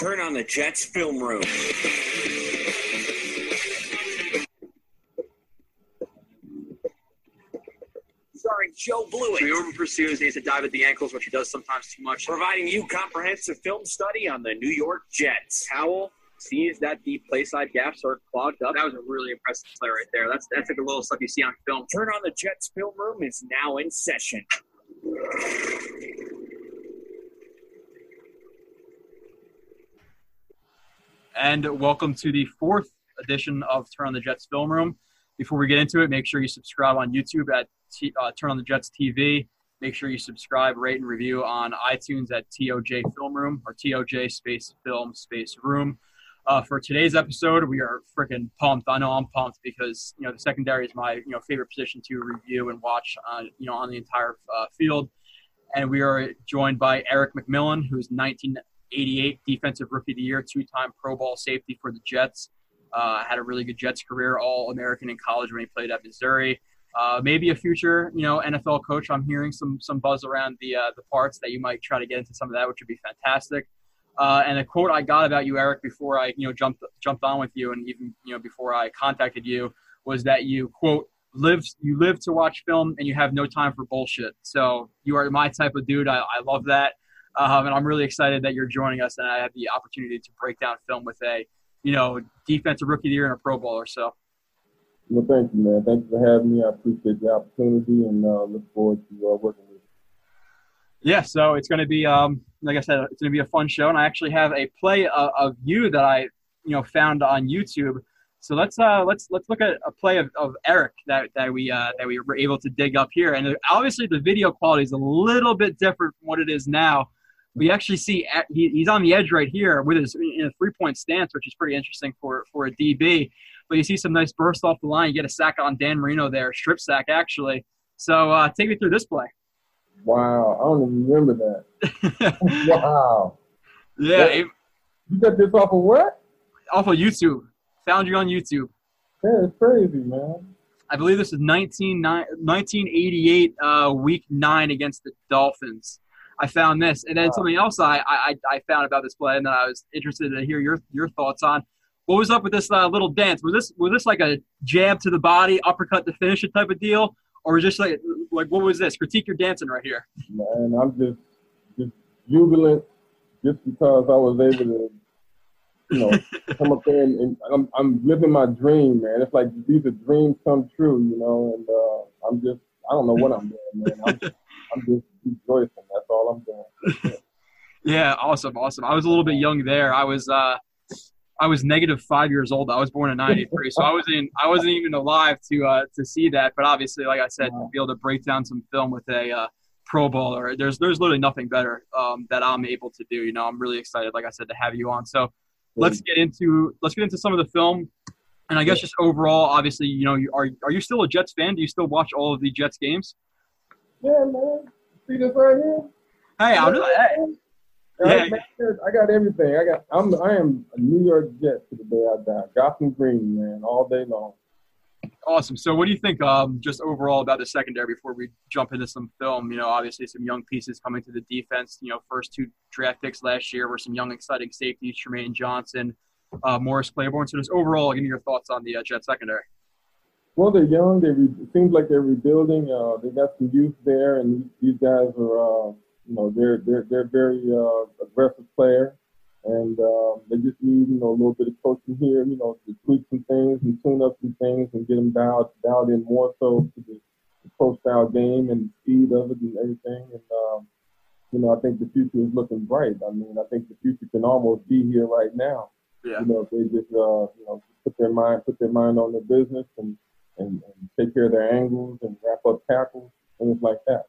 Turn on the Jets film room. Starring Joe Blewett. He over pursues, needs to dive at the ankles, which he does sometimes too much. Providing you comprehensive film study on the New York Jets. Howell sees that the play side gaps are clogged up. That was a really impressive play right there. That's that's like a little stuff you see on film. Turn on the Jets film room is now in session. And welcome to the fourth edition of Turn on the Jets Film Room. Before we get into it, make sure you subscribe on YouTube at T, uh, Turn on the Jets TV. Make sure you subscribe, rate, and review on iTunes at TOJ Film Room or TOJ Space Film Space Room. Uh, for today's episode, we are freaking pumped. I know I'm pumped because you know the secondary is my you know favorite position to review and watch. Uh, you know on the entire uh, field, and we are joined by Erik McMillan, who's 19 88 Defensive Rookie of the Year, two time Pro Bowl safety for the Jets. Uh, had a really good Jets career, All American in college when he played at Missouri. Uh, maybe a future, you know, NFL coach. I'm hearing some some buzz around the uh, the parts that you might try to get into some of that, which would be fantastic. Uh, and a quote I got about you, Erik, before I you know jumped jumped on with you, and even you know before I contacted you, was that you quote live you live to watch film and you have no time for bullshit. So you are my type of dude. I, I love that. Um, and I'm really excited that you're joining us, and I have the opportunity to break down film with a, you know, defensive rookie of the year and a Pro Bowler. So. Well, thank you, man. Thanks for having me. I appreciate the opportunity, and uh, look forward to uh, working with you. Yeah, so it's going to be, um, like I said, it's going to be a fun show, and I actually have a play of, of you that I, you know, found on YouTube. So let's uh, let's let's look at a play of, of Erik that, that we uh, that we were able to dig up here, and obviously the video quality is a little bit different from what it is now we actually see he, he's on the edge right here with his in a three point stance, which is pretty interesting for for a DB. But you see some nice burst off the line. You get a sack on Dan Marino there, strip sack actually. So uh, take me through this play. Wow, I don't even remember that. wow. Yeah. It, you got this off of what? Off of YouTube. Found you on YouTube. Yeah, it's crazy, man. I believe this is 19, 1988, uh, week nine against the Dolphins. I found this, and then something else I, I I found about this play, and that I was interested to hear your your thoughts on. What was up with this uh, little dance? Was this was this like a jab to the body, uppercut to finish it type of deal, or was just like like what was this? Critique your dancing right here. Man, I'm just just jubilant just because I was able to, you know, come up there and, and, I'm I'm living my dream, man. It's like these are dreams come true, you know, and uh, I'm just I don't know what I'm doing, man. I'm I'm just rejoicing. That's all I'm doing. yeah, awesome, awesome. I was a little bit young there. I was uh, I was negative five years old. I was born in '93, so I wasn't I wasn't even alive to uh, to see that. But obviously, like I said, to be able to break down some film with a uh, Pro Bowler, there's there's literally nothing better um, that I'm able to do. You know, I'm really excited, like I said, to have you on. So let's get into let's get into some of the film. And I guess just overall, obviously, you know, are are you still a Jets fan? Do you still watch all of the Jets games? Yeah, man. See this right here? Hey, I'm just, hey. Yeah. I got everything. I got. I'm. I am a New York Jet to the day I die. Gotham Green, man, all day long. Awesome. So, what do you think, um, just overall about the secondary before we jump into some film? You know, obviously some young pieces coming to the defense. You know, first two draft picks last year were some young, exciting safeties: Trumaine Johnson, uh, Morris Claiborne. So, just overall, give me your thoughts on the uh, Jet secondary. Well, they're young. They re- it seems like they're rebuilding. Uh, they got some youth there, and these, guys are, uh, you know, they're they're they're very uh, aggressive player, and uh, they just need you know a little bit of coaching here, you know, to tweak some things and tune up some things and get them dialed dialed in more so to the, the pro style game and the speed of it and everything. And um, you know, I think the future is looking bright. I mean, I think the future can almost be here right now. Yeah. You know, if they just uh, you know put their mind put their mind on their business and and, and take care of their angles and wrap up tackles, things like that.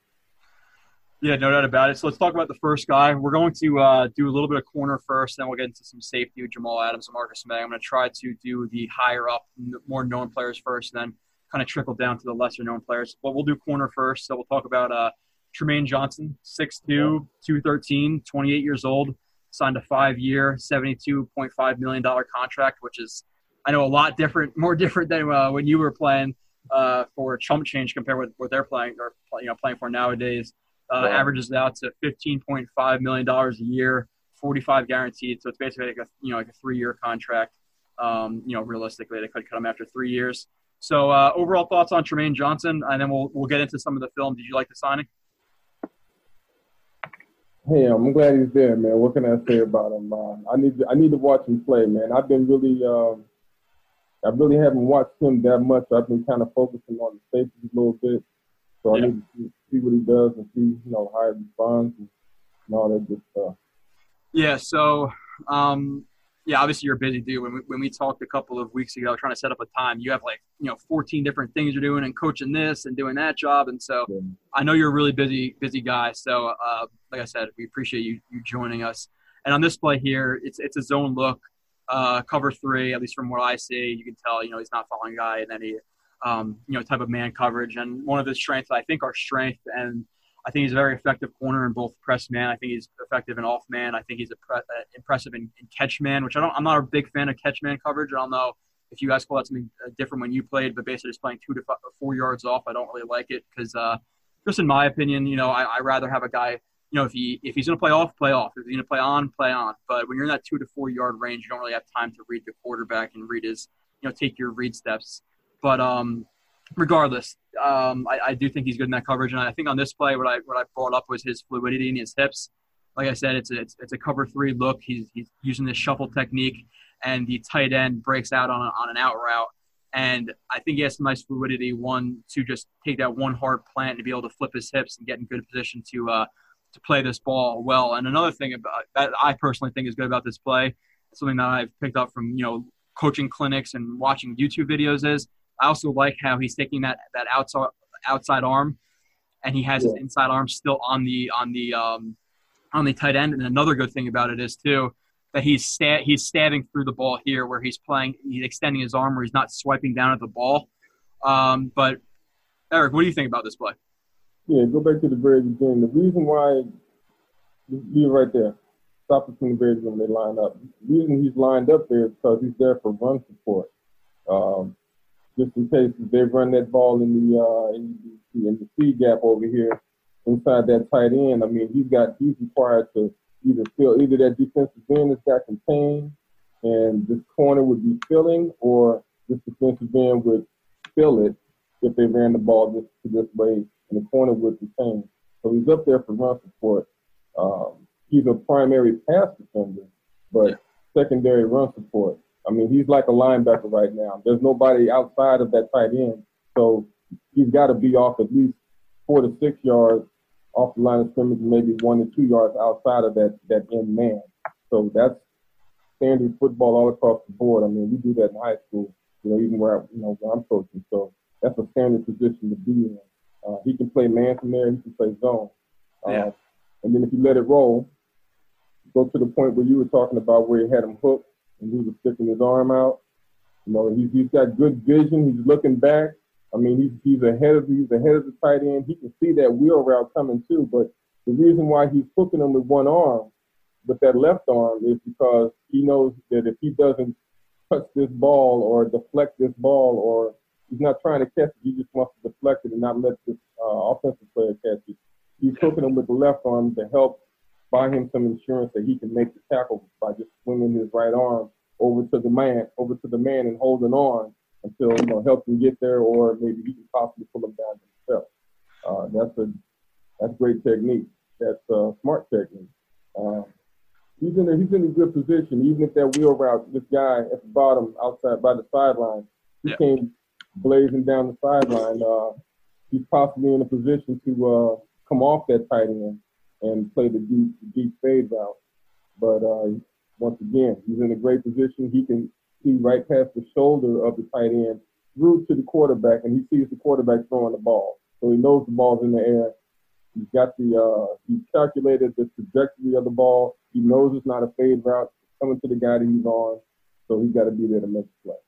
Yeah, no doubt about it. So let's talk about the first guy. We're going to uh, do a little bit of corner first, then we'll get into some safety with Jamal Adams and Marcus Maye. I'm going to try to do the higher up, more known players first, and then kind of trickle down to the lesser known players. But we'll do corner first. So we'll talk about uh, Trumaine Johnson, 6'2", 213, 28 years old, signed a five-year, $72.5 million contract, which is – I know a lot different, more different than uh, when you were playing uh, for chump change compared with what they're playing or you know playing for nowadays. Uh, Averages out to fifteen point five million dollars a year, 45 guaranteed. So it's basically like a you know like a three year contract. Um, you know, realistically, they could cut him after three years. So uh, overall thoughts on Trumaine Johnson, and then we'll we'll get into some of the film. Did you like the signing? Hey, I'm glad he's there, man. What can I say about him? Uh, I need to, I need to watch him play, man. I've been really uh, I really haven't watched him that much. I've been kind of focusing on the safety a little bit, so yeah. I need to see what he does and see you know how he responds and, all that good stuff. Yeah. So um, yeah, obviously you're a busy dude. When we, when we talked a couple of weeks ago, trying to set up a time, you have like you know 14 different things you're doing and coaching this and doing that job, and so yeah. I know you're a really busy busy guy. So uh, like I said, we appreciate you you joining us. And on this play here, it's it's a zone look, uh, cover three, at least from what I see. You can tell you know he's not following guy in any um, you know type of man coverage. And one of his strengths, I think, our strength and I think he's a very effective corner in both press man. I think he's effective in off man. I think he's pre- uh, impressive in, in, catch man, which I don't. I'm not a big fan of catch man coverage. I don't know if you guys call that something uh, different when you played, but basically just playing two to five, four yards off. I don't really like it because, uh, just in my opinion, you know, I, I rather have a guy. You know, if he if he's going to play off, play off. If he's going to play on, play on. But when you're in that two to four yard range, you don't really have time to read the quarterback and read his, you know, take your read steps. But um, regardless, um, I, I, do think he's good in that coverage. And I think on this play, what I what I brought up was his fluidity in his hips. Like I said, it's a, it's, it's a cover three look. He's, he's using this shuffle technique, and the tight end breaks out on, a, on an out route. And I think he has some nice fluidity. One to just take that one hard plant to be able to flip his hips and get in good position to uh, to play this ball well. And another thing about that I personally think is good about this play, something that I've picked up from you know coaching clinics and watching YouTube videos is I also like how he's taking that that outside outside arm, and he has yeah. his inside arm still on the on the um, on the tight end. And another good thing about it is too that he's sta- he's stabbing through the ball here, where he's playing, he's extending his arm, where he's not swiping down at the ball. Um, but Erik, what do you think about this play? Yeah, go back to the very beginning. The reason why you're right there. Stop between the Bears when they line up. The reason he's lined up there is because he's there for run support. Um, just in case they run that ball in the uh, in the, in the C gap over here inside that tight end. I mean, he's got he's required to either fill either that defensive end has got contained, and this corner would be filling, or this defensive end would fill it if they ran the ball this this way, and the corner would contain. So he's up there for run support. Um, he's a primary pass defender, but secondary run support. I mean, he's like a linebacker right now. There's nobody outside of that tight end, so he's got to be off at least four to six yards off the line of scrimmage, maybe one to two yards outside of that that end man. So that's standard football all across the board. I mean, we do that in high school, you know, even where you know where I'm coaching. So that's a standard position to be in. Uh, he can play man from there. He can play zone. Uh, yeah. And then if you let it roll, go to the point where you were talking about where he had him hooked and he was sticking his arm out. You know, he's he's got good vision. He's looking back. I mean, he's he's ahead of he's ahead of the tight end. He can see that wheel route coming too. But the reason why he's hooking him with one arm, with that left arm, is because he knows that if he doesn't touch this ball or deflect this ball, or he's not trying to catch it, he just wants to deflect it and not let this uh, offensive player catch it. He's hooking him with the left arm to help buy him some insurance that he can make the tackle by just swinging his right arm over to the man, over to the man and holding on until you know help him get there, or maybe he can possibly pull him down himself. Uh, that's a that's great technique. That's a smart technique. Um, he's in a, he's in a good position, even if that wheel route, this guy at the bottom outside by the sideline, he yeah. came blazing down the sideline. Uh, he's possibly in a position to uh, come off that tight end and play the deep, deep fade route. But uh, once again, he's in a great position. He can see right past the shoulder of the tight end through to the quarterback, and he sees the quarterback throwing the ball. So he knows the ball's in the air. He's got the uh, he's calculated the trajectory of the ball. He knows it's not a fade route. Coming to the guy that he's on, so he's got to be there to make the play.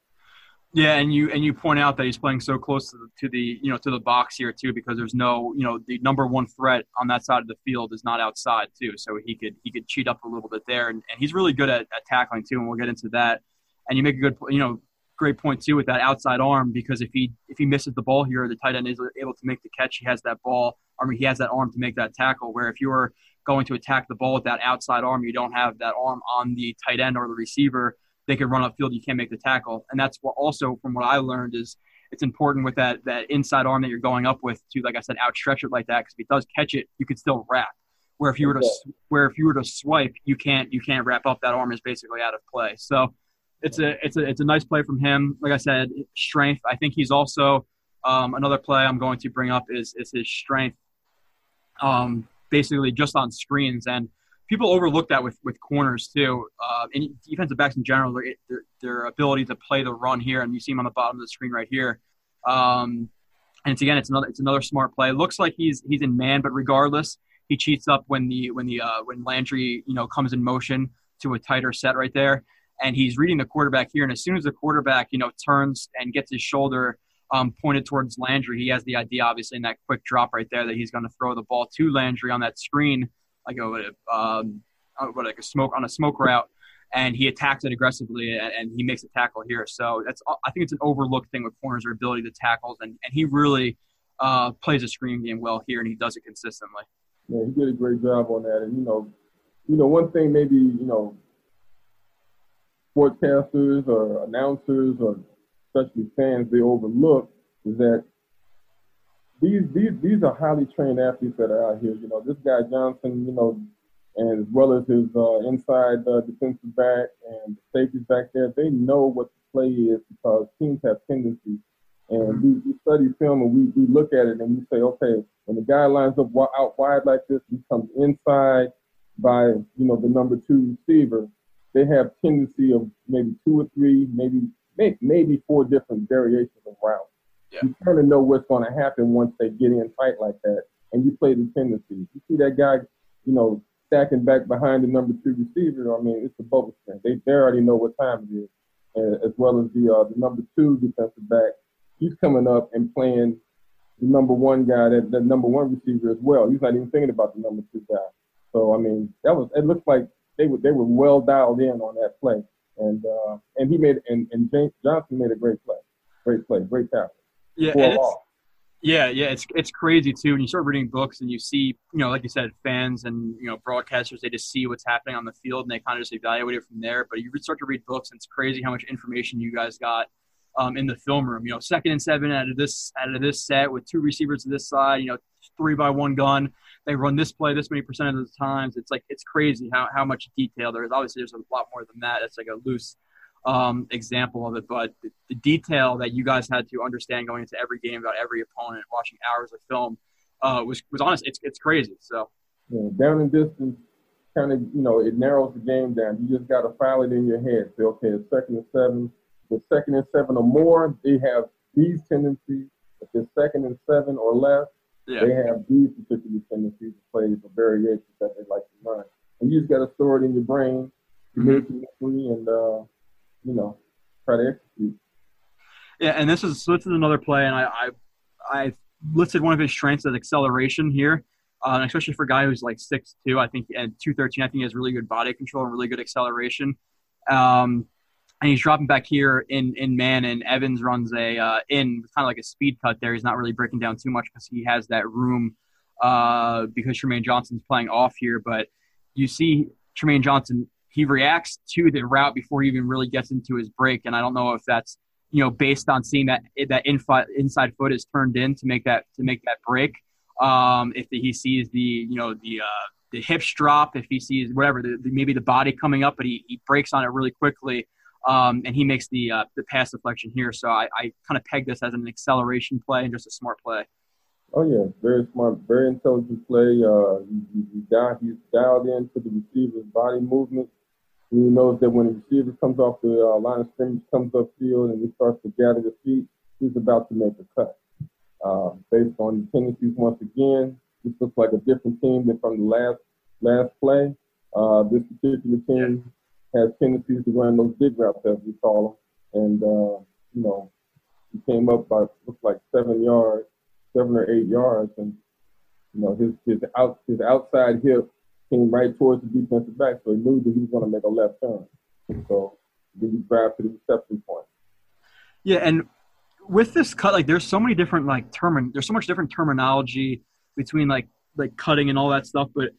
Yeah, and you and you point out that he's playing so close to the, to the you know to the box here too because there's no you know the number one threat on that side of the field is not outside too, so he could he could cheat up a little bit there, and, and he's really good at, at tackling too, and we'll get into that. And you make a good you know great point too with that outside arm because if he if he misses the ball here, the tight end is able to make the catch. He has that ball. I mean, he has that arm to make that tackle. Where if you're going to attack the ball with that outside arm, you don't have that arm on the tight end or the receiver. They could run upfield, you can't make the tackle, and that's what also from what I learned is it's important with that that inside arm that you're going up with to, like I said, outstretch it like that because if he does catch it, you could still wrap. Where if you were to where if you were to swipe, you can't you can't wrap up. That arm is basically out of play. So it's a it's a it's a nice play from him. Like I said, strength. I think he's also um, another play I'm going to bring up is is his strength. Um, basically just on screens and people overlook that with with corners too, uh, and defensive backs in general, their, their ability to play the run here, and you see him on the bottom of the screen right here. Um, and it's again, it's another it's another smart play. Looks like he's he's in man, but regardless, he cheats up when the when the uh, when Landry you know comes in motion to a tighter set right there, and he's reading the quarterback here. And as soon as the quarterback you know turns and gets his shoulder um, pointed towards Landry, he has the idea obviously in that quick drop right there that he's going to throw the ball to Landry on that screen like a um, what like a smoke on a smoke route, and he attacks it aggressively and, and, he makes a tackle here. So that's I think it's an overlooked thing with corners their ability to tackles, and, and he really uh, plays a screen game well here, and he does it consistently. Yeah, he did a great job on that, and you know, you know, one thing maybe you know, sportscasters or announcers or especially fans they overlook is that these these these are highly trained athletes that are out here. You know, this guy Johnson, you know, and as well as his uh, inside uh, defensive back and the safeties back there, they know what the play is because teams have tendencies. And mm-hmm. we, we study film and we, we look at it and we say, okay, when the guy lines up out wide like this, he comes inside by you know the number two receiver. They have tendency of maybe two or three, maybe maybe four different variations of routes. Yeah. You kind of know what's going to happen once they get in tight like that, and you play the tendencies. You see that guy, you know, stacking back behind the number two receiver. I mean, it's a bubble screen. They they already know what time it is, uh, as well as the uh, the number two defensive back. He's coming up and playing the number one guy, that the number one receiver as well. He's not even thinking about the number two guy. So I mean, that was it. Looked like they were they were well dialed in on that play, and uh, and he made and and James Johnson made a great play, great play, great tackle. Yeah, it's, yeah, yeah. It's it's crazy too. When you start reading books and you see, you know, like you said, fans and you know broadcasters, they just see what's happening on the field and they kind of just evaluate it from there. But you start to read books, and it's crazy how much information you guys got um, in the film room. You know, second and seven out of this out of this set with two receivers to this side. You know, three by one gun. They run this play this many percent of the times. It's like it's crazy how how much detail there is. Obviously, there's a lot more than that. It's like a loose um, example of it, but the, the, detail that you guys had to understand going into every game about every opponent, watching hours of film, uh, was was honest. It's it's crazy. So yeah, down and distance, kind of you know it narrows the game down. You just got to file it in your head. Say, okay, it's second and seven. The second and seven or more, they have these tendencies. If it's second and seven or less, yeah. they have these particular tendencies to play the variations that they like to run. And you just got to store it in your brain, mm-hmm. and uh, you know, try to execute. Yeah, and this is so this is another play, and I I, I listed one of his strengths as acceleration here, uh, especially for a guy who's like six two. I think and two thirteen. I think he has really good body control and really good acceleration. Um, and he's dropping back here in in man, and Evans runs a uh, in kind of like a speed cut there. He's not really breaking down too much because he has that room uh, because Trumaine Johnson's playing off here. But you see Trumaine Johnson he reacts to the route before he even really gets into his break. And I don't know if that's you know based on seeing that that infi- inside foot is turned in to make that to make that break. Um, if the, he sees the you know the uh, the hips drop, if he sees whatever the, the, maybe the body coming up, but he, he breaks on it really quickly. Um, and he makes the uh, the pass deflection here. So I, I kind of peg this as an acceleration play and just a smart play. Oh yeah, very smart, very intelligent play. Uh, he, he, dialed, he's dialed the receiver's body movement. He knows that when the receiver comes off the uh, line of scrimmage, comes upfield, and he starts to gather his feet, he's about to make a cut. Uh, based on the tendencies, once again, this looks like a different team than from the last last play. Uh, this particular team has tendencies to run those dig routes, as we call them, and uh, you know, he came up by looks like seven yards, seven or eight yards, and you know his his out his outside hip came right towards the defensive back, so he knew that he was going to make a left turn. So then he grabbed to the reception point. Yeah, and with this cut, like there's so many different like term, there's so much different terminology between like like cutting and all that stuff. But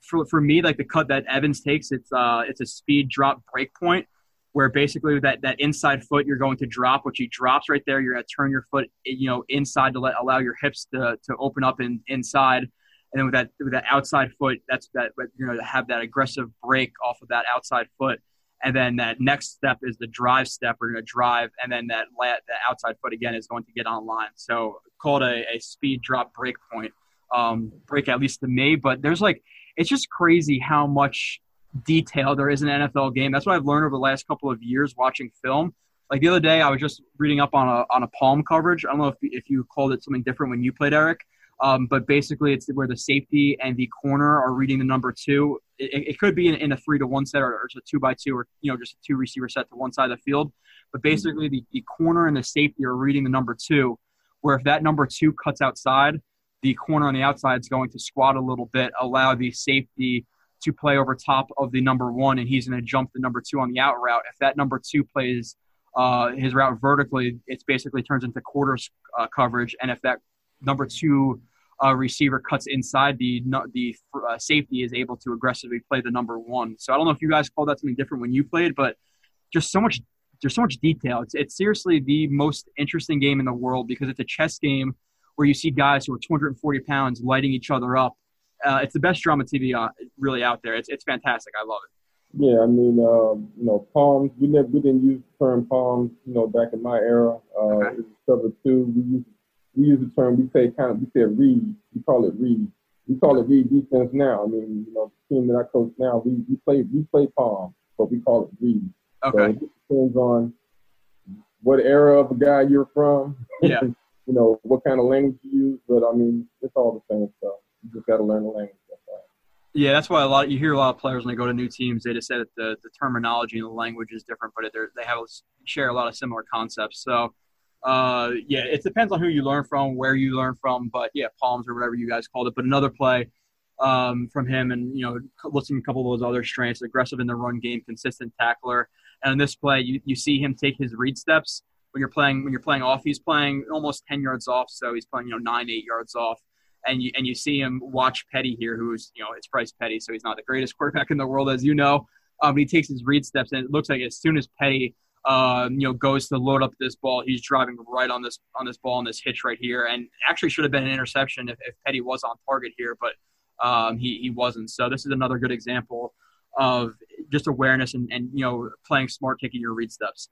for for me, like the cut that Evans takes, it's uh it's a speed drop break point where basically that that inside foot you're going to drop, which he drops right there. You're to turn your foot, you know, inside to let allow your hips to to open up in, inside, and then with that with that outside foot, that's that you know have that aggressive break off of that outside foot. And then that next step is the drive step. We're going to drive, and then that that outside foot again is going to get online. So called a, a speed drop break point um, break at least to me. But there's like it's just crazy how much detail there is in an NFL game. That's what I've learned over the last couple of years watching film. Like the other day, I was just reading up on a on a palm coverage. I don't know if if you called it something different when you played Erik, um, but basically it's where the safety and the corner are reading the number two. It, it could be in, in, a three to one set or, or a two by two or you know just a two receiver set to one side of the field. But basically, the, the corner and the safety are reading the number two. Where if that number two cuts outside, the corner on the outside is going to squat a little bit, allow the safety to play over top of the number one, and he's going to jump the number two on the out route. If that number two plays uh, his route vertically, it basically turns into quarter uh, coverage. And if that number two uh, receiver cuts inside, the the uh, safety is able to aggressively play the number one. So I don't know if you guys called that something different when you played, but just so much there's so much detail. It's, it's seriously the most interesting game in the world because it's a chess game where you see guys who are 240 pounds lighting each other up uh, it's the best drama TV uh, really out there. It's it's fantastic. I love it. Yeah, I mean, um, you know, palms. We never we didn't use the term palms. You know, back in my era, uh, okay. it's cover two. We use we use the term. We say kind of we say read. We call it read. We call it read defense now. I mean, you know, the team that I coach now, we we play we play palm, but we call it read. Okay. So it depends on what era of a guy you're from. Yeah. you know what kind of language you use, but I mean, it's all the same stuff. You just got to learn the language. Yeah, that's why a lot you hear a lot of players when they go to new teams. They just say that the, the terminology and the language is different, but they have share a lot of similar concepts. So, uh, yeah, it depends on who you learn from, where you learn from. But yeah, palms or whatever you guys called it. But another play um, from him, and you know, listing a couple of those other strengths: aggressive in the run game, consistent tackler. And in this play, you, you see him take his read steps when you're playing when you're playing off. He's playing almost ten yards off, so he's playing you know nine eight yards off and you and you see him watch Petty here, who's you know it's Bryce Petty, so he's not the greatest quarterback in the world, as you know. Um, he takes his read steps, and it looks like as soon as Petty, um, you know, goes to load up this ball, he's driving right on this on this ball on this hitch right here, and actually should have been an interception if, if Petty was on target here, but um, he he wasn't. So this is another good example of just awareness and, and you know playing smart, taking your read steps.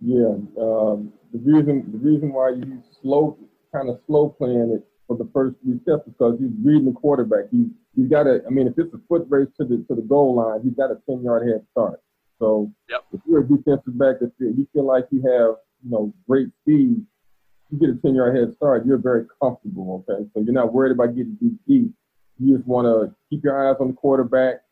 Yeah, um, the reason the reason why you slow kind of slow playing it for the first three steps because he's reading the quarterback. He's he's got a. I mean, if it's a foot race to the to the goal line, he's got a ten yard head start. So yep. if you're a defensive back that you feel like you have you know great speed, you get a ten yard head start. You're very comfortable. Okay, so you're not worried about getting deep deep. You just want to keep your eyes on the quarterback.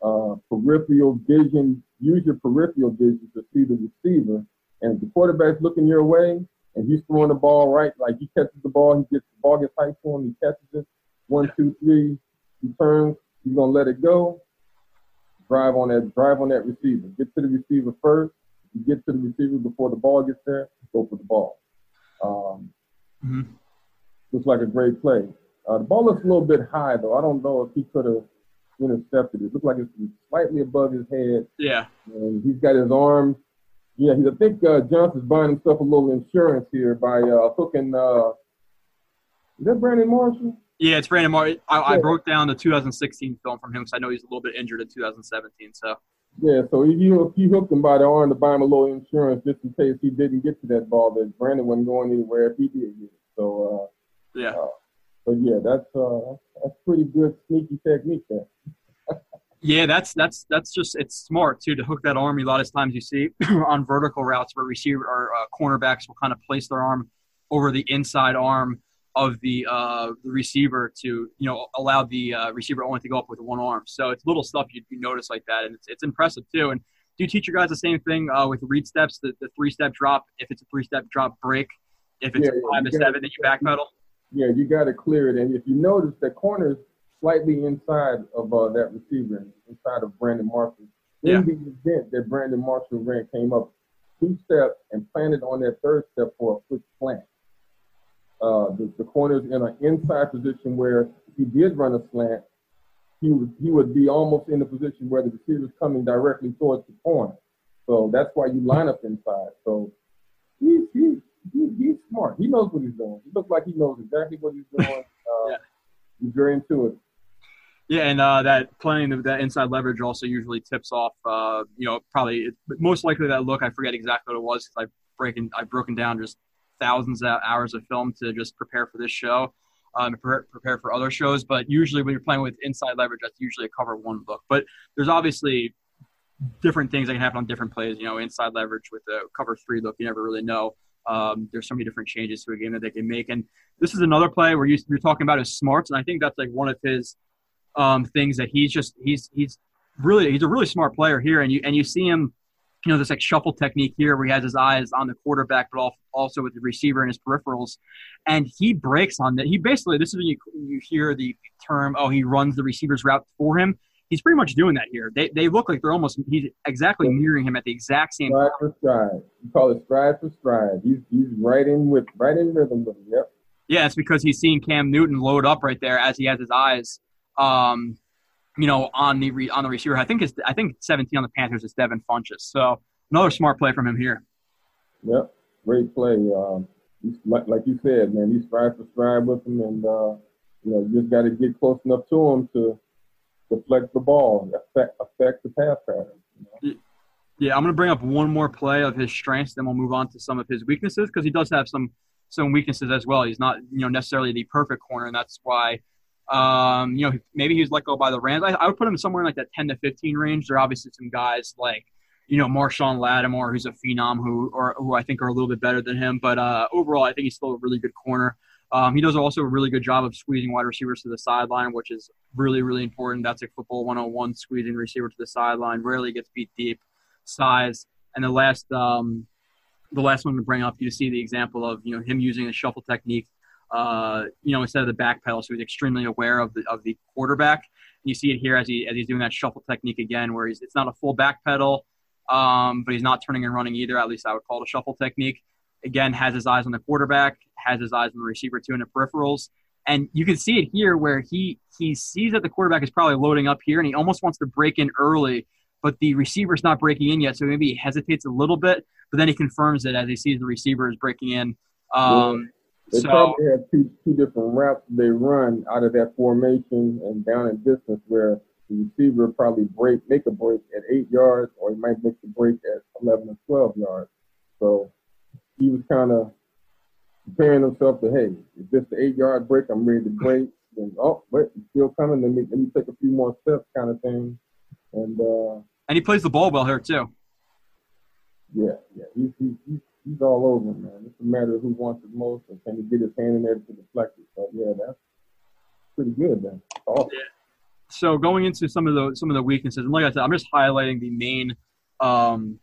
Uh, peripheral vision. Use your peripheral vision to see the receiver. And if the quarterback's looking your way, and he's throwing the ball right, like he catches the ball, he gets the ball gets high to him, he catches it, one, two, three, he turns, he's gonna let it go. Drive on that, drive on that receiver. Get to the receiver first. You get to the receiver before the ball gets there, go for the ball. Um, mm-hmm. Looks like a great play. Uh, the ball looks a little bit high though. I don't know if he could have intercepted it. It looks like it's slightly above his head. Yeah. And he's got his arms yeah, I think uh, Johnson's buying himself a little insurance here by uh, hooking. Uh, is that Brandon Marshall? Yeah, it's Brandon Marshall. I. I, broke down the 2016 film from him because I know he's a little bit injured in 2017. So. Yeah, so he, he hooked him by the arm to buy him a little insurance just in case he didn't get to that ball. That Brandon wasn't going anywhere if he did get it. So. Uh, yeah. Uh, but yeah, that's uh, that's pretty good sneaky technique there. Yeah, that's that's that's just it's smart too to hook that arm. A lot of times you see on vertical routes where receiver or uh, cornerbacks will kind of place their arm over the inside arm of the uh, the receiver to you know allow the uh, receiver only to go up with one arm. So it's little stuff you, you notice like that, and it's it's impressive too. And do you teach your guys the same thing uh, with read steps? The, the three step drop, if it's a three step drop break, if it's yeah, a five to seven, then you backpedal. Yeah, you got to clear it. And if you notice that corners slightly inside of uh, that receiver, inside of Brandon Marshall. In yeah. the event that Brandon Marshall ran came up two steps and planted on that third step for a quick plant. Uh, the, the corner's in an inside position where if he did run a slant, he would he would be almost in a position where the receiver's coming directly towards the corner. So that's why you line up inside. So he's he's he, he's smart. He knows what he's doing. He looks like he knows exactly what he's doing. Uh, yeah. He's very intuitive. Yeah, and uh, that playing that inside leverage also usually tips off. Uh, you know, probably most likely that look. I forget exactly what it was because I've breaking I've broken down just thousands of hours of film to just prepare for this show, um, prepare, for other shows. But usually when you're playing with inside leverage, that's usually a cover one book. But there's obviously different things that can happen on different plays. You know, inside leverage with a cover three look, you never really know. Um, there's so many different changes to a game that they can make, and this is another play where you, are talking about his smarts, and I think that's like one of his um, things that he's just he's he's really he's a really smart player here, and you and you see him, you know, this like shuffle technique here where he has his eyes on the quarterback, but also with the receiver and his peripherals, and he breaks on that. He basically this is when you you hear the term, oh, he runs the receiver's route for him. He's pretty much doing that here. They, they look like they're almost he's exactly mirroring him at the exact same stride for stride. You call it stride for stride. He's he's right in with right in rhythm with him. Yep. Yeah, it's because he's seeing Cam Newton load up right there as he has his eyes um, you know, on the re, on the receiver. I think it's I think 17 on the Panthers is Devin Funchess. So another smart play from him here. Yep, great play. Um, like, like you said, man, he's strive for stride with him, and uh, you know, you just got to get close enough to him to deflect the ball, affect affect the pass pattern. You know? Yeah, I'm going to bring up one more play of his strengths, then we'll move on to some of his weaknesses because he does have some some weaknesses as well. He's not you know necessarily the perfect corner, and that's why um, you know, maybe he was let go by the Rams. I, I, would put him somewhere in like that 10 to 15 range. There are obviously some guys like, you know, Marshon Lattimore, who's a phenom, who or who I think are a little bit better than him. But uh, overall, I think he's still a really good corner. Um, he does also a really good job of squeezing wide receivers to the sideline, which is really, really important. That's like football 101, squeezing receiver to the sideline. Rarely gets beat deep. Size. And the last, um, the last one to bring up, you see the example of you know him using a shuffle technique uh, you know, instead of the back pedal. So he's extremely aware of the of the quarterback. And you see it here as he as he's doing that shuffle technique again, where he's it's not a full back pedal, um, but he's not turning and running either. At least I would call it a shuffle technique. Again, has his eyes on the quarterback, has his eyes on the receiver too, and the peripherals. And you can see it here where he he sees that the quarterback is probably loading up here, and he almost wants to break in early, but the receiver's not breaking in yet, so maybe he hesitates a little bit, but then he confirms it as he sees the receiver is breaking in. Um, they so, probably have two two different routes they run out of that formation and down in distance where the receiver probably break make a break at eight yards or he might make the break at eleven or twelve yards. So he was kind of preparing himself to hey, if this the eight yard break, I'm ready to break. Then oh wait, it's still coming. Let me let me take a few more steps, kind of thing. And uh, and he plays the ball well here too. Yeah, yeah, he's he's, he's he's all over, man. It's a matter of who wants it most and can he get his hand in there to deflect it. So yeah, that's pretty good, man. Awesome. Yeah. So going into some of the some of the weaknesses, and like I said, I'm just highlighting the main, um,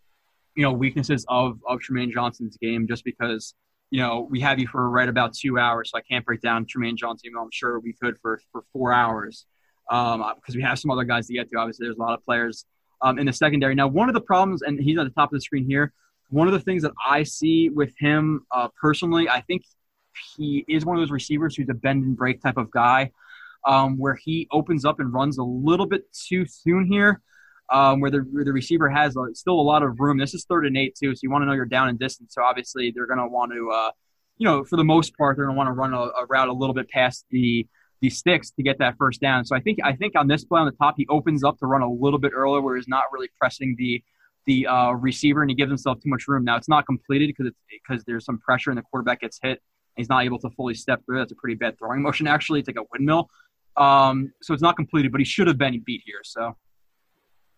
you know, weaknesses of of Trumaine Johnson's game, just because you know we have you for right about two hours, so I can't break down Trumaine Johnson. I'm sure we could for for four hours, um, because we have some other guys to get to. Obviously, there's a lot of players um, in the secondary. Now, one of the problems, and he's at the top of the screen here one of the things that I see with him uh, personally, I think he is one of those receivers who's a bend and break type of guy, um, where he opens up and runs a little bit too soon here, um, where, the, where the receiver has a, still a lot of room. This is third and eight too, so you want to know you're down in distance. So obviously they're going to want to, uh, you know, for the most part, they're going to want to run a, a route a little bit past the the sticks to get that first down. So I think I think on this play on the top, he opens up to run a little bit earlier, where he's not really pressing the the uh, receiver and he gives himself too much room. Now it's not completed because it's because there's some pressure and the quarterback gets hit. And he's not able to fully step through. That's a pretty bad throwing motion. Actually, it's like a windmill. Um, so it's not completed, but he should have been beat here. So,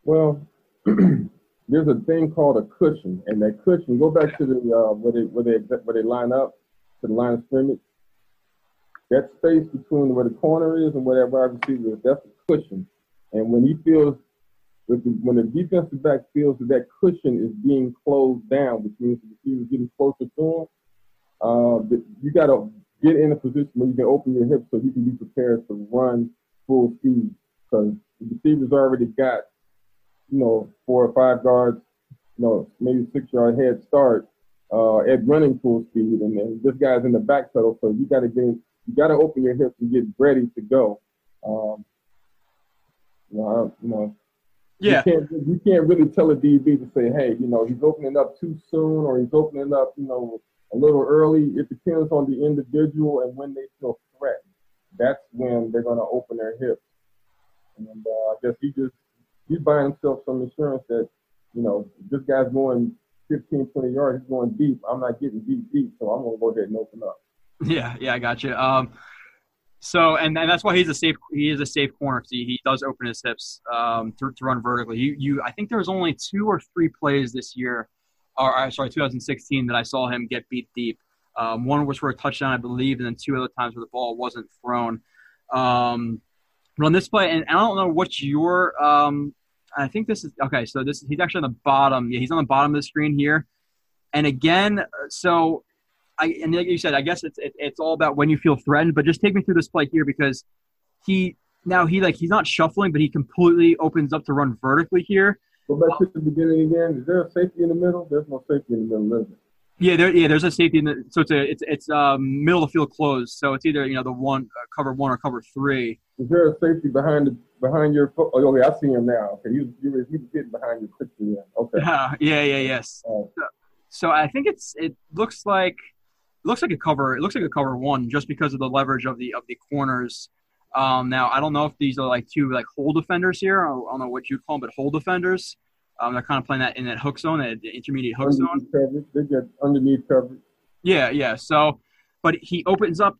well, there's a thing called a cushion, and that cushion. Go back to the uh, where they where they where they line up to the line of scrimmage. That space between where the corner is and where that wide receiver is, that's a cushion. And when he feels when the defensive back feels that that cushion is being closed down, which means the receiver is getting closer to him, uh, you got to get in a position where you can open your hips so you can be prepared to run full speed. Because the receiver's already got, you know, four or five guards, you know, maybe six yard head start uh, at running full speed, and, and this guy's in the back pedal, so you got to get, you got to open your hips and get ready to go. Um, You know, you know. Yeah. You can't, you can't really tell a DB to say, hey, you know, he's opening up too soon or he's opening up, you know, a little early. It depends on the individual and when they feel threatened. That's when they're going to open their hips. And uh, I guess he just he's buying himself some insurance that, you know, this guy's going 15, 20 yards, he's going deep. I'm not getting deep, deep, so I'm going to go ahead and open up. Yeah, yeah, I got you. Um, so and, and that's why he's a safe he is a safe corner because he, he does open his hips um, to, to run vertically. You you I think there was only two or three plays this year, or uh, sorry 2016 that I saw him get beat deep. Um, one was for a touchdown, I believe, and then two other times where the ball wasn't thrown. Um, but on this play, and I don't know what your um, I think this is okay. So this he's actually on the bottom. Yeah, he's on the bottom of the screen here. And again, so I and like you said, I guess it's it, it's all about when you feel threatened. But just take me through this play here because he now he like he's not shuffling, but he completely opens up to run vertically here. Go back to the beginning again. Is there a safety in the middle? There's no safety in the middle? Yeah, there yeah there's a safety in the so it's a it's it's um middle of the field closed. So it's either you know the one uh, cover one or cover three. Is there a safety behind the behind your foot? Oh, okay, I see him now. Okay, he was he was, he was getting behind your picture. Yeah. Okay. Yeah, yeah, yeah, yes. Oh. So, so I think it's it looks like it looks like a cover. It looks like a cover one just because of the leverage of the of the corners. Um, now I don't know if these are like two like hole defenders here. I don't know what you'd call them, but hole defenders. Um, they're kind of playing that in that hook zone, that intermediate hook zone. Coverage. They get underneath coverage. Yeah, yeah. So, but he opens up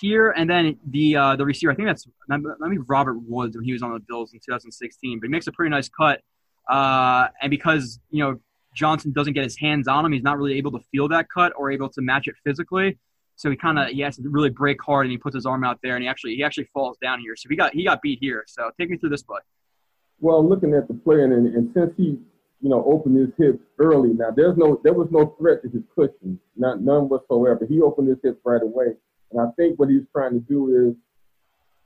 here, and then the uh, the receiver. I think that's maybe Robert Woods when he was on the Bills in 2016. But he makes a pretty nice cut, uh, and because you know Johnson doesn't get his hands on him, he's not really able to feel that cut or able to match it physically. So he kind of he has to really break hard, and he puts his arm out there, and he actually he actually falls down here. So he got he got beat here. So take me through this play. Well, looking at the play, and, and since he, you know, opened his hips early, now there's no, there was no threat to his cushion, not none whatsoever. He opened his hips right away, and I think what he's trying to do is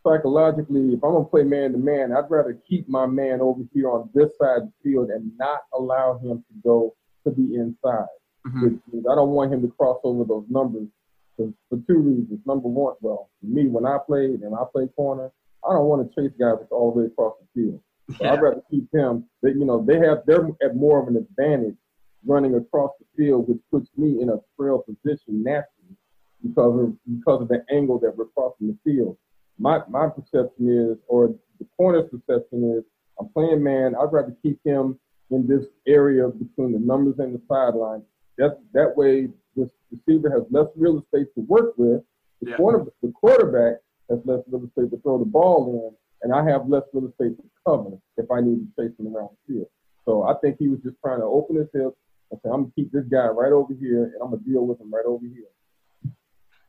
psychologically, if I'm gonna play man to man, I'd rather keep my man over here on this side of the field and not allow him to go to the inside. Mhm. I don't want him to cross over those numbers for, for two reasons. Number one, well, for me, when I played and I play corner, I don't want to chase guys all the way across the field. So Yeah. I'd rather keep him. That you know, they have they're at more of an advantage running across the field, which puts me in a trail position naturally because of because of the angle that we're crossing the field. My my perception is, or the corner's perception is, I'm playing man. I'd rather keep him in this area between the numbers and the sideline. That that way, this receiver has less real estate to work with. The Yeah. corner, the quarterback has less real estate to throw the ball in, and I have less real estate to cover if I need to chase him around the field. So I think he was just trying to open his hips and say, I'm gonna keep this guy right over here, and I'm gonna deal with him right over here.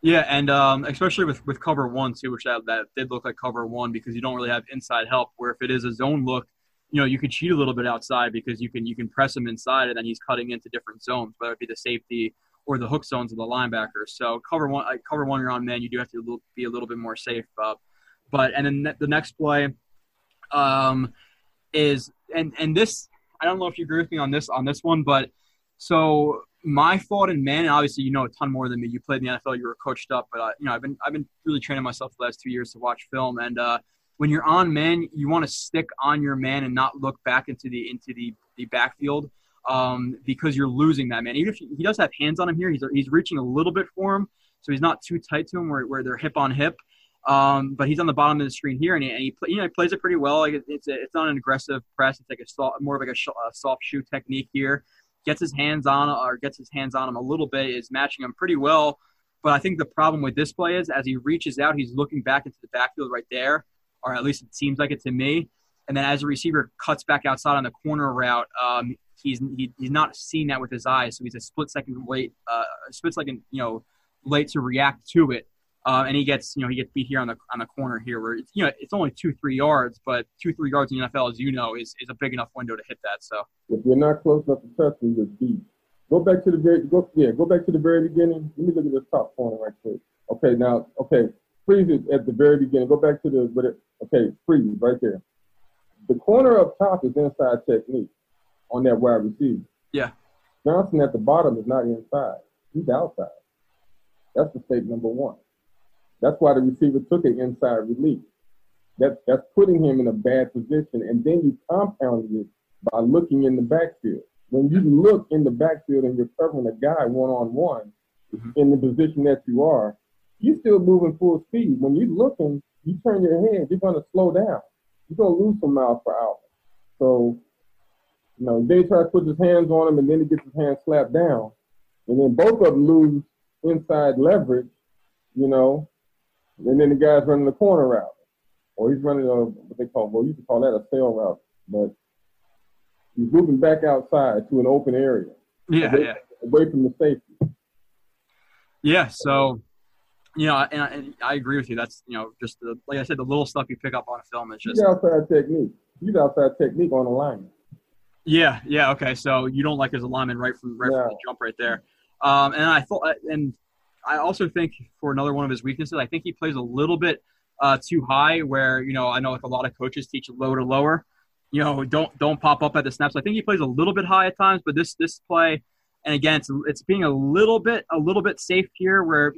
Yeah, and um, especially with, with cover one too, which that, that did look like cover one because you don't really have inside help. Where if it is a zone look, you know you could cheat a little bit outside because you can you can press him inside and then he's cutting into different zones, whether it be the safety or the hook zones of the linebackers. So cover one, uh, cover one, you're on man. You do have to be a little bit more safe. Uh, but and then the next play um, is and and this I don't know if you agree with me on this on this one, but so my thought in man, and obviously you know a ton more than me. You played in the NFL, you were coached up, but uh, you know I've been I've been really training myself the last two years to watch film. And uh, when you're on man, you want to stick on your man and not look back into the into the the backfield um, because you're losing that man. Even if he does have hands on him here, he's he's reaching a little bit for him, so he's not too tight to him where where they're hip on hip. Um, but he's on the bottom of the screen here, and he, and he, you know, he plays it pretty well. Like it's a, it's not an aggressive press; it's like a soft, more of like a, sh- a soft shoe technique here. Gets his hands on or gets his hands on him a little bit, is matching him pretty well. But I think the problem with this play is as he reaches out, he's looking back into the backfield right there, or at least it seems like it to me. And then as a receiver cuts back outside on the corner route, um, he's he, he's not seeing that with his eyes, so he's a split second late, uh, split second, you know, late to react to it. Uh, and he gets, you know, he gets beat here on the on the corner here, where it's, you know, it's only two three yards, but two three yards in the NFL, as you know, is is a big enough window to hit that. So If you're not close enough to touch him, you're beat. Go back to the very go yeah, go back to the very beginning. Let me look at this top corner right quick. Okay, now okay, freeze it at the very beginning. Go back to the but it, okay, freeze right there. The corner up top is inside technique on that wide receiver. Yeah. Johnson at the bottom is not inside. He's outside. That's the mistake number one. That's why the receiver took an inside release. That's that's putting him in a bad position, and then you compound it by looking in the backfield. When you look in the backfield and you're covering a guy one on one in the position that you are, you're still moving full speed. When you're looking, you turn your head, you're going to slow down. You're going to lose some miles per hour. So, you know, he tries to put his hands on him, and then he gets his hands slapped down, and then both of them lose inside leverage, you know, and then the guy's running the corner route, or he's running a what they call well, you could call that a sail route, but he's moving back outside to an open area. Yeah, away, yeah, away from the safety. yeah. So, you know, and I, and I agree with you. That's you know, just the, like I said, the little stuff you pick up on a film is just outside technique. He's outside technique on the line. Yeah, yeah, okay. So you don't like his alignment right from right from the jump right there. Um, and I thought, and I also think for another one of his weaknesses, I think he plays a little bit uh, too high. Where you know, I know like a lot of coaches teach low to lower. You know, don't don't pop up at the snaps. I think he plays a little bit high at times, but this this play, and again, it's it's being a little bit a little bit safe here. Where,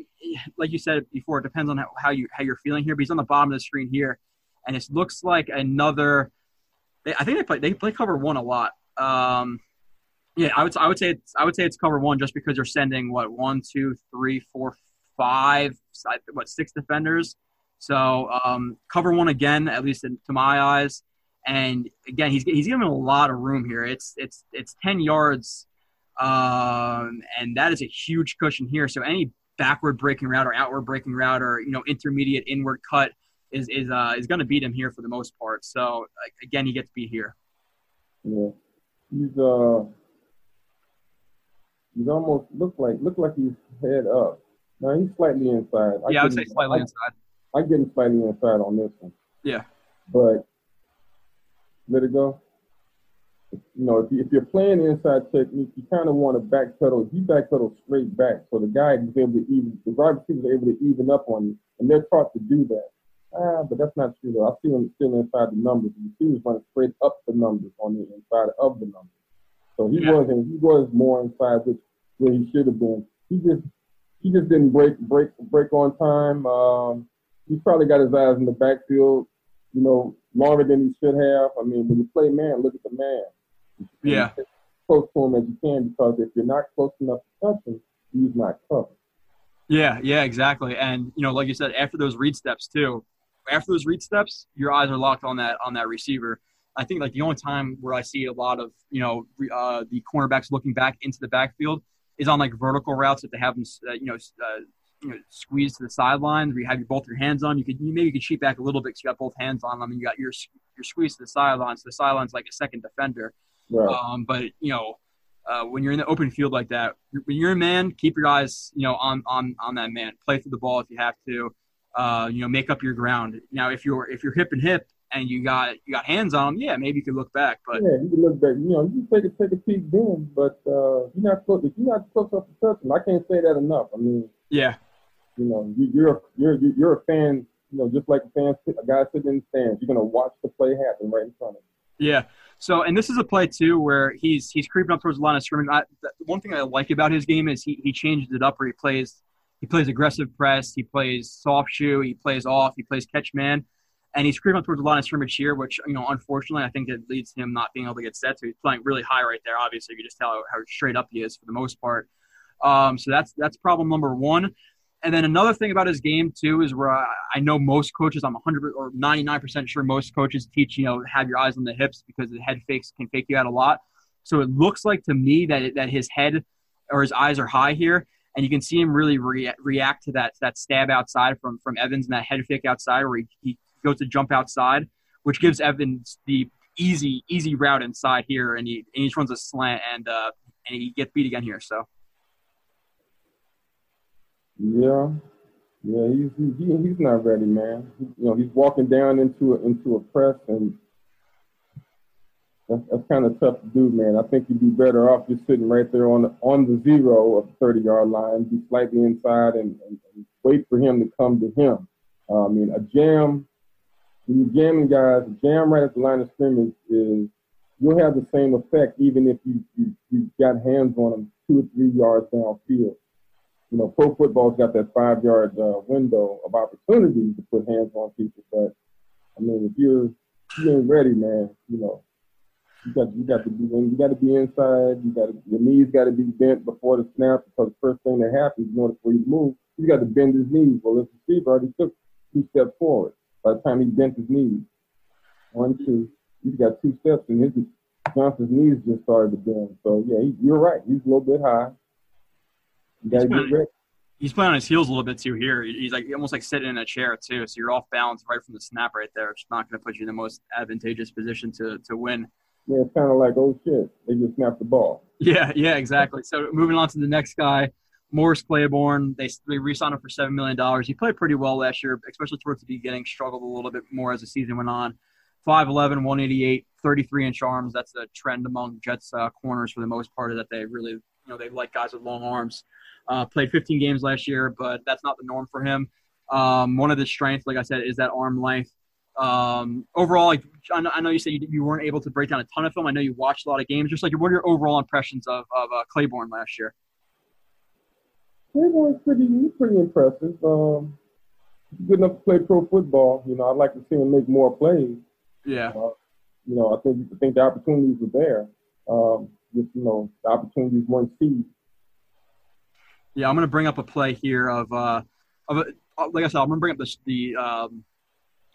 like you said before, it depends on how, how you how you're feeling here. But he's on the bottom of the screen here, and it looks like another. I think they play they play cover one a lot. Um, yeah, I would I would say it's, I would say it's cover one just because you're sending what one, two, three, four, five, what six defenders. So um, cover one again, at least in, to my eyes. And again, he's he's given a lot of room here. It's it's it's ten yards, um, and that is a huge cushion here. So any backward breaking route or outward breaking route or you know intermediate inward cut is is uh, is going to beat him here for the most part. So again, he gets beat here. Yeah, he's uh, he's almost look like look like he's head up. Now he's slightly inside. yeah, I would say slightly I, inside. I get him slightly inside on this one. Yeah. But let it go. You know, if, you, if you're playing inside technique, you kind of want to backpedal. He backpedal straight back, so the guy is able to even. The wide receivers are able to even up on you, and they're taught to do that. Ah, but that's not true though. I see him still inside the numbers. You see, he was running straight up the numbers on the inside of the numbers. So he Yeah. wasn't. He was more inside, which where he should have been. He just he just didn't break break break on time. Um, he's probably got his eyes in the backfield, you know, longer than he should have. I mean, when you play man, look at the man. Yeah. As close to him as you can because if you're not close enough to touch him, he's not covered. Yeah, yeah, exactly. And you know, like you said, after those read steps too, after those read steps, your eyes are locked on that on that receiver. I think like the only time where I see a lot of you know uh, the cornerbacks looking back into the backfield is on like vertical routes if they have them uh, you know uh, you know squeezed to the sidelines where you have your, both your hands on. You could you maybe you could cheat back a little bit because you got both hands on them and you got your your squeezed to the sidelines. So the sideline's like a second defender. Right. Um, but you know, uh, when you're in the open field like that, when you're a man, keep your eyes, you know, on on on that man. Play through the ball if you have to. Uh, you know, make up your ground. Now, if you're if you're hip and hip and you got you got hands on them, yeah, maybe you could look back. But yeah, you can look back. You know, you can take a take a peek then, but uh, you're not close. If you're not close enough to touch them, I can't say that enough. I mean, yeah, you know, you, you're you're you're a fan. You know, just like a fan, a guy sitting in the stands, you're gonna watch the play happen right in front of you. yeah. So, and this is a play too where he's he's creeping up towards the line of scrimmage. I, the one thing I like about his game is he he changes it up where he plays he plays aggressive press, he plays soft shoe, he plays off, he plays catch man, and he's creeping up towards the line of scrimmage here, which you know unfortunately I think it leads him not being able to get set. So he's playing really high right there. Obviously, you just tell how, how straight up he is for the most part. Um, so that's that's problem number one. And then another thing about his game too is where I, I know most coaches, I'm 100 or 99% sure most coaches teach you know have your eyes on the hips because the head fakes can fake you out a lot. So it looks like to me that that his head or his eyes are high here, and you can see him really rea- react to that that stab outside from from Evans and that head fake outside where he, he goes to jump outside, which gives Evans the easy easy route inside here, and he and he runs a slant and uh, and he gets beat again here. So Yeah, yeah, he's he, he, he's not ready, man. You know, he's walking down into a, into a press, and that's, that's kind of tough to do, man. I think you'd be better off just sitting right there on the, on the zero of the 30 yard line, be slightly inside, and, and, and wait for him to come to him. Uh, I mean, a jam, when you're jamming guys, jam right at the line of scrimmage is you'll have the same effect even if you you, you got hands on them two or three yards downfield you know, pro football's got that five yard uh, window of opportunity to put hands on people, but I mean, if you're you ain't ready, man, you know, you got you got to be you got to be inside. You got to, your knees got to be bent before the snap because the first thing that happens in order for you move, you got to bend his knees. Well, this receiver already took two steps forward by the time he bent his knees. One, two, he's got two steps, and his Johnson's knees just started to bend. So yeah, he, you're right. He's a little bit high. You got to get ready. He's playing on his heels a little bit too here. He's like almost like sitting in a chair too, so you're off balance right from the snap right there. It's not going to put you in the most advantageous position to to win. Yeah, it's kind of like oh shit, they just snapped the ball. Yeah, yeah, exactly. So moving on to the next guy, Morris Claiborne. They they re-signed him for seven million dollars. He played pretty well last year, especially towards the beginning. Struggled a little bit more as the season went on. 5'11", 188, 33 inch arms. That's the trend among Jets uh, corners for the most part. That they really, you know, they like guys with long arms. Uh, played 15 games last year, but that's not the norm for him. Um, one of the strengths, like I said, is that arm length. Um, overall, like I know, I know you said you, you, weren't able to break down a ton of film. I know you watched a lot of games. Just like, what are your overall impressions of, of uh, Claiborne last year? Claiborne's pretty, pretty impressive. Um, good enough to play pro football. You know, I'd like to see him make more plays. Yeah. Uh, you know, I think I think the opportunities were there. Um, just you know, the opportunities weren't seized. Yeah, I'm going to bring up a play here of uh, of a, uh, like I said, I'm going to bring up the the um,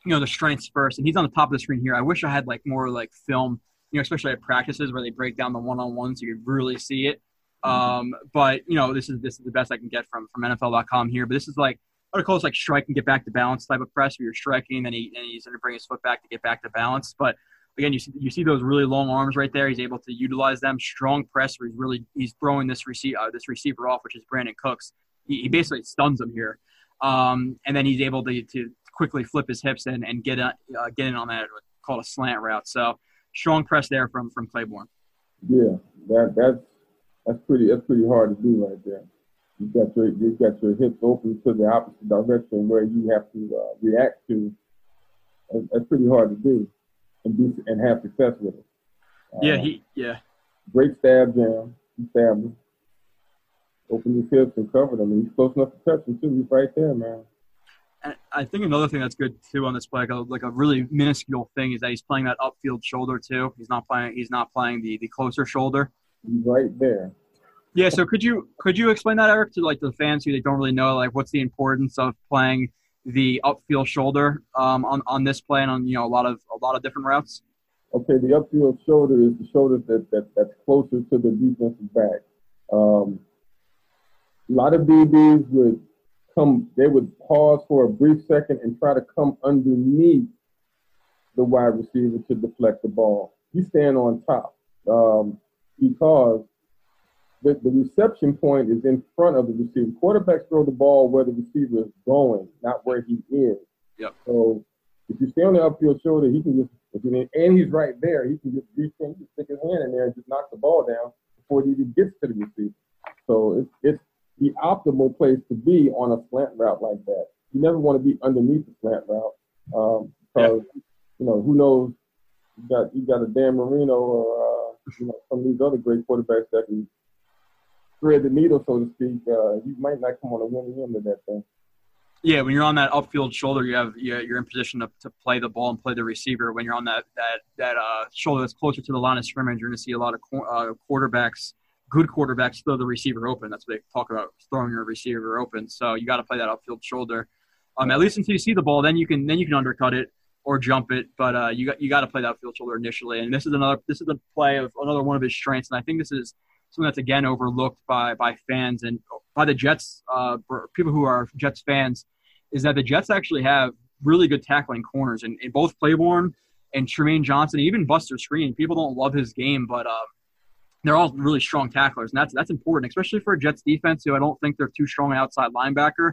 you know the strengths first, and he's on the top of the screen here. I wish I had like more like film, you know, especially at practices where they break down the one on ones, so you could really see it. Um, but you know, this is this is the best I can get from from NFL.com here. But this is like this like strike and get back to balance type of press, where you're striking and he and he's going to bring his foot back to get back to balance. But again, you see you see those really long arms right there. He's able to utilize them. Strong press where he's really he's throwing this receiver uh, this receiver off, which is Brandin Cooks. He, he basically stuns him here, um, and then he's able to, to quickly flip his hips and and get a, uh, get in on that called a slant route. So strong press there from from Claiborne. Yeah, that that's that's pretty that's pretty hard to do right there. You got your you got your hips open to the opposite direction where you have to uh, react to. That's, that's pretty hard to do and be and have success with it. Yeah, um, he yeah. Great stab jam. He stabbed him. Opened his hips and covered him. And he's close enough to touch him too. He's right there, man. And I think another thing that's good too on this play, like a, like a really minuscule thing, is that he's playing that upfield shoulder too. He's not playing. He's not playing the the closer shoulder. Right there. Yeah. So could you could you explain that, Erik, to like the fans who they don't really know, like what's the importance of playing the upfield shoulder um, on on this play and on you know a lot of a lot of different routes? Okay, the upfield shoulder is the shoulder that, that that's closer to the defensive back. Um, a lot of DBs would come, they would pause for a brief second and try to come underneath the wide receiver to deflect the ball. You stand on top um, because the, the reception point is in front of the receiver. Quarterbacks throw the ball where the receiver is going, not where he is. Yep. So if you stay on the upfield shoulder, he can just he, and he's right there, he can just reach in, just stick his hand in there and just knock the ball down before he even gets to the receiver. So it's it's the optimal place to be on a slant route like that. You never want to be underneath the slant route um, because yeah. you know who knows you got you got a Dan Marino or uh, you know some of these other great quarterbacks that can thread the needle, so to speak, uh, you might not come on the winning end of that thing. Yeah, when you're on that upfield shoulder, you have you're in position to, to play the ball and play the receiver. When you're on that that that uh, shoulder that's closer to the line of scrimmage, you're going to see a lot of uh, quarterbacks, good quarterbacks, throw the receiver open. That's what they talk about, throwing your receiver open. So you got to play that upfield shoulder, um, at least until you see the ball. Then you can then you can undercut it or jump it, but uh, you got you got to play that field shoulder initially. And this is another this is the play of another one of his strengths, and I think this is something that's again overlooked by by fans and by the Jets, uh, people who are Jets fans, is that the Jets actually have really good tackling corners, and in both Claiborne and Trumaine Johnson, even Buster Skrine. People don't love his game, but um, they're all really strong tacklers, and that's that's important, especially for a Jets defense who I don't think they're too strong outside linebacker.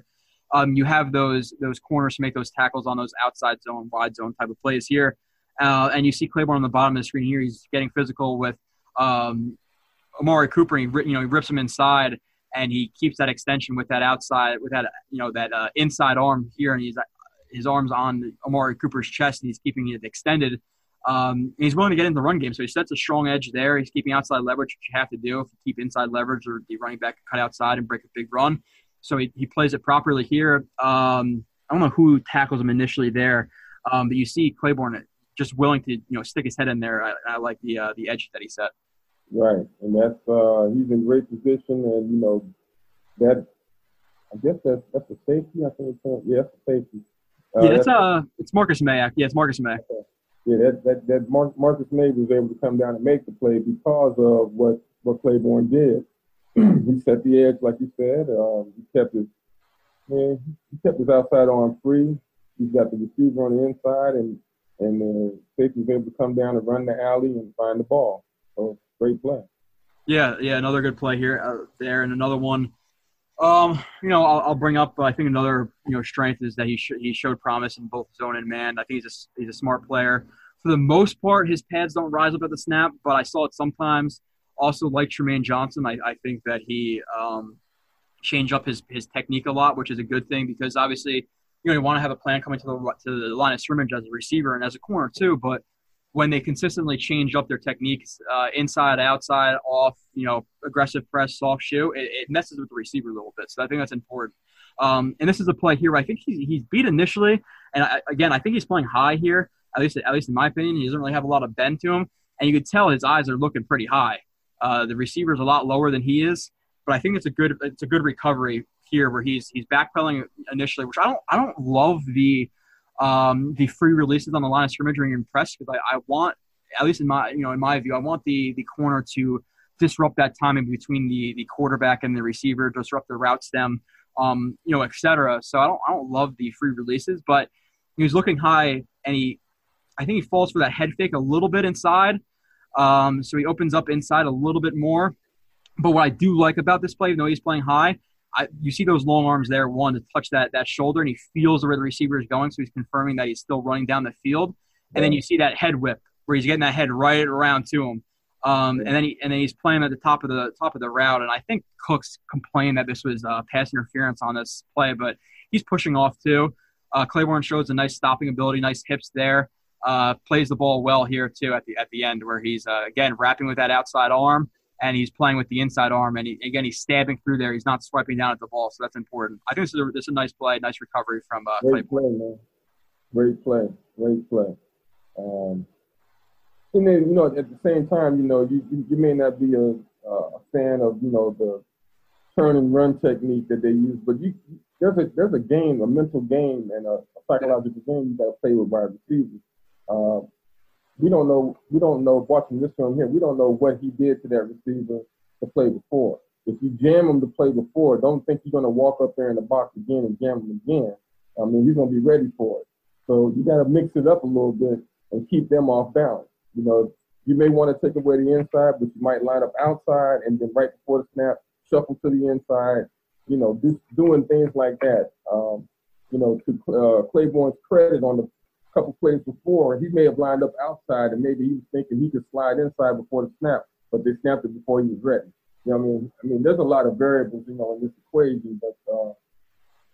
Um, you have those those corners to make those tackles on those outside zone, wide zone type of plays here, uh, and you see Claiborne on the bottom of the screen here. He's getting physical with um, Amari Cooper, he, you know, he rips him inside and he keeps that extension with that outside, with that, you know, that uh, inside arm here. And he's, his arm's on Amari Cooper's chest and he's keeping it extended. Um, he's willing to get into the run game. So he sets a strong edge there. He's keeping outside leverage, which you have to do if you keep inside leverage or the running back cut outside and break a big run. So he, he plays it properly here. Um, I don't know who tackles him initially there. Um, but you see Claiborne just willing to you know stick his head in there. I, I like the uh, the edge that he set. Right, and that's uh, he's in great position, and you know that I guess that's that's a safety. I think it's, yeah, that's a safety. Uh, yeah, it's uh, it's Marcus Maye. Yeah, it's Marcus Maye. Okay. Yeah, that that that Mar- Marcus Maye was able to come down and make the play because of what what Claiborne did. He set the edge, like you said. Um, he kept his man, he kept his outside arm free. He's got the receiver on the inside, and and the safety was able to come down and run the alley and find the ball. So great play. Yeah, yeah, another good play here uh, there, and another one. Um, you know, I'll, I'll, bring up. I think another you know strength is that he sh- he showed promise in both zone and man. I think he's a he's a smart player. For the most part, his pads don't rise up at the snap, but I saw it sometimes. Also, like Trumaine Johnson, I, I think that he um, changed up his his technique a lot, which is a good thing because obviously you know you want to have a plan coming to the to the line of scrimmage as a receiver and as a corner too, but when they consistently change up their techniques uh, inside, outside, off, you know, aggressive press, soft shoe, it, it, messes with the receiver a little bit. So I think that's important. Um, and this is a play here. I think he's, he's beat initially, and I, again, I think he's playing high here. At least, at least in my opinion, he doesn't really have a lot of bend to him, and you could tell his eyes are looking pretty high. Uh, the receiver's a lot lower than he is, but I think it's a good it's a good recovery here where he's he's backpedaling initially, which I don't I don't love the um, the free releases on the line of scrimmage are impressed because I, I want, at least in my you know in my view, I want the the corner to disrupt that timing between the the quarterback and the receiver, disrupt the route stem, um, you know, etc. So I don't I don't love the free releases, but he was looking high and he, I think he falls for that head fake a little bit inside. Um, so he opens up inside a little bit more. But what I do like about this play, even though he's playing high, I, you see those long arms there, one to touch that that shoulder, and he feels where the receiver is going, so he's confirming that he's still running down the field. And then you see that head whip where he's getting that head right around to him. Um, and then he and then he's playing at the top of the top of the route. And I think Cooks complained that this was uh, pass interference on this play, but he's pushing off too. Uh, Claiborne shows a nice stopping ability, nice hips there. Uh, plays the ball well here too at the at the end where he's uh, again wrapping with that outside arm and he's playing with the inside arm. And he, again, he's stabbing through there. He's not swiping down at the ball, so that's important. I think this is a, this is a nice play, nice recovery from uh, Great play, man. Great play. Great play. Um, and then, you know, at the same time, you know, you, you may not be a, a fan of, you know, the turn and run technique that they use, but you there's a there's a game, a mental game, and a, a psychological game you got to play with wide receivers. Uh, we don't know we don't know watching this film here, we don't know what he did to that receiver to play before. If you jam him to play before, don't think you're gonna walk up there in the box again and jam him again. I mean, he's gonna be ready for it. So you gotta mix it up a little bit and keep them off balance. You know, you may want to take away the inside, but you might line up outside and then right before the snap, shuffle to the inside. You know, just doing things like that. Um, you know, to uh, Claiborne's credit on the couple plays before, he may have lined up outside and maybe he was thinking he could slide inside before the snap, but they snapped it before he was ready. You know what I mean? I mean, there's a lot of variables, you know, in this equation, but, uh,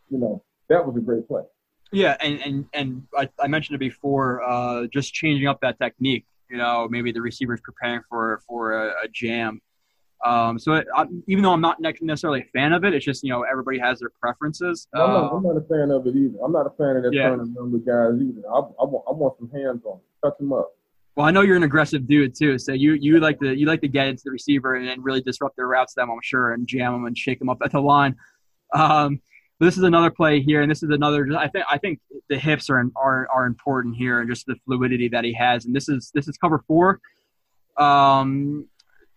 you know, that was a great play. Yeah, and and, and I, I mentioned it before, uh, just changing up that technique. You know, maybe the receiver's preparing for for a, a jam. Um, so it, I, even though I'm not necessarily a fan of it, it's just you know everybody has their preferences. I'm, not, I'm not a fan of it either. I'm not a fan of that yeah. turn and the guys either. I, I, want, I want some hands on, touch them up. Well, I know you're an aggressive dude too, so you you like to you like to get into the receiver and, and really disrupt their route stem, I'm sure, and jam them and shake them up at the line. Um, this is another play here, and this is another. I think I think the hips are are are important here, and just the fluidity that he has. And this is this is cover four. Um,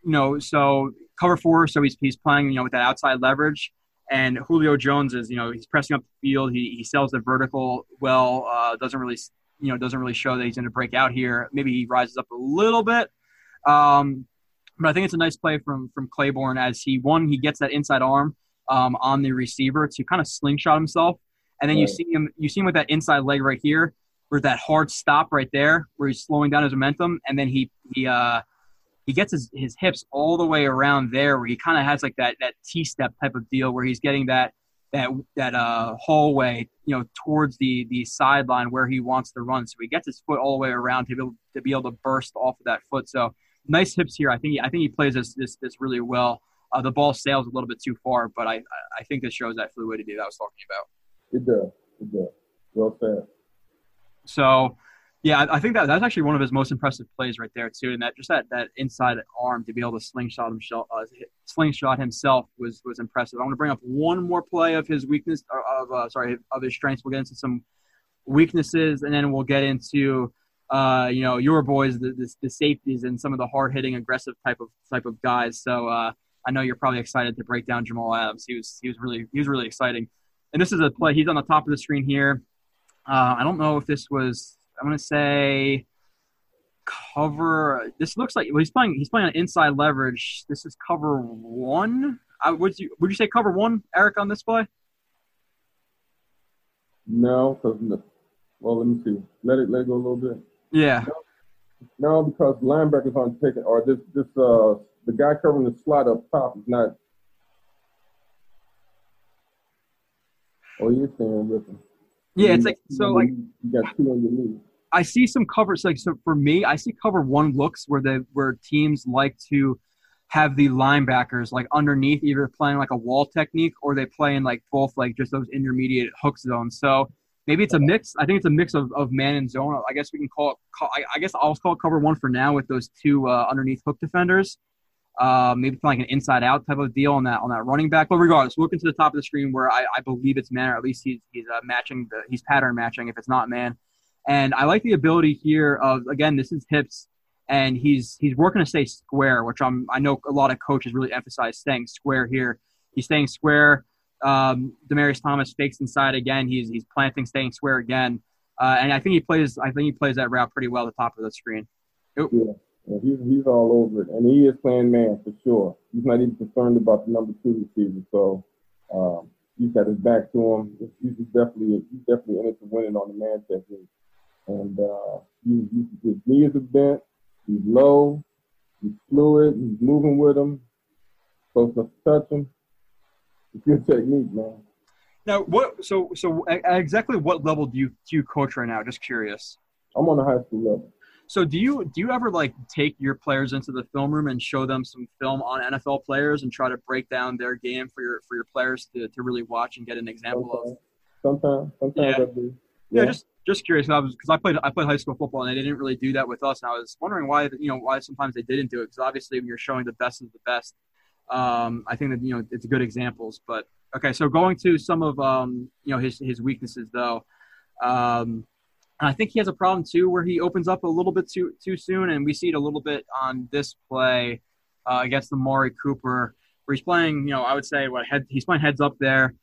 you know, so cover four, so he's he's playing, you know, with that outside leverage. And Julio Jones is, you know, he's pressing up the field. He he sells the vertical well. Uh, doesn't really, you know, doesn't really show that he's going to break out here. Maybe he rises up a little bit. Um, but I think it's a nice play from from Claiborne as he one he gets that inside arm um, on the receiver to kind of slingshot himself, and then right. you see him you see him with that inside leg right here, where that hard stop right there, where he's slowing down his momentum, and then he he uh, he gets his, his hips all the way around there where he kind of has like that that T step type of deal where he's getting that that that uh hallway you know towards the the sideline where he wants to run. So he gets his foot all the way around to be able to, be able to burst off of that foot. So nice hips here. I think he, I think he plays this this, this really well. Uh, the ball sails a little bit too far but I I think this shows that fluidity that I was talking about. It does it does well said. So, yeah, I think that that's actually one of his most impressive plays right there too, and that just that that inside arm to be able to slingshot himself, uh, slingshot himself was was impressive. I want to bring up one more play of his weakness, of uh, sorry, of his strengths. We'll get into some weaknesses, and then we'll get into uh, you know your boys, the, the, the safeties, and some of the hard hitting, aggressive type of type of guys. So uh, I know you're probably excited to break down Jamal Adams. He was he was really he was really exciting, and this is a play. He's on the top of the screen here. Uh, I don't know if this was I'm gonna say cover. This looks like well, he's playing. He's playing on inside leverage. This is cover one. I, would you would you say cover one, Erik, on this play? No, because well, let me see. Let it let it go a little bit. Yeah. No, because linebackers aren't taking, or this this uh the guy covering the slot up top is not. Oh, you're staying with him. Yeah, it's like so like you got two on your knee. I see some covers like so for me, I see cover one looks where the where teams like to have the linebackers like underneath, either playing like a wall technique or they play in like both like just those intermediate hook zones. So maybe it's a mix. I think it's a mix of, of man and zone. I guess we can call it. I, guess I'll call it cover one for now with those two uh, underneath hook defenders. Uh, maybe like an inside out type of deal on that on that running back. But regardless, look into the top of the screen where I, I believe it's man, or at least he's he's uh, matching the he's pattern matching if it's not man. And I like the ability here of again, this is hips, and he's he's working to stay square, which I'm I know a lot of coaches really emphasize staying square here. He's staying square. Um, Demaryius Thomas fakes inside again. He's he's planting, staying square again, uh, and I think he plays. I think he plays that route pretty well at the top of the screen. Yeah, yeah he's he's all over it, and he is playing man for sure. He's not even concerned about the number two receiver, so um, he's got his back to him. He's definitely he's definitely in it to winning on the man technique, and uh, his knees are bent. He's low. He's fluid. He's moving with him. Supposed to touch him It's good technique, man. Now, what? So, so exactly what level do you do you coach right now? Just curious. I'm on the high school level. So, do you do you ever like take your players into the film room and show them some film on NFL players and try to break down their game for your for your players to, to really watch and get an example sometimes. of? Sometimes, sometimes yeah. I do. Yeah. yeah, just just curious. Because I played I played high school football and they didn't really do that with us, and I was wondering why you know why sometimes they didn't do it because obviously when you're showing the best of the best, um, I think that you know it's good examples. But okay, so going to some of um, you know his his weaknesses though. Um, I think he has a problem too, where he opens up a little bit too too soon, and we see it a little bit on this play uh, against the Amari Cooper, where he's playing. You know, I would say what head he's playing heads up there.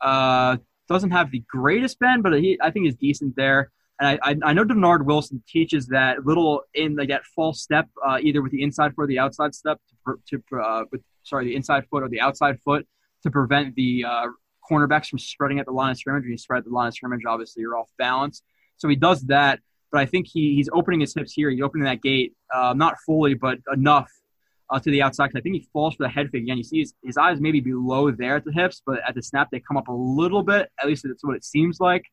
Uh, doesn't have the greatest bend, but he I think he's decent there. And I, I, know Dennard Wilson teaches that little in like that false step, uh, either with the inside foot or the outside step, to, to uh, with sorry, the inside foot or the outside foot to prevent the uh, cornerbacks from spreading at the line of scrimmage. When you spread the line of scrimmage, obviously you're off balance. So he does that, but I think he, he's opening his hips here. He's opening that gate, uh, not fully, but enough uh, to the outside. I think he falls for the head fake again. You see his, his eyes maybe below there at the hips, but at the snap they come up a little bit. At least that's what it seems like.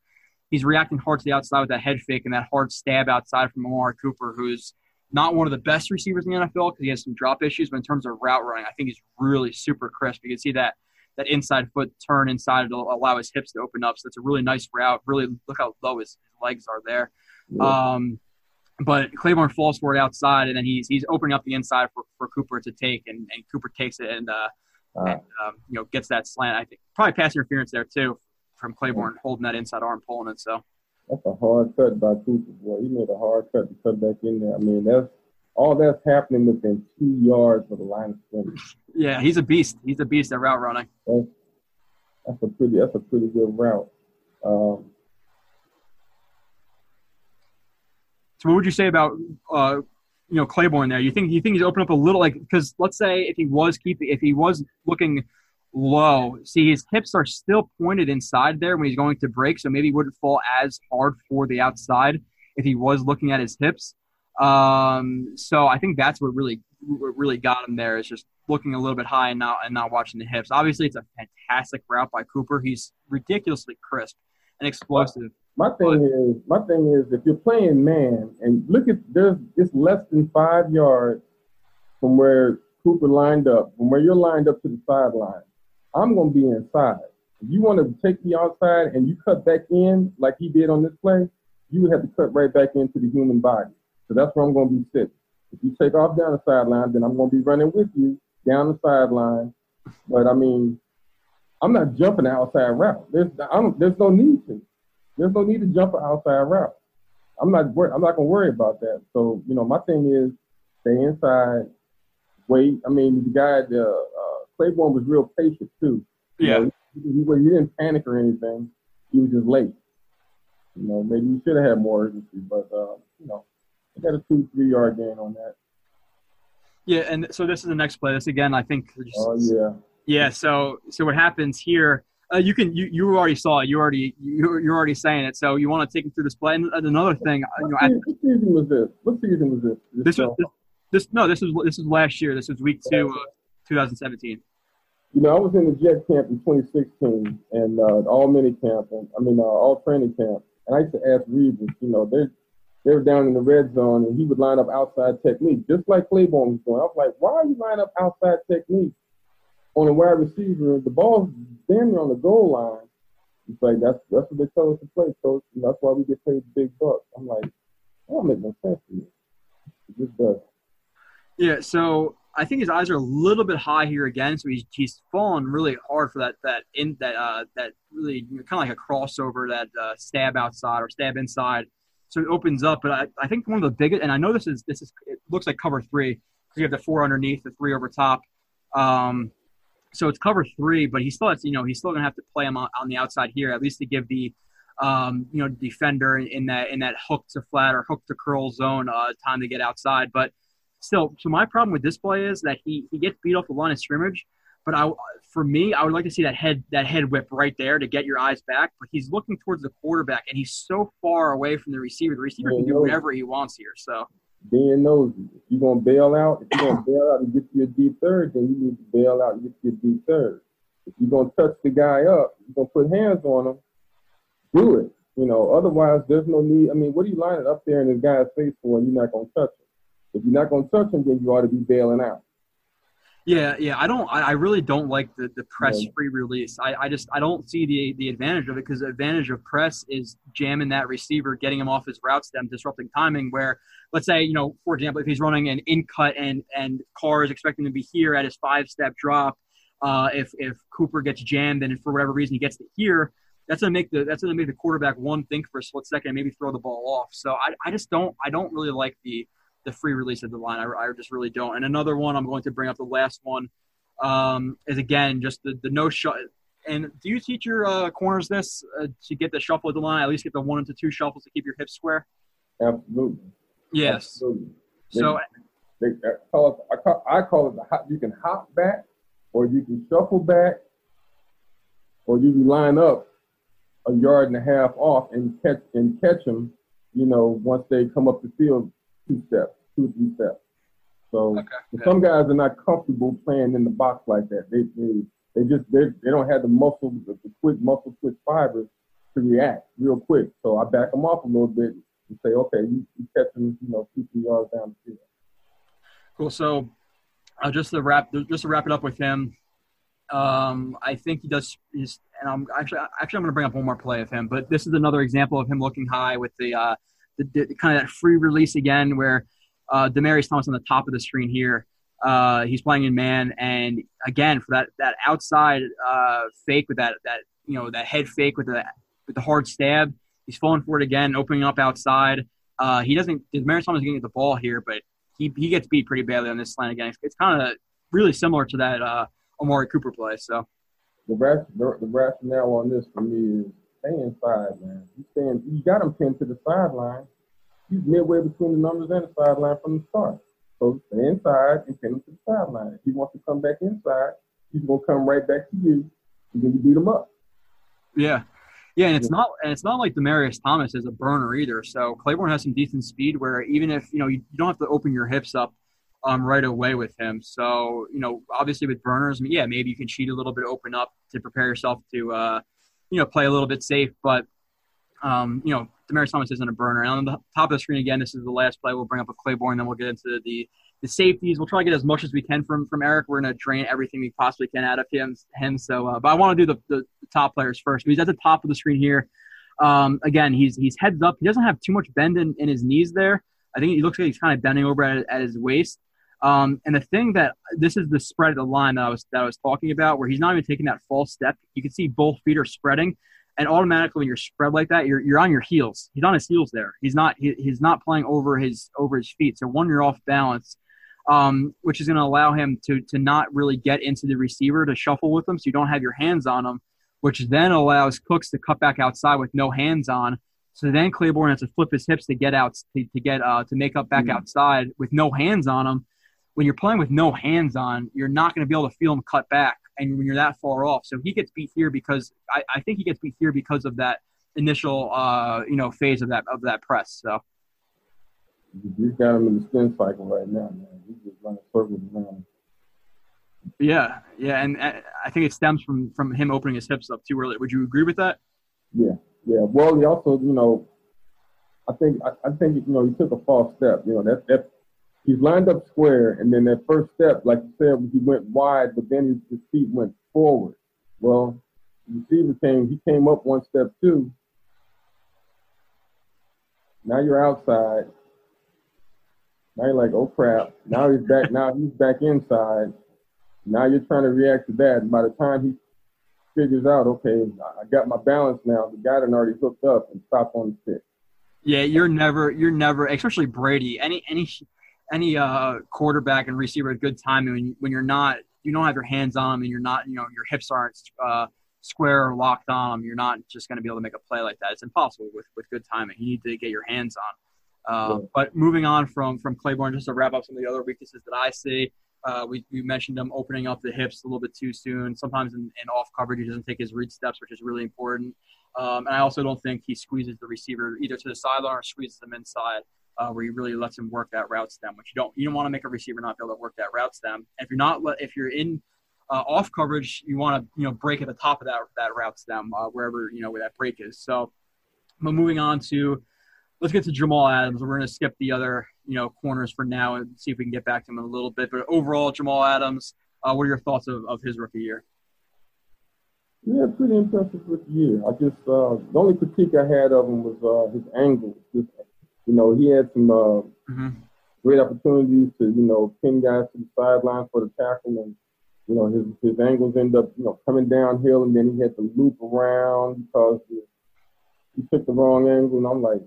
He's reacting hard to the outside with that head fake and that hard stab outside from Amari Cooper, who's – not one of the best receivers in the NFL because he has some drop issues, but in terms of route running, I think he's really super crisp. You can see that that inside foot turn inside to allow his hips to open up. So it's a really nice route. Really look how low his, legs are there. Um, but Claiborne falls for it outside, and then he's he's opening up the inside for, for Cooper to take, and, and Cooper takes it and, uh, uh, and um, you know gets that slant. I think probably pass interference there too from Claiborne yeah. holding that inside arm, pulling it. So that's a hard cut by Cooper, boy. He made a hard cut to cut back in there. I mean, that's all that's happening within two yards of the line of scrimmage. Yeah, he's a beast. He's a beast at route running. That's, that's a pretty that's a pretty good route. Um, so, what would you say about uh, you know Claiborne there? You think you think he's opened up a little like because let's say if he was keeping if he was looking low. See, his hips are still pointed inside there when he's going to break, so maybe he wouldn't fall as hard for the outside if he was looking at his hips. Um, so I think that's what really what really got him there is just looking a little bit high and not and not watching the hips. Obviously, it's a fantastic route by Cooper. He's ridiculously crisp and explosive. My thing is, my thing is, if you're playing man and look at there's it's less than five yards from where Cooper lined up, from where you're lined up to the sideline. I'm going to be inside. If you want to take me outside and you cut back in like he did on this play, you would have to cut right back into the human body. So that's where I'm going to be sitting. If you take off down the sideline, then I'm going to be running with you down the sideline. But I mean, I'm not jumping the outside route. There's there's no need to. There's no need to jump an outside route. I'm not I'm not gonna worry about that. So you know, my thing is stay inside, wait. I mean, the guy, the uh, Claiborne was real patient too. You yeah. Know, he, he, didn't panic or anything. He was just late. You know, maybe he should have had more urgency, but uh, you know, I got a two, three yard gain on that. Yeah, and so this is the next play. This again, I think. Oh yeah. Yeah. So so what happens here? Uh, you can you, you already saw it. You already you you're already saying it. So you want to take them through this play. And another thing, you know, what, season was this? What season was this? This, this was this, this, no. This was this was last year. This was week two, uh, 2017. You know, I was in the Jet camp in 2016 and uh, all mini camp, and I mean uh, all training camp. And I used to ask Revis, you know, they they were down in the red zone, and he would line up outside technique, just like Claiborne was doing. I was like, why are you line up outside technique on a wide receiver? The ball's damn near on the goal line. He's like, that's that's what they tell us to play, coach. And that's why we get paid big bucks. I'm like, that don't make no sense to me. It just does. Yeah, so I think his eyes are a little bit high here again, so he's he's fallen really hard for that that in that uh that really you know, kind of like a crossover that uh, stab outside or stab inside. So it opens up, but I, I think one of the biggest, and I know this is this is it looks like cover three because you have the four underneath, the three over top. Um, so it's cover three, but he still has, you know, he's still gonna have to play him on, on the outside here, at least to give the, um, you know, defender in, in, that in that hook to flat or hook to curl zone uh, time to get outside. But still, so my problem with this play is that he he gets beat off the line of scrimmage. But I, for me, I would like to see that head that head whip right there to get your eyes back. But he's looking towards the quarterback, and he's so far away from the receiver. The receiver can do whatever he wants here. So Dan nosy. if you're gonna bail out, if you're gonna bail out and get you a deep third, then you need to bail out and get you a deep third. If you're gonna touch the guy up, you're gonna put hands on him, do it. You know, otherwise there's no need. I mean, what are you lining up there in this guy's face for and you're not gonna touch him? If you're not gonna touch him, then you ought to be bailing out. Yeah, yeah. I don't. I, I really don't like the, the press free release. I, I just I don't see the the advantage of it because the advantage of press is jamming that receiver, getting him off his route stem, disrupting timing. Where let's say you know, for example, if he's running an in cut and and Carr is expecting to be here at his five step drop, uh, if if Cooper gets jammed and for whatever reason he gets to here, that's gonna make the that's gonna make the quarterback one think for a split second and maybe throw the ball off. So I I just don't I don't really like the the free release of the line. I, I just really don't. And another one I'm going to bring up, the last one, um, is again just the, the no shot. And do you teach your uh, corners this uh, to get the shuffle of the line? At least get the one into two shuffles to keep your hips square. Absolutely. Yes. Absolutely. So they, they call it, I call, I call it the hop, you can hop back, or you can shuffle back, or you can line up a yard and a half off and catch and catch them. You know, once they come up the field two steps, two or three steps. So okay, some guys are not comfortable playing in the box like that. They they they just they they don't have the muscle, the, the quick muscle twitch fibers to react real quick. So I back them off a little bit and say, okay, you, you catch them, you know, two three yards down the field. Cool. So uh, just to wrap just to wrap it up with him, um, I think he does. He's, and I'm actually actually I'm going to bring up one more play of him, but this is another example of him looking high with the uh, the, the, kind of that free release again where uh, Demaryius Thomas on the top of the screen here. Uh, he's playing in man, and again for that that outside uh, fake with that that you know that head fake with the with the hard stab. He's falling for it again, opening up outside. Uh, he doesn't. Demaryius Thomas is getting the ball here, but he he gets beat pretty badly on this slant again. It's, it's kind of really similar to that uh, Amari Cooper play. So the rationale on this for me is stay inside, man. You stand, you got him pinned to the sideline. He's midway between the numbers and the sideline from the start. So stay inside and pin him to the sideline. If he wants to come back inside, he's gonna come right back to you, and then you beat him up. Yeah. Yeah, and it's not and it's not like Demaryius Thomas is a burner either. So Claiborne has some decent speed where even if you know you, you don't have to open your hips up um, right away with him. So you know, obviously with burners, I mean, yeah, maybe you can cheat a little bit, open up to prepare yourself to uh, you know, play a little bit safe. But, um, you know, Demaryius Thomas isn't a burner. And on the top of the screen again, this is the last play. We'll bring up a Claiborne, then we'll get into the the safeties. We'll try to get as much as we can from from Erik. We're going to drain everything we possibly can out of him. Him. So, uh, but I want to do the, the, the, top players first. He's at the top of the screen here. Um, again, he's he's heads up. He doesn't have too much bend in, in his knees there. I think he looks like he's kind of bending over at, at his waist. Um, and the thing that this is the spread of the line that I was that I was talking about, where he's not even taking that false step. You can see both feet are spreading, and automatically when you're spread like that, you're you're on your heels. He's on his heels there. He's not he, he's not playing over his over his feet. So one, you're off balance, um, which is going to allow him to to not really get into the receiver to shuffle with him, so you don't have your hands on him, which then allows Cooks to cut back outside with no hands on. So then Claiborne has to flip his hips to get out to, to get uh, to make up back mm-hmm. outside with no hands on him. When you're playing with no hands on, you're not going to be able to feel him cut back, and when you're that far off, so he gets beat here because I, I think he gets beat here because of that initial uh, you know phase of that of that press. So you got him in the spin cycle right now, man. He's just running circles around. Yeah, yeah, and I think it stems from from him opening his hips up too early. Would you agree with that? Yeah, yeah. Well, he also, you know, I think I, I think you know he took a false step. You know that that he's lined up square, and then that first step, like you said, he went wide, but then his, his feet went forward. Well, the receiver came, he came up one step too. Now you're outside. Now you're like, oh crap. Now he's back. now he's back inside. Now you're trying to react to that. And by the time he figures out, okay, I got my balance now. The guy done already hooked up and stopped on the stick. Yeah, you're never, you're never, especially Brady. Any, any, any uh, quarterback and receiver with good timing when, when you're not, you don't have your hands on them and you're not, you know, your hips aren't uh, square or locked on them. You're not just going to be able to make a play like that. It's impossible with with good timing. You need to get your hands on. Uh, but moving on from from Claiborne, just to wrap up some of the other weaknesses that I see, uh, we, we mentioned him opening up the hips a little bit too soon. Sometimes in, in off coverage, he doesn't take his read steps, which is really important. Um, and I also don't think he squeezes the receiver either to the sideline or squeezes them inside, uh, where he really lets him work that route stem, which you don't you don't want to make a receiver not be able to work that route stem. And if you're not if you're in uh, off coverage, you want to you know break at the top of that that route stem uh, wherever you know where that break is. So, but moving on to let's get to Jamal Adams. We're going to skip the other you know corners for now and see if we can get back to him in a little bit. But overall, Jamal Adams, uh, what are your thoughts of, of his rookie year? Yeah, pretty impressive rookie year. I just uh, the only critique I had of him was uh, his angle. Just you know, he had some uh, mm-hmm. great opportunities to you know pin guys to the sideline for the tackle, and you know his his angles end up you know coming downhill, and then he had to loop around because he took the wrong angle, and I'm like,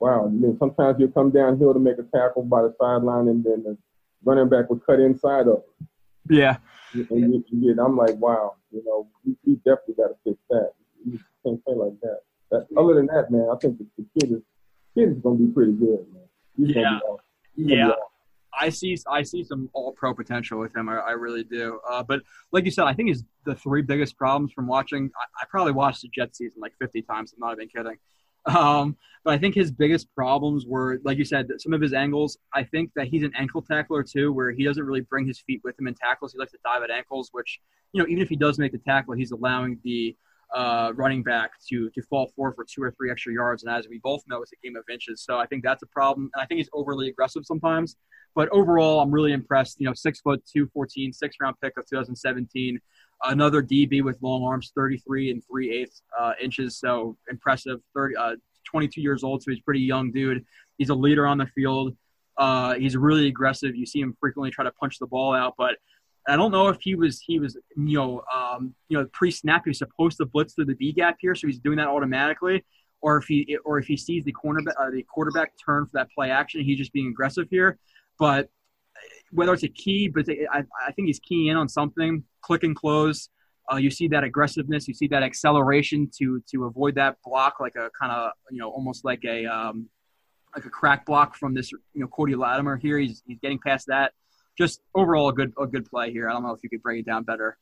wow. And then sometimes he'll come downhill to make a tackle by the sideline, and then the running back will cut inside of him. Yeah. And you, you get, I'm like, wow, you know, we, we definitely got to fix that. You can't play like that. that. Other than that, man, I think the, the kid is kid is gonna be pretty good, man. He's yeah. yeah. I see I see some all pro potential with him. I, I really do. Uh, but like you said, I think is the three biggest problems from watching. I, I, probably watched the Jet season like 50 times. I'm not even kidding. Um, but I think his biggest problems were, like you said, some of his angles. I think that he's an ankle tackler too, where he doesn't really bring his feet with him in tackles. He likes to dive at ankles, which you know, even if he does make the tackle, he's allowing the uh, running back to to fall forward for two or three extra yards. And as we both know, it's a game of inches. So I think that's a problem. And I think he's overly aggressive sometimes. But overall, I'm really impressed. You know, six foot two, 14, six round pick of 2017. Another DB with long arms, 33 and 3 eighths uh, inches. So impressive. 30, uh, 22 years old, so he's pretty young dude. He's a leader on the field. Uh, he's really aggressive. You see him frequently try to punch the ball out, but I don't know if he was he was you know um, you know pre snap he was supposed to blitz through the B gap here, so he's doing that automatically, or if he or if he sees the cornerback uh, the quarterback turn for that play action, he's just being aggressive here. But whether it's a key, but I, I think he's keying in on something, click and close. Uh, you see that aggressiveness, you see that acceleration to to avoid that block, like a kind of you know almost like a um, like a crack block from this you know Cody Latimer here. He's he's getting past that. Just overall a good a good play here. I don't know if you could break it down better.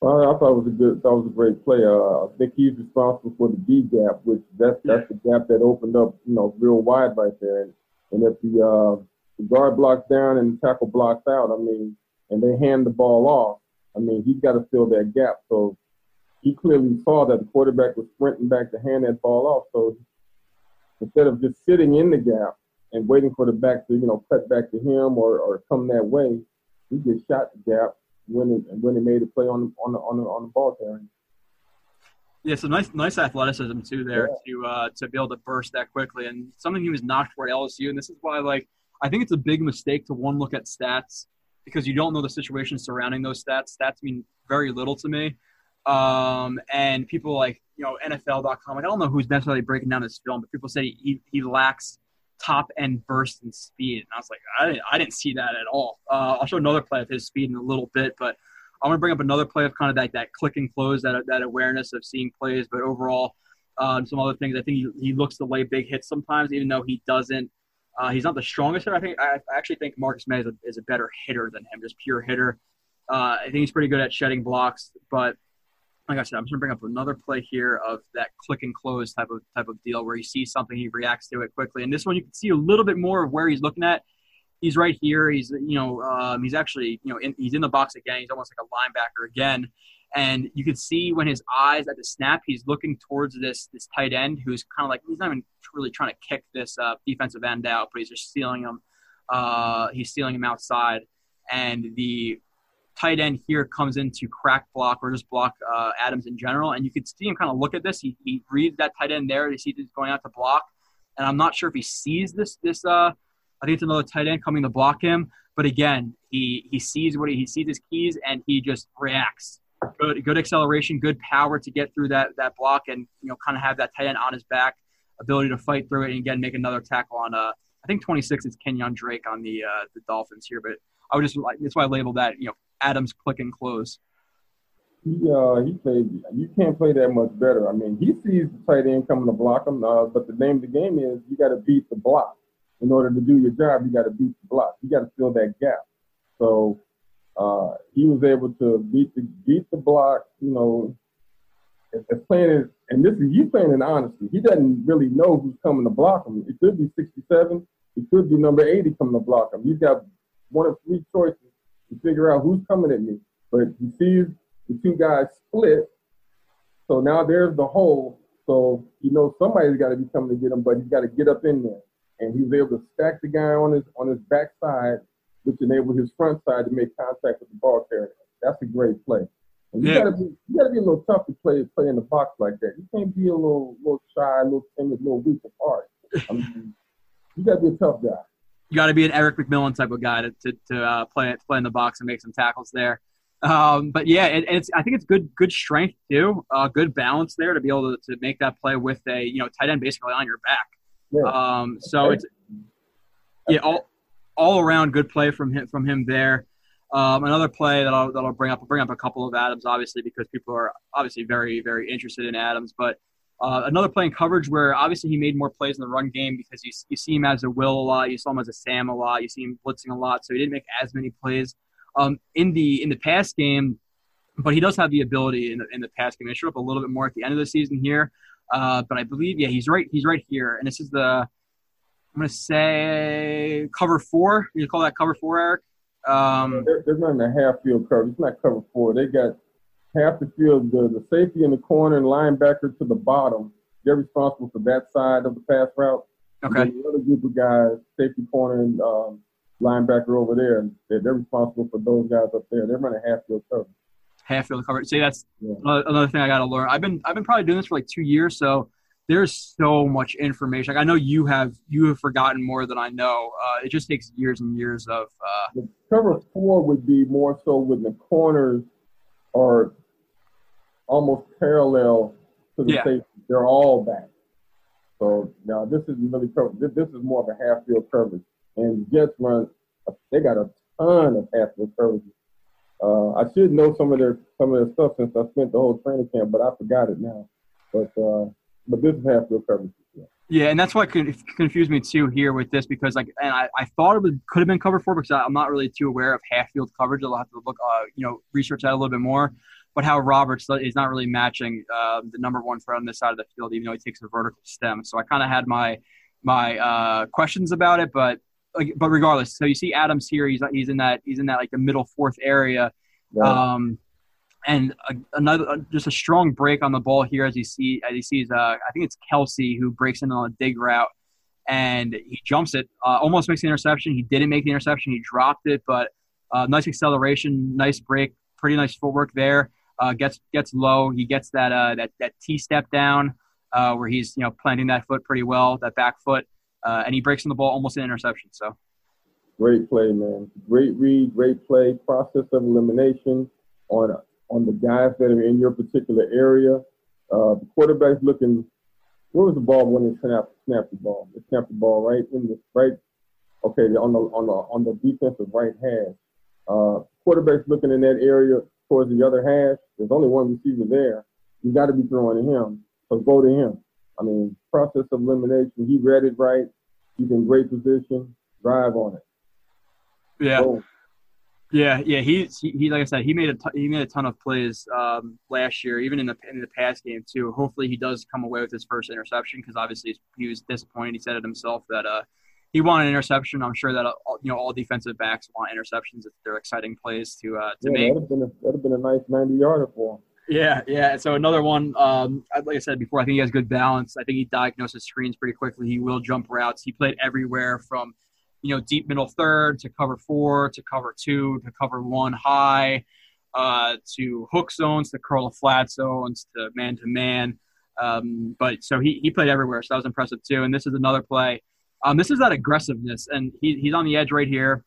Uh, I thought it was a good, that was a great play. Uh, I think he's responsible for the B gap, which that's that's the gap that opened up, you know, real wide right there. And, and if the, uh, the guard blocks down and the tackle blocks out, I mean, and they hand the ball off, I mean, he's got to fill that gap. So he clearly saw that the quarterback was sprinting back to hand that ball off. So instead of just sitting in the gap and waiting for the back to, you know, cut back to him or, or come that way, he just shot the gap when it when he made a play on on the on the, on the ball carrying. Yeah, so nice, nice athleticism too there yeah. to uh, to be able to burst that quickly, and something he was knocked for at LSU. And this is why, like, I think it's a big mistake to one look at stats because you don't know the situation surrounding those stats. Stats mean very little to me. Um, and people like you know NFL.com. Like, I don't know who's necessarily breaking down this film, but people say he, he lacks top end burst and speed. And I was like, I didn't, I didn't see that at all. Uh, I'll show another play of his speed in a little bit, but I'm going to bring up another play of kind of that, that click and close, that, that awareness of seeing plays. But overall, um, some other things, I think he, he looks to lay big hits sometimes, even though he doesn't. Uh, he's not the strongest hitter. I think I actually think Marcus Maye is a, is a better hitter than him, just pure hitter. Uh, I think he's pretty good at shedding blocks, but like I said, I'm just gonna bring up another play here of that click and close type of type of deal where he sees something, he reacts to it quickly. And this one, you can see a little bit more of where he's looking at. He's right here. He's you know um, he's actually you know in, he's in the box again. He's almost like a linebacker again. And you can see when his eyes at the snap, he's looking towards this this tight end who's kind of like he's not even really trying to kick this uh, defensive end out, but he's just stealing him. Uh, he's stealing him outside, and the tight end here comes in to crack block or just block uh, Adams in general. And you could see him kind of look at this. He, he reads that tight end there. He sees he's going out to block. And I'm not sure if he sees this. This uh, I think it's another tight end coming to block him. But again, he he sees what he, he sees his keys and he just reacts. Good good acceleration, good power to get through that that block and you know kind of have that tight end on his back, ability to fight through it and again make another tackle on uh I think 26 is Kenyon Drake on the uh, the Dolphins here, but I would just like that's why I labeled that you know Adams click and close. He uh he played. You can't play that much better. I mean, he sees the tight end coming to block him, uh, but the name of the game is you got to beat the block. In order to do your job, you got to beat the block. You got to fill that gap. So uh, he was able to beat the beat the block. You know, as playing and this is you playing in honesty. He doesn't really know who's coming to block him. It could be 67. It could be number 80 coming to block him. He's got one of three choices to figure out who's coming at me. But he sees the two guys split. So now there's the hole. So he knows somebody's got to be coming to get him, but he's got to get up in there. And he's able to stack the guy on his on his backside, which enabled his front side to make contact with the ball carrier. That's a great play. And you yeah. gotta be you gotta be a little tough to play play in the box like that. You can't be a little little shy, a little timid, a little weak apart. I mean, you gotta be a tough guy you got to be an Erik McMillan type of guy to to, to uh, play play in the box and make some tackles there. Um, but yeah, it, it's I think it's good good strength too, uh, good balance there to be able to, to make that play with a you know tight end basically on your back. Yeah. Um, so it's yeah all all around good play from him from him there. Um, another play that I'll, that I'll bring up, I'll bring up a couple of Adams, obviously, because people are obviously very, very interested in Adams. But uh, another play in coverage where obviously he made more plays in the run game because you, you see him as a Will a lot, you saw him as a Sam a lot, you see him blitzing a lot, so he didn't make as many plays um, in the in the pass game. But he does have the ability in the, in the pass game. He showed up a little bit more at the end of the season here, uh, but I believe yeah he's right he's right here, and this is the I'm gonna say cover four. You call that cover four, Erik? Um, they're, they're running a half field cover. It's not cover four. They got half the field, the, the safety in the corner and linebacker to the bottom, they're responsible for that side of the pass route. Okay. And the other group of guys, safety corner and um, linebacker over there, they're, they're, responsible for those guys up there. They're running half field coverage. Half field coverage. See, that's yeah. another thing I got to learn. I've been I've been probably doing this for like two years, so there's so much information. Like I know you have you have forgotten more than I know. Uh, it just takes years and years of. Uh, the cover four would be more so with the corners or almost parallel to the yeah. safety. They're all back. So now this is really this, this is more of a half field coverage, and Jets run. They got a ton of half field coverages. Uh, I should know some of their some of their stuff since I spent the whole training camp, but I forgot it now. But uh, but this is half field coverage. Yeah. yeah, and that's what could confused me too here with this because like, and I, I thought it would, could have been cover four because I'm not really too aware of half field coverage. I'll have to look, uh, you know, research that a little bit more but how Roberts is not really matching uh, the number one threat on this side of the field, even though he takes a vertical stem. So I kind of had my my uh, questions about it, but but regardless, so you see Adams here. He's he's in that he's in that like the middle fourth area, um, and a, another uh, just a strong break on the ball here as you see as he sees. Uh, I think it's Kelce who breaks in on a dig route, and he jumps it, uh, almost makes the interception. He didn't make the interception. He dropped it, but uh, nice acceleration, nice break, pretty nice footwork there. uh, gets gets low. He gets that uh, that that T step down where he's you know planting that foot pretty well, that back foot, and he breaks on the ball almost an interception. So great play, man. Great read, great play. Process of elimination on on the guys that are in your particular area. Uh, the quarterback's looking. Where was the ball when they snapped snapped the ball? They snapped the ball right in the right. Okay, on the on the on the defensive right hash. Uh, quarterback's looking in that area towards the other hash. There's only one receiver there. You got to be throwing to him. So go to him. I mean, process of elimination. He read it right. He's in great position. Drive on it. Yeah. Go. Yeah, yeah, he, he like I said, he made a t- he made a ton of plays um, last year, even in the in the past game too. Hopefully, he does come away with his first interception because obviously he was disappointed. He said it himself that uh, he wanted an interception. I'm sure that uh, you know all defensive backs want interceptions. if They're exciting plays to uh, to yeah, make. That'd have been a, that'd have been a nice 90 yarder for him. Yeah, yeah. So another one, um, like I said before, I think he has good balance. I think he diagnoses screens pretty quickly. He will jump routes. He played everywhere from, you know, deep middle third to cover four to cover two to cover one high, uh, to hook zones to curl flat zones to man to man. Um, but so he, he played everywhere, so that was impressive too. And this is another play. Um, this is that aggressiveness, and he, he's on the edge right here,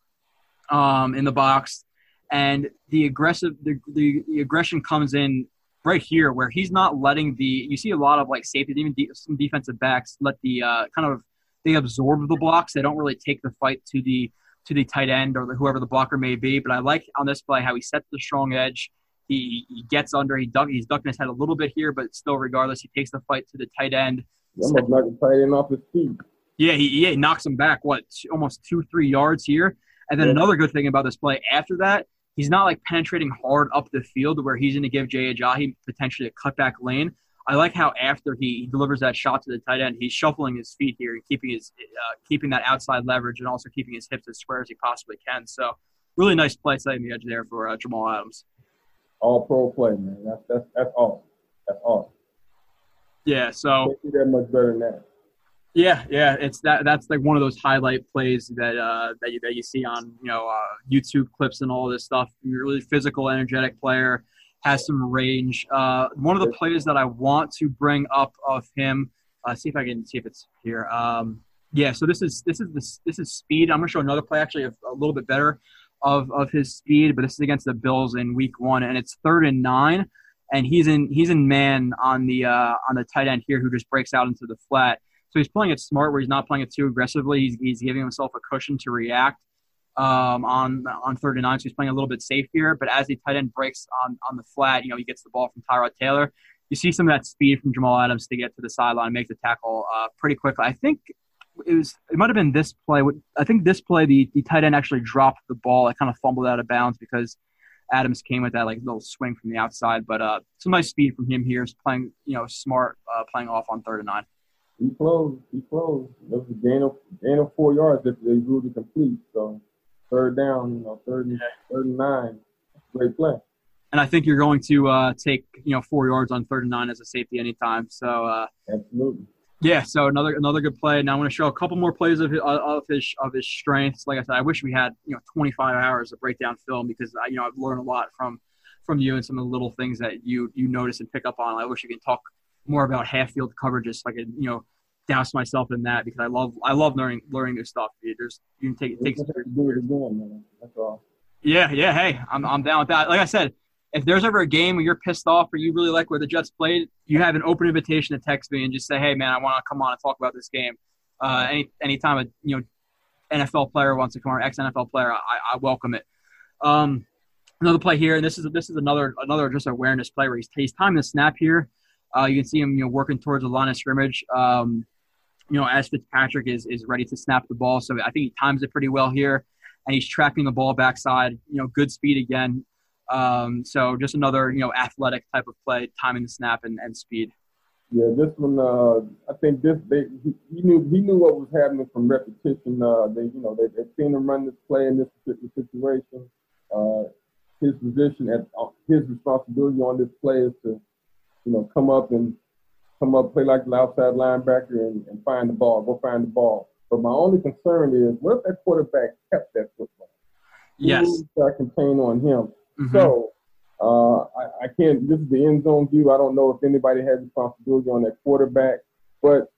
um, in the box and the aggressive the, the, the, aggression comes in right here where he's not letting the you see a lot of like safeties even de- some defensive backs let the uh, kind of they absorb the blocks. They don't really take the fight to the to the tight end or the, whoever the blocker may be but i like on this play how he sets the strong edge. He, he gets under he duck, he's ducking his head a little bit here but still regardless he takes the fight to the tight end. Almost knocked the tight end off his feet. Yeah he, yeah, he knocks him back what almost two three yards here. And then yeah. another good thing about this play after that he's not like penetrating hard up the field where he's going to give Jay Ajayi potentially a cutback lane. I like how after he delivers that shot to the tight end, he's shuffling his feet here and keeping his uh, keeping that outside leverage and also keeping his hips as square as he possibly can. So really nice play setting the edge there for uh, Jamal Adams. All pro play, man. That's that's that's awesome. That's awesome. Yeah. So can't that much better than that. Yeah, yeah, it's that. That's like one of those highlight plays that uh, that you that you see on you know uh, YouTube clips and all this stuff. You're really physical, energetic player, has some range. Uh, one of the plays that I want to bring up of him. Uh, see if I can see if it's here. Um, yeah, so this is this is this this is speed. I'm gonna show another play actually a, a little bit better of of his speed, but this is against the Bills in Week One, and it's third and nine, and he's in he's in man on the uh, on the tight end here who just breaks out into the flat so he's playing it smart, where he's not playing it too aggressively. He's, he's giving himself a cushion to react um, on on third and nine. So he's playing a little bit safe here. But as the tight end breaks on on the flat, you know he gets the ball from Tyrod Taylor. You see some of that speed from Jamal Adams to get to the sideline make the tackle uh, pretty quickly. I think it was it might have been this play. I think this play the, the tight end actually dropped the ball. It kind of fumbled out of bounds because Adams came with that like little swing from the outside. But uh, some nice speed from him here. Is playing you know smart, uh, playing off on third and nine. He closed. He closed. It was a gain of gain of four yards if they drew to complete. So third down, you know, third and third and nine. Great play. And I think you're going to uh, take you know four yards on third and nine as a safety anytime. So uh, absolutely. Yeah, so another another good play. Now I want to show a couple more plays of his, of his of his strengths. Like I said, I wish we had you know 25 hours of breakdown film because I, you know I've learned a lot from from you and some of the little things that you you notice and pick up on. I wish you could talk more about half field coverages so I could, you know, douse myself in that because I love I love learning learning new stuff. There's you can take it takes do it again, man. That's all. Yeah, yeah. Hey, I'm I'm down with that. Like I said, if there's ever a game where you're pissed off or you really like where the Jets played, you have an open invitation to text me and just say, "Hey, man, I want to come on and talk about this game." Uh, any anytime a you know NFL player wants to come on, ex NFL player, I, I welcome it. Um, another play here, and this is this is another another just awareness play where he's he's timing the snap here. Uh, you can see him, you know, working towards the line of scrimmage. Um, you know, as Fitzpatrick is is ready to snap the ball, so I think he times it pretty well here, and he's tracking the ball backside. You know, good speed again. Um, so just another, you know, athletic type of play, timing the snap and, and speed. Yeah, this one, uh, I think this they he, he, knew he knew what was happening from repetition. Uh, they you know they they seen him run this play in this particular situation. Uh, his position at uh, his responsibility on this play is to you know, come up and come up, play like the outside linebacker and, and find the ball, go find the ball. But my only concern is, what if that quarterback kept that football? Yes. I contain on him. Mm-hmm. So uh, I, I can't. This is the end zone view. I don't know if anybody has responsibility on that quarterback, but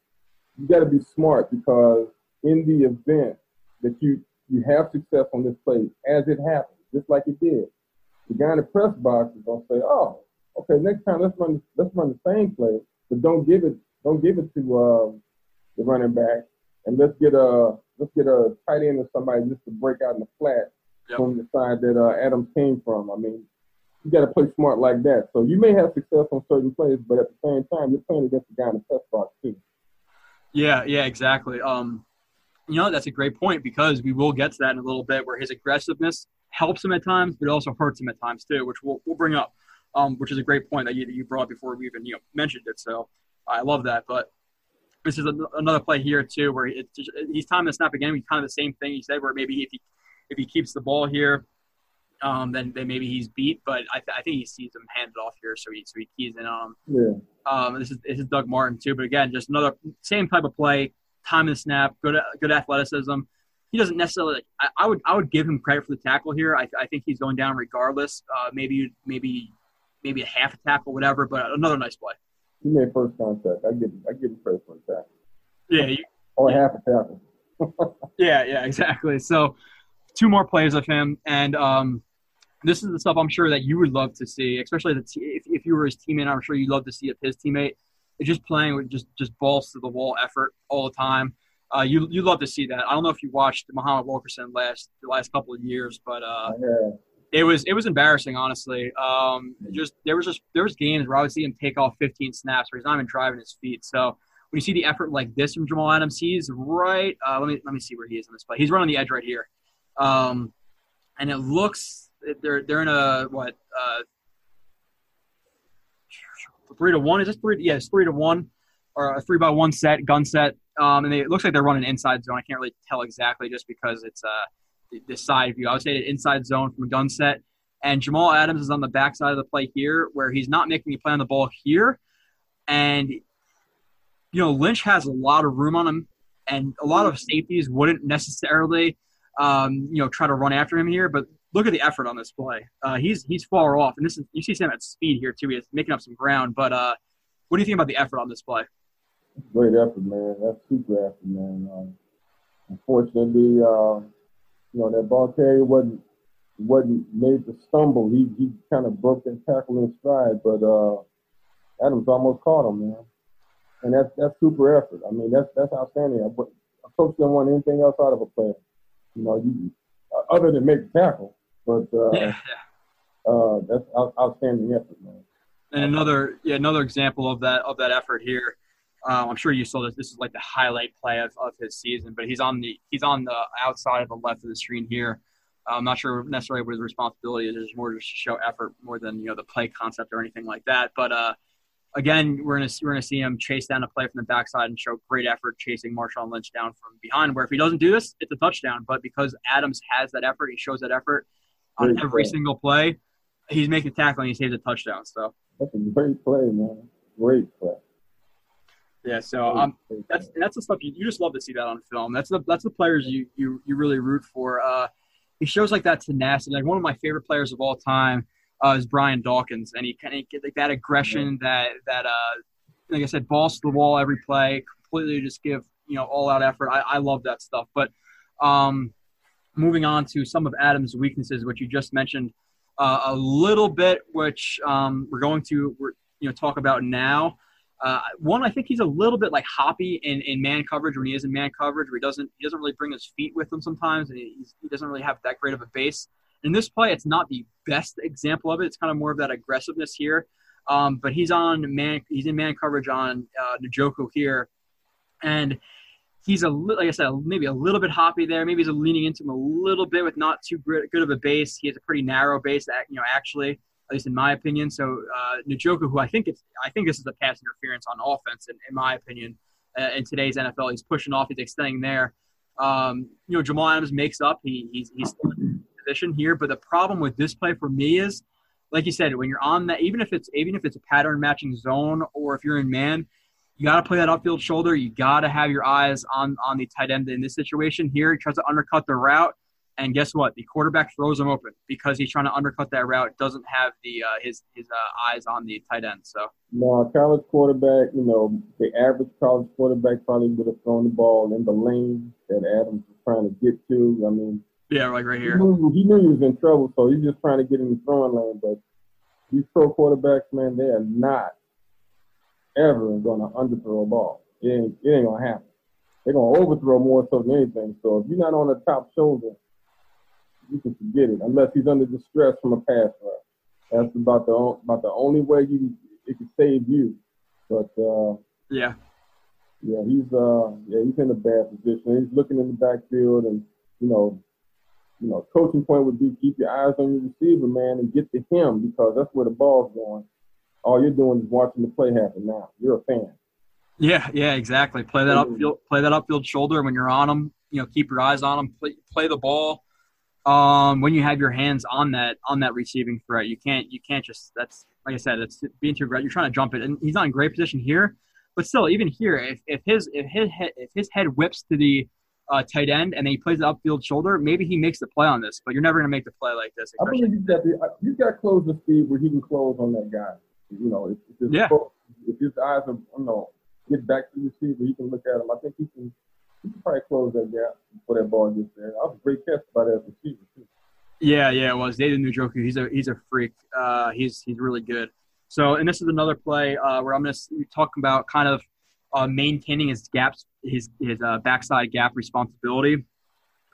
you got to be smart because in the event that you you have success on this play, as it happens, just like it did, the guy in the press box is gonna say, "Oh, okay, next time let's run let's run the same play, but don't give it don't give it to uh, the running back, and let's get a let's get a tight end or somebody just to break out in the flat yep. from the side that uh, Adams came from. I mean, you got to play smart like that. So you may have success on certain plays, but at the same time, you're playing against the guy in the press box too. Yeah, yeah, exactly. Um, you know, that's a great point because we will get to that in a little bit, where his aggressiveness helps him at times, but it also hurts him at times too, which we'll, we'll bring up. Um, which is a great point that you, that you brought before we even you know mentioned it. So I love that. But this is a, another play here too, where it's just, he's timing the snap again. Kind of the same thing he said, where maybe if he if he keeps the ball here, um, then, then maybe he's beat. But I, th- I think he sees him handed off here, so he so he keys in on him. Yeah. Um, this is this is Doug Martin too, but again, just another same type of play, time the snap, good good athleticism he doesn't necessarily. I, I, would I would give him credit for the tackle here. I, I think he's going down regardless. Uh, maybe maybe maybe a half a tackle, whatever. But another nice play. He made first contact. I give I give him credit for tackle. Yeah. You, or yeah. half a tackle. yeah, yeah, exactly. So two more plays of him, and um, this is the stuff I'm sure that you would love to see, especially the t- if, if you were his teammate. I'm sure you'd love to see if his teammate is just playing with just just balls to the wall effort all the time. Uh, you you love to see that. I don't know if you watched Muhammad Wilkerson last the last couple of years, but uh, yeah. It was it was embarrassing, honestly. Um, just there was just there was games where I would see him take off 15 snaps where he's not even driving his feet. So when you see the effort like this from Jamal Adams, he's right. Uh, let me let me see where he is on this play. He's running the edge right here, um, and it looks they're they're in a what uh, three to one. Is this three? Yeah, it's three to one or a three by one set gun set. Um, and they, it looks like they're running inside zone. I can't really tell exactly just because it's uh, the side view. I would say an inside zone from a gun set. And Jamal Adams is on the backside of the play here, where he's not making a play on the ball here. And you know, Lynch has a lot of room on him, and a lot of safeties wouldn't necessarily, um, you know, try to run after him here. But look at the effort on this play. Uh, he's he's far off, and this is you see him at speed here too. He's making up some ground. But uh, what do you think about the effort on this play? great effort, man. That's super effort, man. Um, unfortunately, uh, you know that ball carrier wasn't wasn't made to stumble. He he kind of broke that tackle in stride, but uh, Adams almost caught him, man. And that's that's super effort. I mean, that's that's outstanding. But A coach don't want anything else out of a player, you know, you, uh, other than make the tackle. But uh, yeah, yeah. Uh, that's out, outstanding effort, man. And another yeah another example of that of that effort here um, I'm sure you saw this. This is like the highlight play of, of his season, but he's on the he's on the outside of the left of the screen here. I'm not sure necessarily what his responsibility is. It's more just to show effort more than you know the play concept or anything like that. But uh, again, we're gonna we're gonna see him chase down a play from the backside and show great effort chasing Marshawn Lynch down from behind. Where if he doesn't do this, it's a touchdown. But because Adams has that effort, he shows that effort on great every play. single play. He's making a tackle and he saves a touchdown. So that's a great play, man. Great play. Yeah, so um, that's that's the stuff you, you just love to see that on film. That's the that's the players you you, you really root for. Uh, he shows like that tenacity. Like one of my favorite players of all time uh, is Brian Dawkins, and he kind of get like that aggression, that that uh, like I said, balls to the wall every play, completely just give you know all out effort. I, I love that stuff. But um, moving on to some of Adams' weaknesses, which you just mentioned uh, a little bit, which um, we're going to we're, you know talk about now. Uh, one, I think he's a little bit like hoppy in, in man coverage when he is in man coverage, where he doesn't he doesn't really bring his feet with him sometimes, and he, he doesn't really have that great of a base. In this play, it's not the best example of it. It's kind of more of that aggressiveness here. Um, but he's on man he's in man coverage on uh, Njoku here, and he's a like I said maybe a little bit hoppy there. Maybe he's leaning into him a little bit with not too good of a base. He has a pretty narrow base, you know, actually at least in my opinion. So uh, Njoku, who I think it's, I think this is a pass interference on offense, in, in my opinion, uh, in today's NFL. He's pushing off, he's extending there. Um, you know, Jamal Adams makes up. He, he's he's still in position here, but the problem with this play for me is, like you said, when you're on that, even if it's even if it's a pattern matching zone or if you're in man, you got to play that upfield shoulder. You got to have your eyes on on the tight end in this situation. Here, he tries to undercut the route and guess what? The quarterback throws him open because he's trying to undercut that route. Doesn't have the uh, his his uh, eyes on the tight end. So no, college quarterback. You know, the average college quarterback probably would have thrown the ball in the lane that Adams was trying to get to. I mean, yeah, like right here. He knew, he knew he was in trouble, so he's just trying to get in the throwing lane. But these pro quarterbacks, man, they are not ever going to underthrow a ball. It ain't, it ain't going to happen. They're going to overthrow more so than anything. So if you're not on the top shoulder, you can forget it unless he's under distress from a pass rush. That's about the about the only way you it can save you. But uh, yeah, yeah, he's uh yeah he's in a bad position. He's looking in the backfield, and you know, you know, coaching point would be keep your eyes on your receiver, man, and get to him because that's where the ball's going. All you're doing is watching the play happen. Now you're a fan. Yeah, yeah, exactly. Play that upfield, play that upfield shoulder when you're on them. You know, keep your eyes on them. Play, play the ball um, when you have your hands on that on that receiving threat. You can't you can't just that's like I said, it's being too aggressive. You're trying to jump it, and he's not in great position here. But still, even here, if, if his if his head, if his head whips to the uh, tight end and then he plays the upfield shoulder, maybe he makes the play on this. But you're never going to make the play like this. I believe he's got the, he's got to close the speed where he can close on that guy. You know, if, if his, yeah. if his eyes are you know get back to the receiver, he can look at him. I think he can probably close that gap before that ball gets there. That was a great catch by that receiver too. Yeah, yeah, it was David Njoku. He's a he's a freak. Uh, he's he's really good. So, and this is another play uh, where I'm going to talk about kind of uh, maintaining his gaps, his his uh, backside gap responsibility.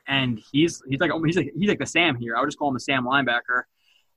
And he's he's like he's like he's like the Sam here. I would just call him the Sam linebacker.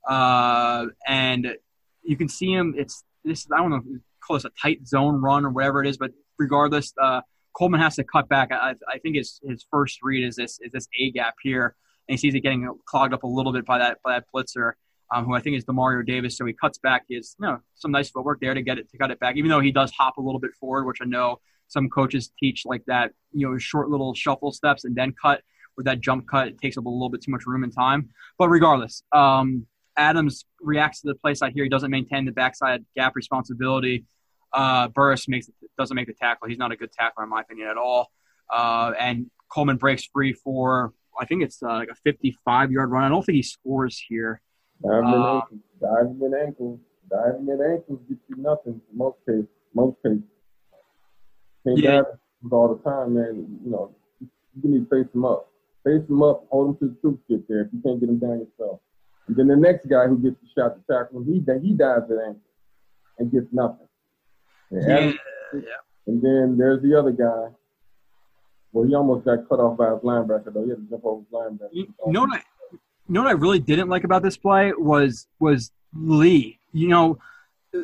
Uh, and you can see him. It's this. I don't know. Call this a tight zone run or whatever it is, but regardless, uh, Coleman has to cut back. I, I think his his first read is this is this A gap here and he sees it getting clogged up a little bit by that by that blitzer, um, who I think is Demario Davis. So he cuts back his you know some nice footwork there to get it to cut it back, even though he does hop a little bit forward, which I know some coaches teach like that you know short little shuffle steps and then cut. With that jump cut, it takes up a little bit too much room and time. But regardless, um, Adams reacts to the play side here. He doesn't maintain the backside gap responsibility. Uh, Burris makes doesn't make the tackle. He's not a good tackler in my opinion at all. Uh, and Coleman breaks free for I think it's uh, like a 55 yard run. I don't think he scores here. Diving in uh, ankles, diving in ankles, diving in ankles get you nothing. Most cases, most cases. Can't yeah. dive all the time, man. You know, you need to face him up. Face him up, hold him to the troops get there if you can't get him down yourself. And then the next guy who gets the shot to tackle him, he he dives at ankle and gets nothing. And, yeah, yeah. and then there's the other guy well, he almost got cut off by his linebacker though. He had to jump over his linebacker. You, you know what I, you know what I really didn't like about this play was was Lee. You know,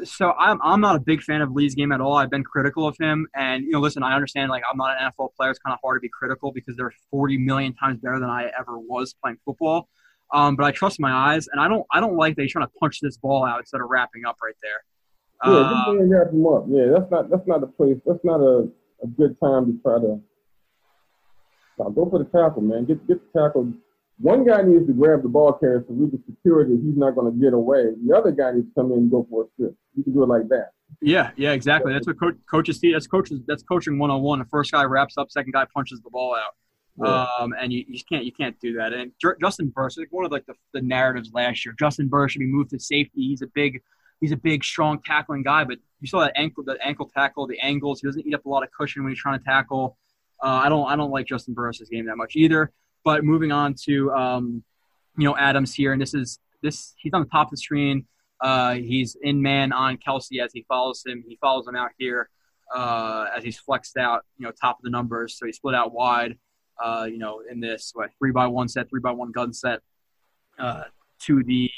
so I'm I'm not a big fan of Lee's game at all. I've been critical of him, and you know, listen, I understand like I'm not an NFL player. It's kind of hard to be critical because they're 40 million times better than I ever was playing football. Um, but I trust my eyes, and I don't I don't like that he's trying to punch this ball out instead of wrapping up right there. Yeah, uh, wrap him up. Yeah, that's not that's not a place. That's not a, a good time to try to now go for the tackle, man. Get get the tackle. One guy needs to grab the ball carrier so we can secure that he's not going to get away. The other guy needs to come in and go for a strip. You can do it like that. Yeah, yeah, exactly. That's what coaches see. That's coaches. That's coaching one on one. The first guy wraps up, second guy punches the ball out. Yeah. Um, and you, you can't you can't do that. And Juston Burris, like one of like the, the narratives last year, Juston Burris should be moved to safety. He's a big he's a big, strong tackling guy, but you saw that ankle the ankle tackle, the angles. He doesn't eat up a lot of cushion when he's trying to tackle. Uh, I don't I don't like Juston Burris's game that much either. But moving on to um, you know Adams here, and this is this he's on the top of the screen. Uh, he's in man on Kelce as he follows him. He follows him out here uh, as he's flexed out, you know, top of the numbers. So he split out wide, uh, you know, in this what, three by one set, three by one gun set uh, to the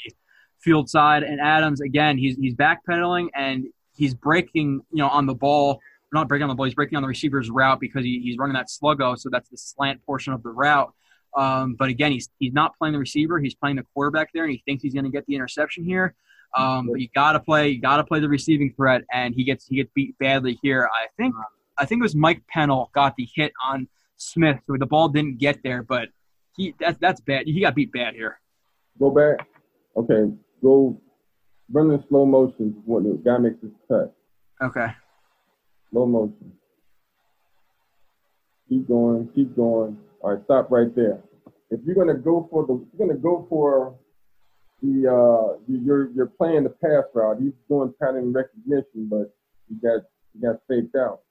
field side. And Adams again, he's he's backpedaling and he's breaking, you know, on the ball not breaking on the ball, he's breaking on the receiver's route because he, he's running that sluggo, so that's the slant portion of the route. Um, but again, he's he's not playing the receiver; he's playing the quarterback there, and he thinks he's going to get the interception here. Um, but you got to play, you got to play the receiving threat, and he gets he gets beat badly here. I think I think it was Mike Pennel got the hit on Smith, so the ball didn't get there, but he that's that's bad. He got beat bad here. Go back. Okay, go run in slow motion when the guy makes his cut. Okay. Slow motion. Keep going, keep going. All right, stop right there. if you're gonna go for the, you're gonna go for the, uh, you're you're playing the pass route. He's doing pattern recognition, but you got you got faked out.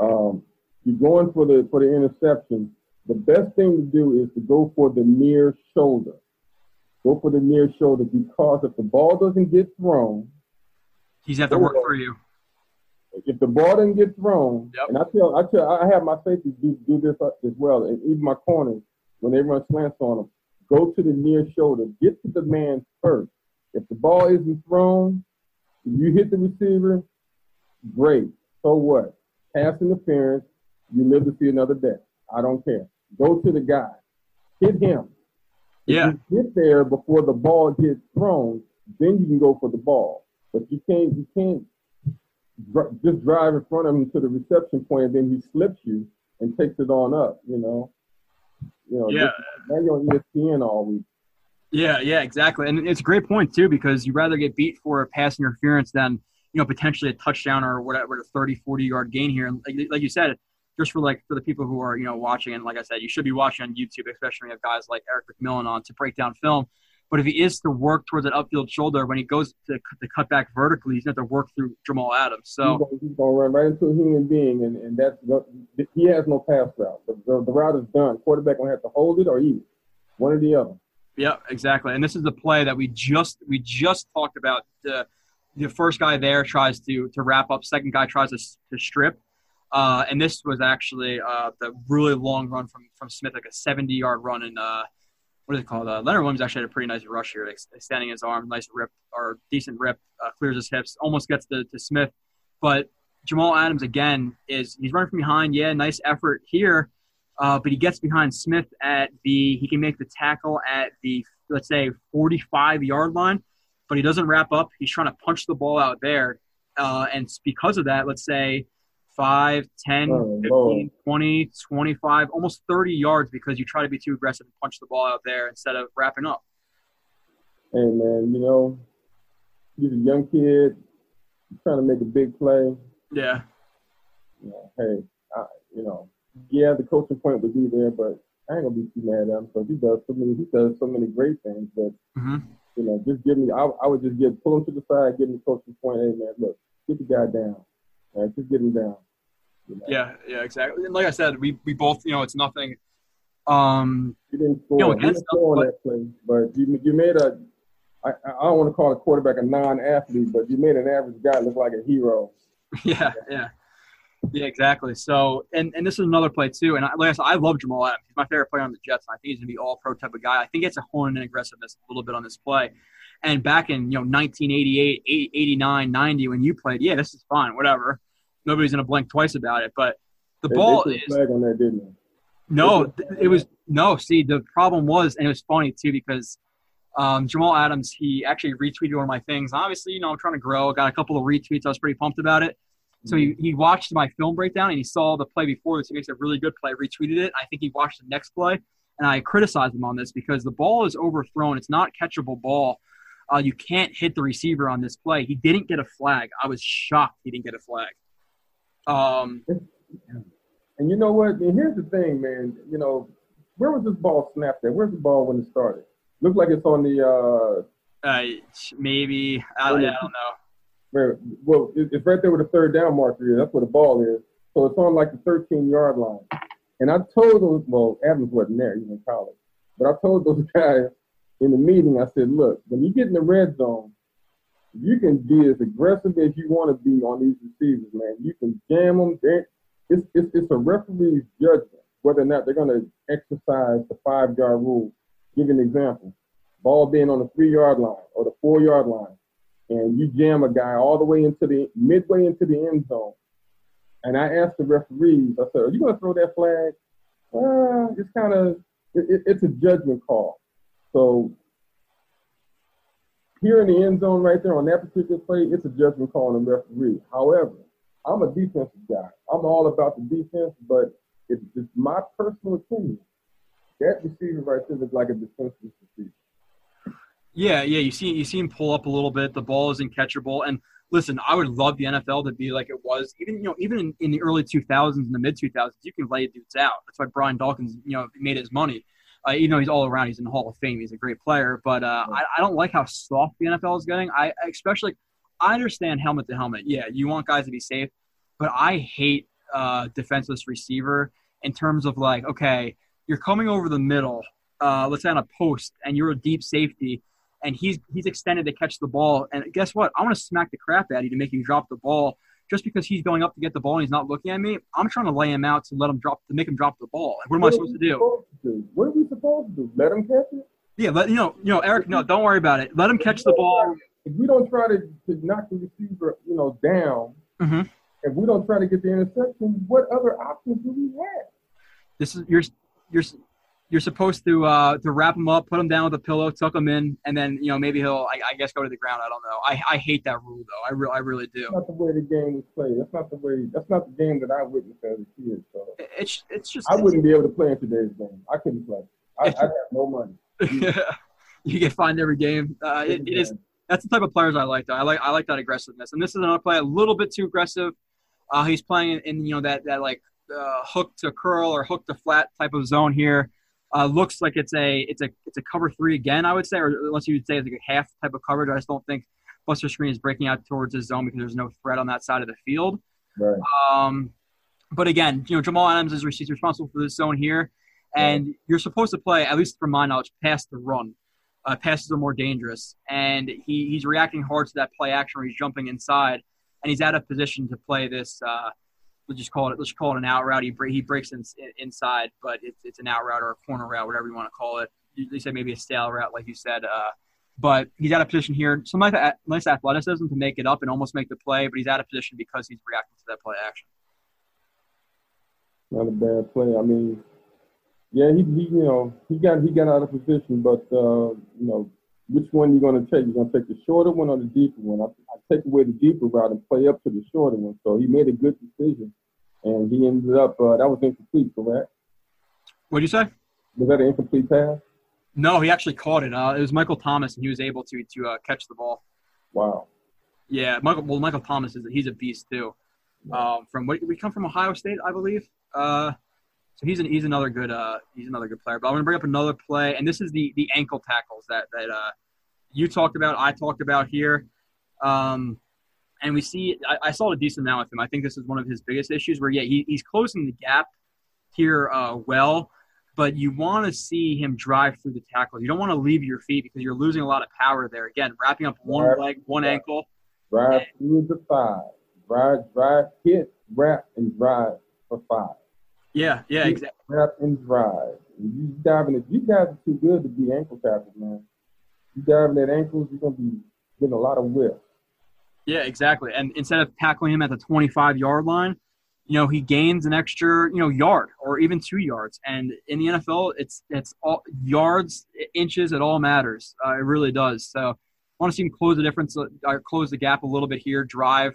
Um, you're going for the for the interception. The best thing to do is to go for the near shoulder. Go for the near shoulder because if the ball doesn't get thrown, He's have to work for you. if the ball doesn't get thrown, Yep. and I tell, I tell, I have my safeties do, do this as well, and even my corners when they run slants on them, go to the near shoulder, get to the man first. If the ball isn't thrown, you hit the receiver, great. So what? Pass interference, you live to see another day. I don't care. Go to the guy, hit him. Yeah. you get there before the ball gets thrown, then you can go for the ball. But you can't you can't dr- just drive in front of him to the reception point and then he slips you and takes it on up, you know. You know, Yeah. this- now you're on ESPN all week. Yeah, yeah, exactly. And it's a great point too because you'd rather get beat for a pass interference than, you know, potentially a touchdown or whatever, a 30, 40 yard gain here. And like, like you said, just for like for the people who are, you know, watching and like I said, you should be watching on YouTube, especially when you have guys like Erik McMillan on to break down film. But if he is to work towards that upfield shoulder when he goes to, to cut back vertically, he's going to have to work through Jamal Adams. So he's gonna run right into a human being, and, and that's he has no pass route. The, the, the route is done. Quarterback gonna have to hold it or eat it, one or the other. Yeah, exactly. And this is the play that we just we just talked about. The the first guy there tries to to wrap up. Second guy tries to, to strip. Uh, and this was actually uh, the really long run from from Smith, like a 70 yard run. And uh, what is it called? Uh, Leonard Williams actually had a pretty nice rush here, ex- extending his arm, nice rip or decent rip, uh, clears his hips, almost gets to, to Smith. But Jamal Adams again is he's running from behind. Yeah, nice effort here. Uh, but he gets behind Smith at the he can make the tackle at the let's say 45 yard line, but he doesn't wrap up. He's trying to punch the ball out there, and because of that, let's say 5, 10, Oh, 15, Lord. 20, 25, almost 30 yards because you try to be too aggressive and punch the ball out there instead of wrapping up. Hey man, you know, he's a young kid trying to make a big play. Yeah, You know, hey, I, you know, yeah, the coaching point would be there, but I ain't gonna be too mad at him because he does so many. He does so many great things. But hmm you know, just give me. I, I would just give pull him to the side, give him the coaching point. Hey man, look, get the guy down. Right, just get him down. You know, yeah, yeah, exactly. And like I said, we, we both, you know, it's nothing. Um, You didn't score. You know, you didn't against score on us, that play, but you you made a. I, I don't want to call a quarterback a non-athlete, but you made an average guy look like a hero. Yeah, yeah, yeah, exactly. So, and and this is another play too. And I, like I said, I love Jamal Adams. He's my favorite player on the Jets. And I think he's gonna be all pro type of guy. I think it's a horn and aggressiveness a little bit on this play. And back in you know 1988, 80, 89, 90, when you played, yeah, this is fine, whatever. Nobody's gonna blink twice about it. But the They- ball they is flag on that, didn't they? no, it was no. See, the problem was, and it was funny too because um, Jamal Adams he actually retweeted one of my things. Obviously, you know, I'm trying to grow. Got a couple of retweets. I was pretty pumped about it. So he, he watched my film breakdown and he saw the play before this. He makes a really good play. Retweeted it. I think he watched the next play, and I criticized him on this because the ball is overthrown. It's not catchable ball. Uh, you can't hit the receiver on this play. He didn't get a flag. I was shocked he didn't get a flag. Um, And you know what? And here's the thing, man. You know, where was this ball snapped at? Where's the ball when it started? Looks like it's on the uh, uh, maybe I, I don't know. where well, it's right there where the third down marker is. That's where the ball is. So it's on like the 13 yard line. And I told those, well, Adams wasn't there, he was in college. But I told those guys in the meeting, I said, look, when you get in the red zone, you can be as aggressive as you want to be on these receivers, man. You can jam them. It's, it's, it's a referee's judgment whether or not they're going to exercise the five yard rule. Give you an example. Ball being on the three yard line or the four yard line and you jam a guy all the way into the midway into the end zone. And I asked the referees, I said, "Are you going to throw that flag?" Uh, it's kind of it, it, it's a judgment call. So here in the end zone, right there on that particular play, it's a judgment call on the referee. However, I'm a defensive guy. I'm all about the defense, but it's just my personal opinion. That receiver right there is like a defensive receiver. Yeah, yeah. You see, you see him pull up a little bit. The ball isn't catchable. And listen, I would love the NFL to be like it was, even you know, even in, in the early 2000s and the mid 2000s, you can lay dudes out. That's why Brian Dawkins, you know, made his money. Uh, even though he's all around, he's in the Hall of Fame. He's a great player, but uh, I, I don't like how soft the NFL is getting. I especially, I understand helmet to helmet. Yeah, you want guys to be safe, but I hate uh, defenseless receiver in terms of like, okay, you're coming over the middle, uh, let's say on a post, and you're a deep safety, and he's he's extended to catch the ball, and guess what? I want to smack the crap out of you to make you drop the ball just because he's going up to get the ball and he's not looking at me, I'm trying to lay him out to let him drop to make him drop the ball. What am what I supposed to do? supposed to do? What are we supposed to do? Let him catch it? Yeah, let you know, you know, Erik. No, don't worry about it. Let him catch the ball. If we don't try to, to knock the receiver, you know, down, mm-hmm. if we don't try to get the interception, what other options do we have? This is you're you're you're supposed to uh, to wrap him up, put him down with a pillow, tuck him in, and then you know maybe he'll I, I guess go to the ground. I don't know. I, I hate that rule though. I really I really do. That's not the way the game was played. That's not the way. That's not the game that I witnessed as a kid. So it's it's just I wouldn't be able to play in today's game. I couldn't play. I, I got no money. you get fined every game. Uh, it, it is. That's the type of players I like. Though I like I like that aggressiveness. And this is another play a little bit too aggressive. Uh, he's playing in you know that that like uh, hook to curl or hook to flat type of zone here. Uh, looks like it's a it's a it's a cover three again, I would say, or unless you would say it's like a half type of coverage. I just don't think Buster Skrine is breaking out towards his zone because there's no threat on that side of the field. Right. Um, but again, you know, Jamal Adams is responsible for this zone here, and right. you're supposed to play, at least from my knowledge, past the run. Uh, passes are more dangerous, and he, he's reacting hard to that play action where he's jumping inside, and he's out of position to play this uh, let's just call it let's call it an out route. He, he breaks in, inside, but it's, it's an out route or a corner route, whatever you want to call it. They said maybe a stale route, like you said. Uh, but he's out of position here. Some nice, nice athleticism to make it up and almost make the play, but he's out of position because he's reacting to that play action. Not a bad play. I mean, yeah, he, he you know he got he got out of position, but uh, you know which one you're going to take? You're going to take the shorter one or the deeper one? I, I take away the deeper route and play up to the shorter one. So he made a good decision and he ended up uh, that was incomplete, correct? What did you say? Was that an incomplete pass? No, he actually caught it. Uh, it was Michael Thomas, and he was able to to uh, catch the ball. Wow. Yeah, Michael. Well, Michael Thomas is he's a beast too. Um, from what we come from Ohio State, I believe. Uh, so he's an, he's another good uh, he's another good player. But I'm gonna bring up another play, and this is the the ankle tackles that that uh, you talked about, I talked about here. Um, and we see I, I, saw a decent amount with him. I think this is one of his biggest issues where yeah he, he's closing the gap here uh, well, but you want to see him drive through the tackle. You don't want to leave your feet because you're losing a lot of power there. Again, wrapping up one drive, leg, one drive, ankle. Drive through the five. Drive, drive, hit, wrap, and drive for five. Yeah, yeah, hit, exactly. Wrap and drive. You diving if You guys are too good to be ankle tackles, man. You diving at ankles, you're gonna be getting a lot of whip. Yeah, exactly. And instead of tackling him at the 25 yard line, you know, he gains an extra, you know, yard or even two yards. And in the NFL, it's it's all yards, inches, it all matters. Uh, it really does. So I want to see him close the difference, uh, or close the gap a little bit here. Drive,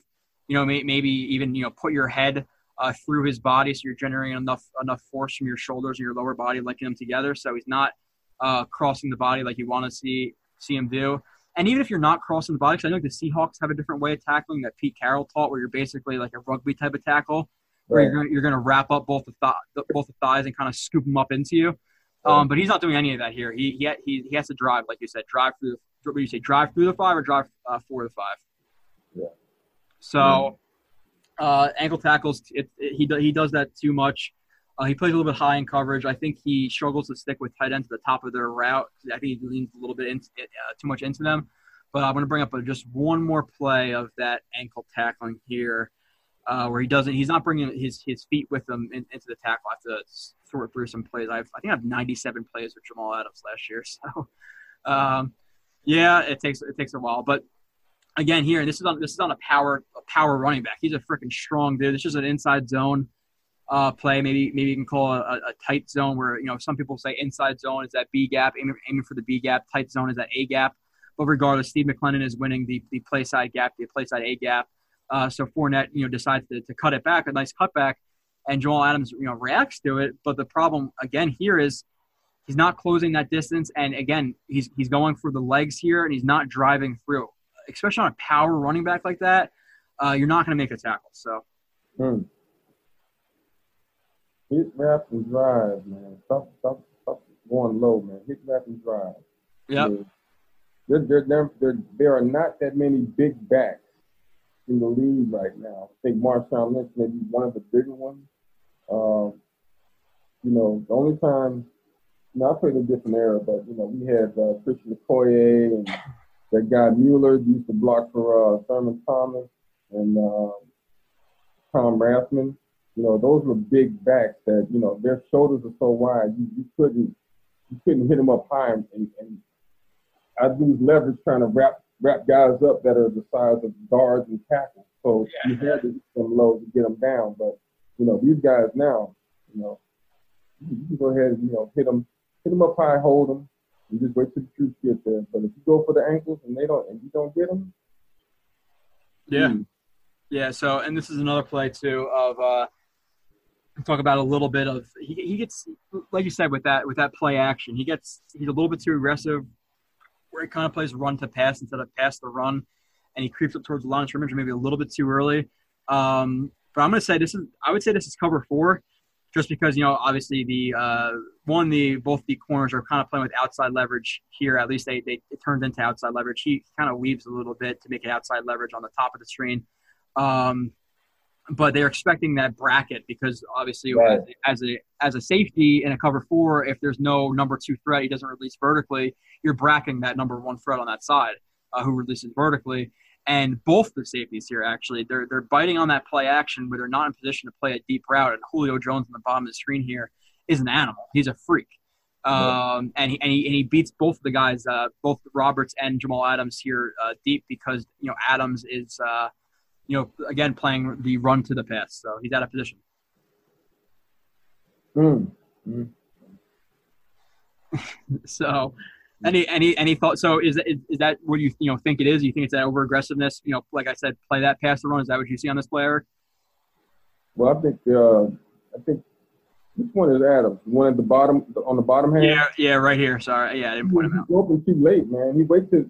you know, may, maybe even you know put your head uh, through his body, so you're generating enough enough force from your shoulders and your lower body, linking them together. So he's not uh, crossing the body like you want to see see him do. And even if you're not crossing the body, because I know like the Seahawks have a different way of tackling that Pete Carroll taught, where you're basically like a rugby type of tackle, where right. you're gonna, you're going to wrap up both the th- both the thighs and kind of scoop them up into you. Um, but he's not doing any of that here. He he he, he has to drive, like you said, drive through. The, what do you say? Drive through the five or drive uh, for the five? Yeah. So, uh, ankle tackles. It, it, he he does that too much. Uh, he plays a little bit high in coverage. I think he struggles to stick with tight ends at the top of their route. I think he leans a little bit into, uh, too much into them. But I'm going to bring up a, just one more play of that ankle tackling here, uh, where he doesn't. He's not bringing his his feet with him in, into the tackle. I have to sort through some plays. I've, I think I have 97 plays with Jamal Adams last year. So, um, yeah, it takes it takes a while. But again, here this is on this is on a power a power running back. He's a freaking strong dude. This is an inside zone uh, play. Maybe maybe you can call a, a, tight zone where you know some people say inside zone is that B gap, aiming, aiming for the B gap. Tight zone is that A gap. But regardless, Steve McLendon is winning the the play side gap, the play side A gap. Uh, so Fournette, you know, decides to, to cut it back, a nice cutback, and Joel Adams, you know, reacts to it. But the problem again here is he's not closing that distance, and again, he's he's going for the legs here, and he's not driving through. Especially on a power running back like that, uh, you're not going to make a tackle. So. Hmm. Hit, wrap, and drive, man. Stop, stop, stop, going low, man. Hit left and drive. Yeah. There, there, there, there, there are not that many big backs in the league right now. I think Marshawn Lynch may be one of the bigger ones. Um, you know, the only time, you know, I played in a different era, but, you know, we had uh, Christian Okoye and that guy Mueller used to block for uh, Thurman Thomas and uh, Tom Rathman. You know, those were big backs that, you know, their shoulders are so wide, you, you couldn't you couldn't hit them up high and, and I'd lose leverage trying to wrap wrap guys up that are the size of guards and tackles. So yeah. you had to hit them low to get them down. But you know these guys now, you know, you can go ahead and you know hit them, hit them up high, hold them, and just wait till the troops get there. But if you go for the ankles and they don't, and you don't get them, yeah, hmm. yeah. So and this is another play too of. uh talk about a little bit of he, he gets like you said with that with that play action he gets he's a little bit too aggressive where he kind of plays run to pass instead of pass to run, and he creeps up towards the line of scrimmage maybe a little bit too early. Um, but I'm going to say this is I would say this is cover four, just because you know obviously the uh, one the both the corners are kind of playing with outside leverage here. At least they, they it turns into outside leverage. He kind of weaves a little bit to make it outside leverage on the top of the screen. Um, but they're expecting that bracket because obviously right. as, a as a safety in a cover four, if there's no number two threat, he doesn't release vertically. You're bracking that number one threat on that side uh, who releases vertically. And both the safeties here actually they're they're biting on that play action where they're not in position to play a deep route. And Julio Jones on the bottom of the screen here is an animal. He's a freak. Um, and, he, and, he, and he beats both of the guys, uh, both Roberts and Jamal Adams here uh, deep because you know Adams is uh, you know, again playing the run to the pass. So he's out of position. Mm. Mm. so, any any any thought? So is that is, is that what you you know think it is? You think it's that over aggressiveness? You know, like I said, play that pass the run. Is that what you see on this player? Well, I think uh, I think which one is Adams? One at the bottom on the bottom hand. Yeah, yeah, right here. Sorry, yeah, I didn't point him out. He's open too late, man. He waits to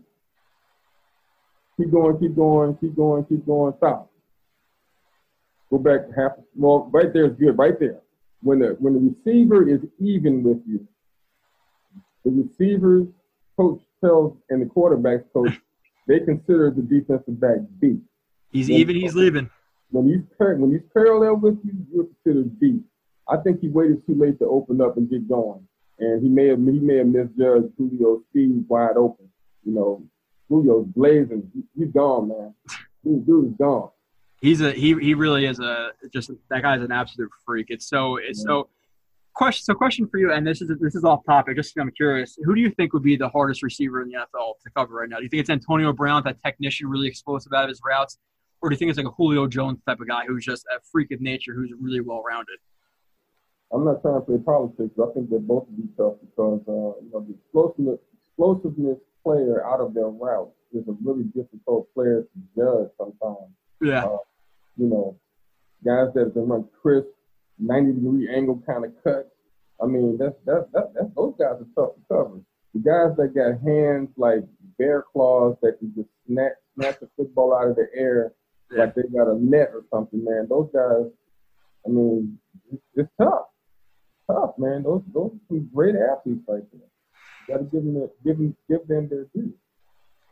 keep going, keep going, keep going, keep going, stop. Go back half well, right there is good, right there. When the when the receiver is even with you, the receivers coach tells and the quarterback's coach, they consider the defensive back beat. He's when, even, he's leaving. When he's when he's parallel with you, you're considered beat. I think he waited too late to open up and get going. And he may have he may have misjudged Julio's speed wide open. You know, Julio's blazing. He's gone, man. Dude, dude's gone. He's a he he really is a just that guy's an absolute freak. It's so it's yeah. so question so question for you and this is this is off topic just i'm curious who do you think would be the hardest receiver in the nfl to cover right now do you think it's antonio brown that technician really explosive out of his routes or do you think it's like a julio jones type of guy who's just a freak of nature who's really well rounded i'm not trying to play politics i think they're both be tough because uh, you know the explosiveness explosiveness player out of their route is a really difficult player to judge sometimes. Yeah. Uh, you know, guys that have can run crisp, 90 degree angle kind of cuts. I mean, that's, that's, that's, that's, those guys are tough to cover. The guys that got hands like bear claws that can just snatch, snatch the football out of the air yeah. like they got a net or something, man. Those guys, I mean, it's, it's tough. Tough, man. Those, those are some great athletes right there. Got to give them, give them, give them their due.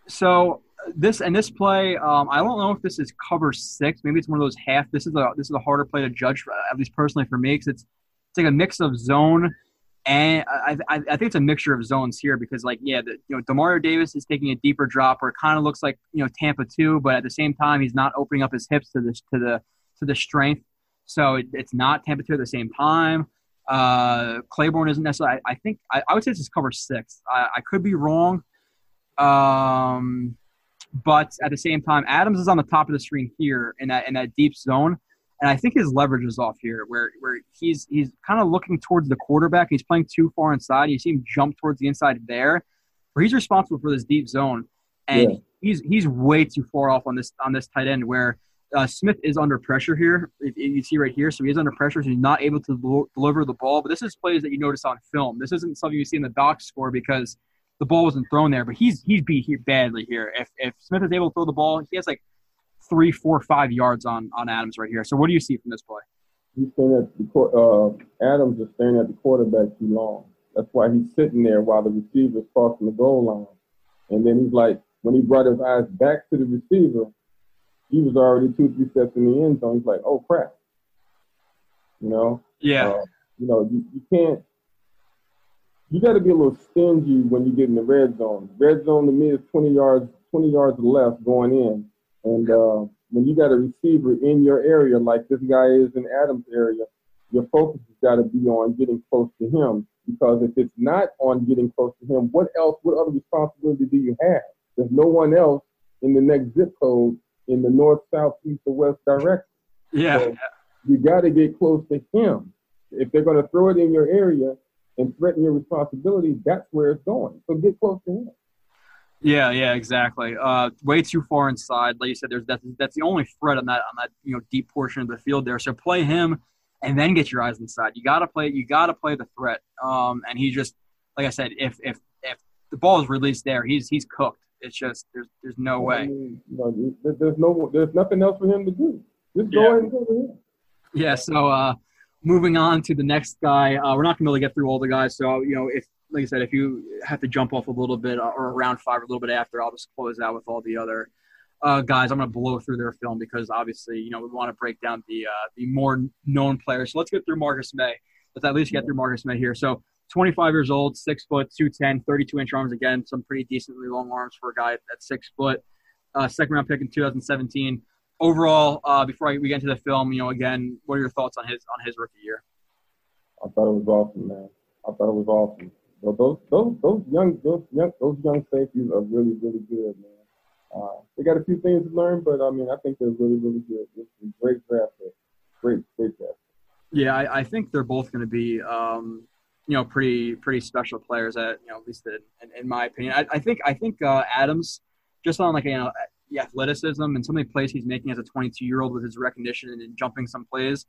So this and this play, um, I don't know if this is cover six. Maybe it's one of those half. This is a this is a harder play to judge, at least personally for me, because it's it's like a mix of zone and I, I, I, think it's a mixture of zones here because like yeah, the, you know Demario Davis is taking a deeper drop where it kind of looks like you know Tampa two, but at the same time he's not opening up his hips to this to the to the strength, so it, it's not Tampa two at the same time. Uh, Claiborne isn't necessarily. I, I think I, I, would say this is cover six. I, I could be wrong, um, but at the same time, Adams is on the top of the screen here in that in that deep zone, and I think his leverage is off here, where where he's he's kind of looking towards the quarterback. He's playing too far inside. You see him jump towards the inside there, where he's responsible for this deep zone, and yeah. he's he's way too far off on this on this tight end where. Uh, Smith is under pressure here. You see right here, so he is under pressure, so he's not able to deliver the ball. But this is plays that you notice on film. This isn't something you see in the box score because the ball wasn't thrown there, but he's he's beat here badly here. If if Smith is able to throw the ball, he has like three, four, five yards on on Adams right here. So what do you see from this play? He's staring at the uh, Adams is staring at the quarterback too long. That's why he's sitting there while the receiver's crossing the goal line. And then he's like, when he brought his eyes back to the receiver, he was already two, three steps in the end zone. He's like, oh crap. You know? Yeah. Uh, you know, you, you can't you got to be a little stingy when you get in the red zone. Red zone to me is 20 yards, 20 yards left going in, and uh, when you got a receiver in your area like this guy is in Adams' area, your focus has got to be on getting close to him. Because if it's not on getting close to him, what else? What other responsibility do you have? There's no one else in the next zip code in the north, south, east, or west direction. Yeah. So you got to get close to him. If they're going to throw it in your area, and threaten your responsibility, that's where it's going. So get close to him. Yeah, yeah, exactly. Uh, way too far inside. Like you said, there's that's, that's the only threat on that on that you know deep portion of the field there. So play him, and then get your eyes inside. You gotta play. You gotta play the threat. Um, and he just like I said, if if if the ball is released there, he's he's cooked. It's just there's there's no way. I mean, you know, there's no there's nothing else for him to do. Just go Yeah. ahead and go to him. Yeah. So uh, moving on to the next guy, uh, we're not gonna be able to get through all the guys. So you know, if like I said, if you have to jump off a little bit uh, or around five or a little bit after, I'll just close out with all the other uh, guys. I'm gonna blow through their film because obviously, you know, we want to break down the uh, the more known players. So let's get through Marcus Maye. Let's at least get through Marcus Maye here. So 25 years old, six foot, 210, 32 inch arms. Again, some pretty decently long arms for a guy at six foot. Uh, second round pick in 2017 overall, uh, before I, we get into the film, you know, again, what are your thoughts on his on his rookie year? I thought it was awesome, man. I thought it was awesome. So those those those young those young those young safeties are really really good, man. Uh, they got a few things to learn, but I mean, I think they're really really good. A great draft pick. Great great draft. Yeah, I, I think they're both going to be, um, you know, pretty pretty special players. At you know, at least in, in, my opinion, I, I think I think uh, Adams, just on like you know the athleticism and some of the plays he's making as a 22 year old with his recognition and jumping some plays.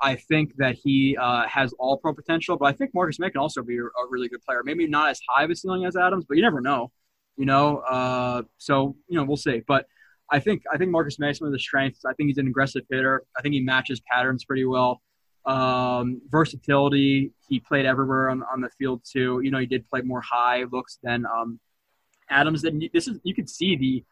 I think that he uh, has all pro potential, but I think Marcus Maye can also be a, a really good player. Maybe not as high of a ceiling as Adams, but you never know. You know, uh, so you know we'll see. But I think I think Marcus Maye some of the strengths. I think he's an aggressive hitter. I think he matches patterns pretty well. Um, versatility. He played everywhere on, on the field too. You know, he did play more high looks than um, Adams. And this is you could see the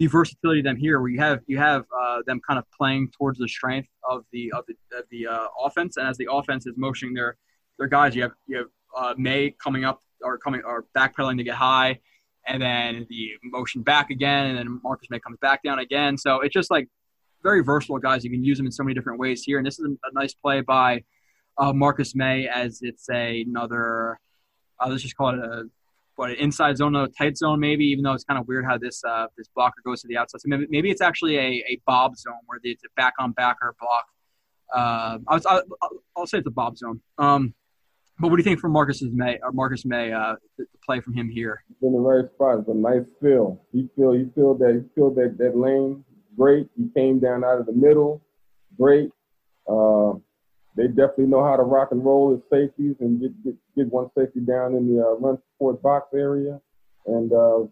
the versatility of them here, where you have you have uh, them kind of playing towards the strength of the of the, of the uh, offense, and as the offense is motioning their their guys, you have you have uh, Maye coming up or coming or backpedaling to get high, and then the motion back again, and then Marcus Maye comes back down again. So it's just like very versatile guys. You can use them in so many different ways here, and this is a, nice play by uh, Marcus Maye as it's a, another. Uh, let's just call it a what an inside zone, a tight zone, maybe. Even though it's kind of weird how this uh, this blocker goes to the outside. So maybe, maybe it's actually a, a bob zone where it's a back on backer block. Uh, I was, I, I'll say it's a bob zone. Um, but what do you think from Marcus's Maye or Marcus Maye uh, the, play from him here? in the right spot. It's a nice fill. He filled he filled that he filled that, that lane great. He came down out of the middle, great. Uh, they definitely know how to rock and roll as safeties and get get, get one safety down in the uh, run support box area. And uh,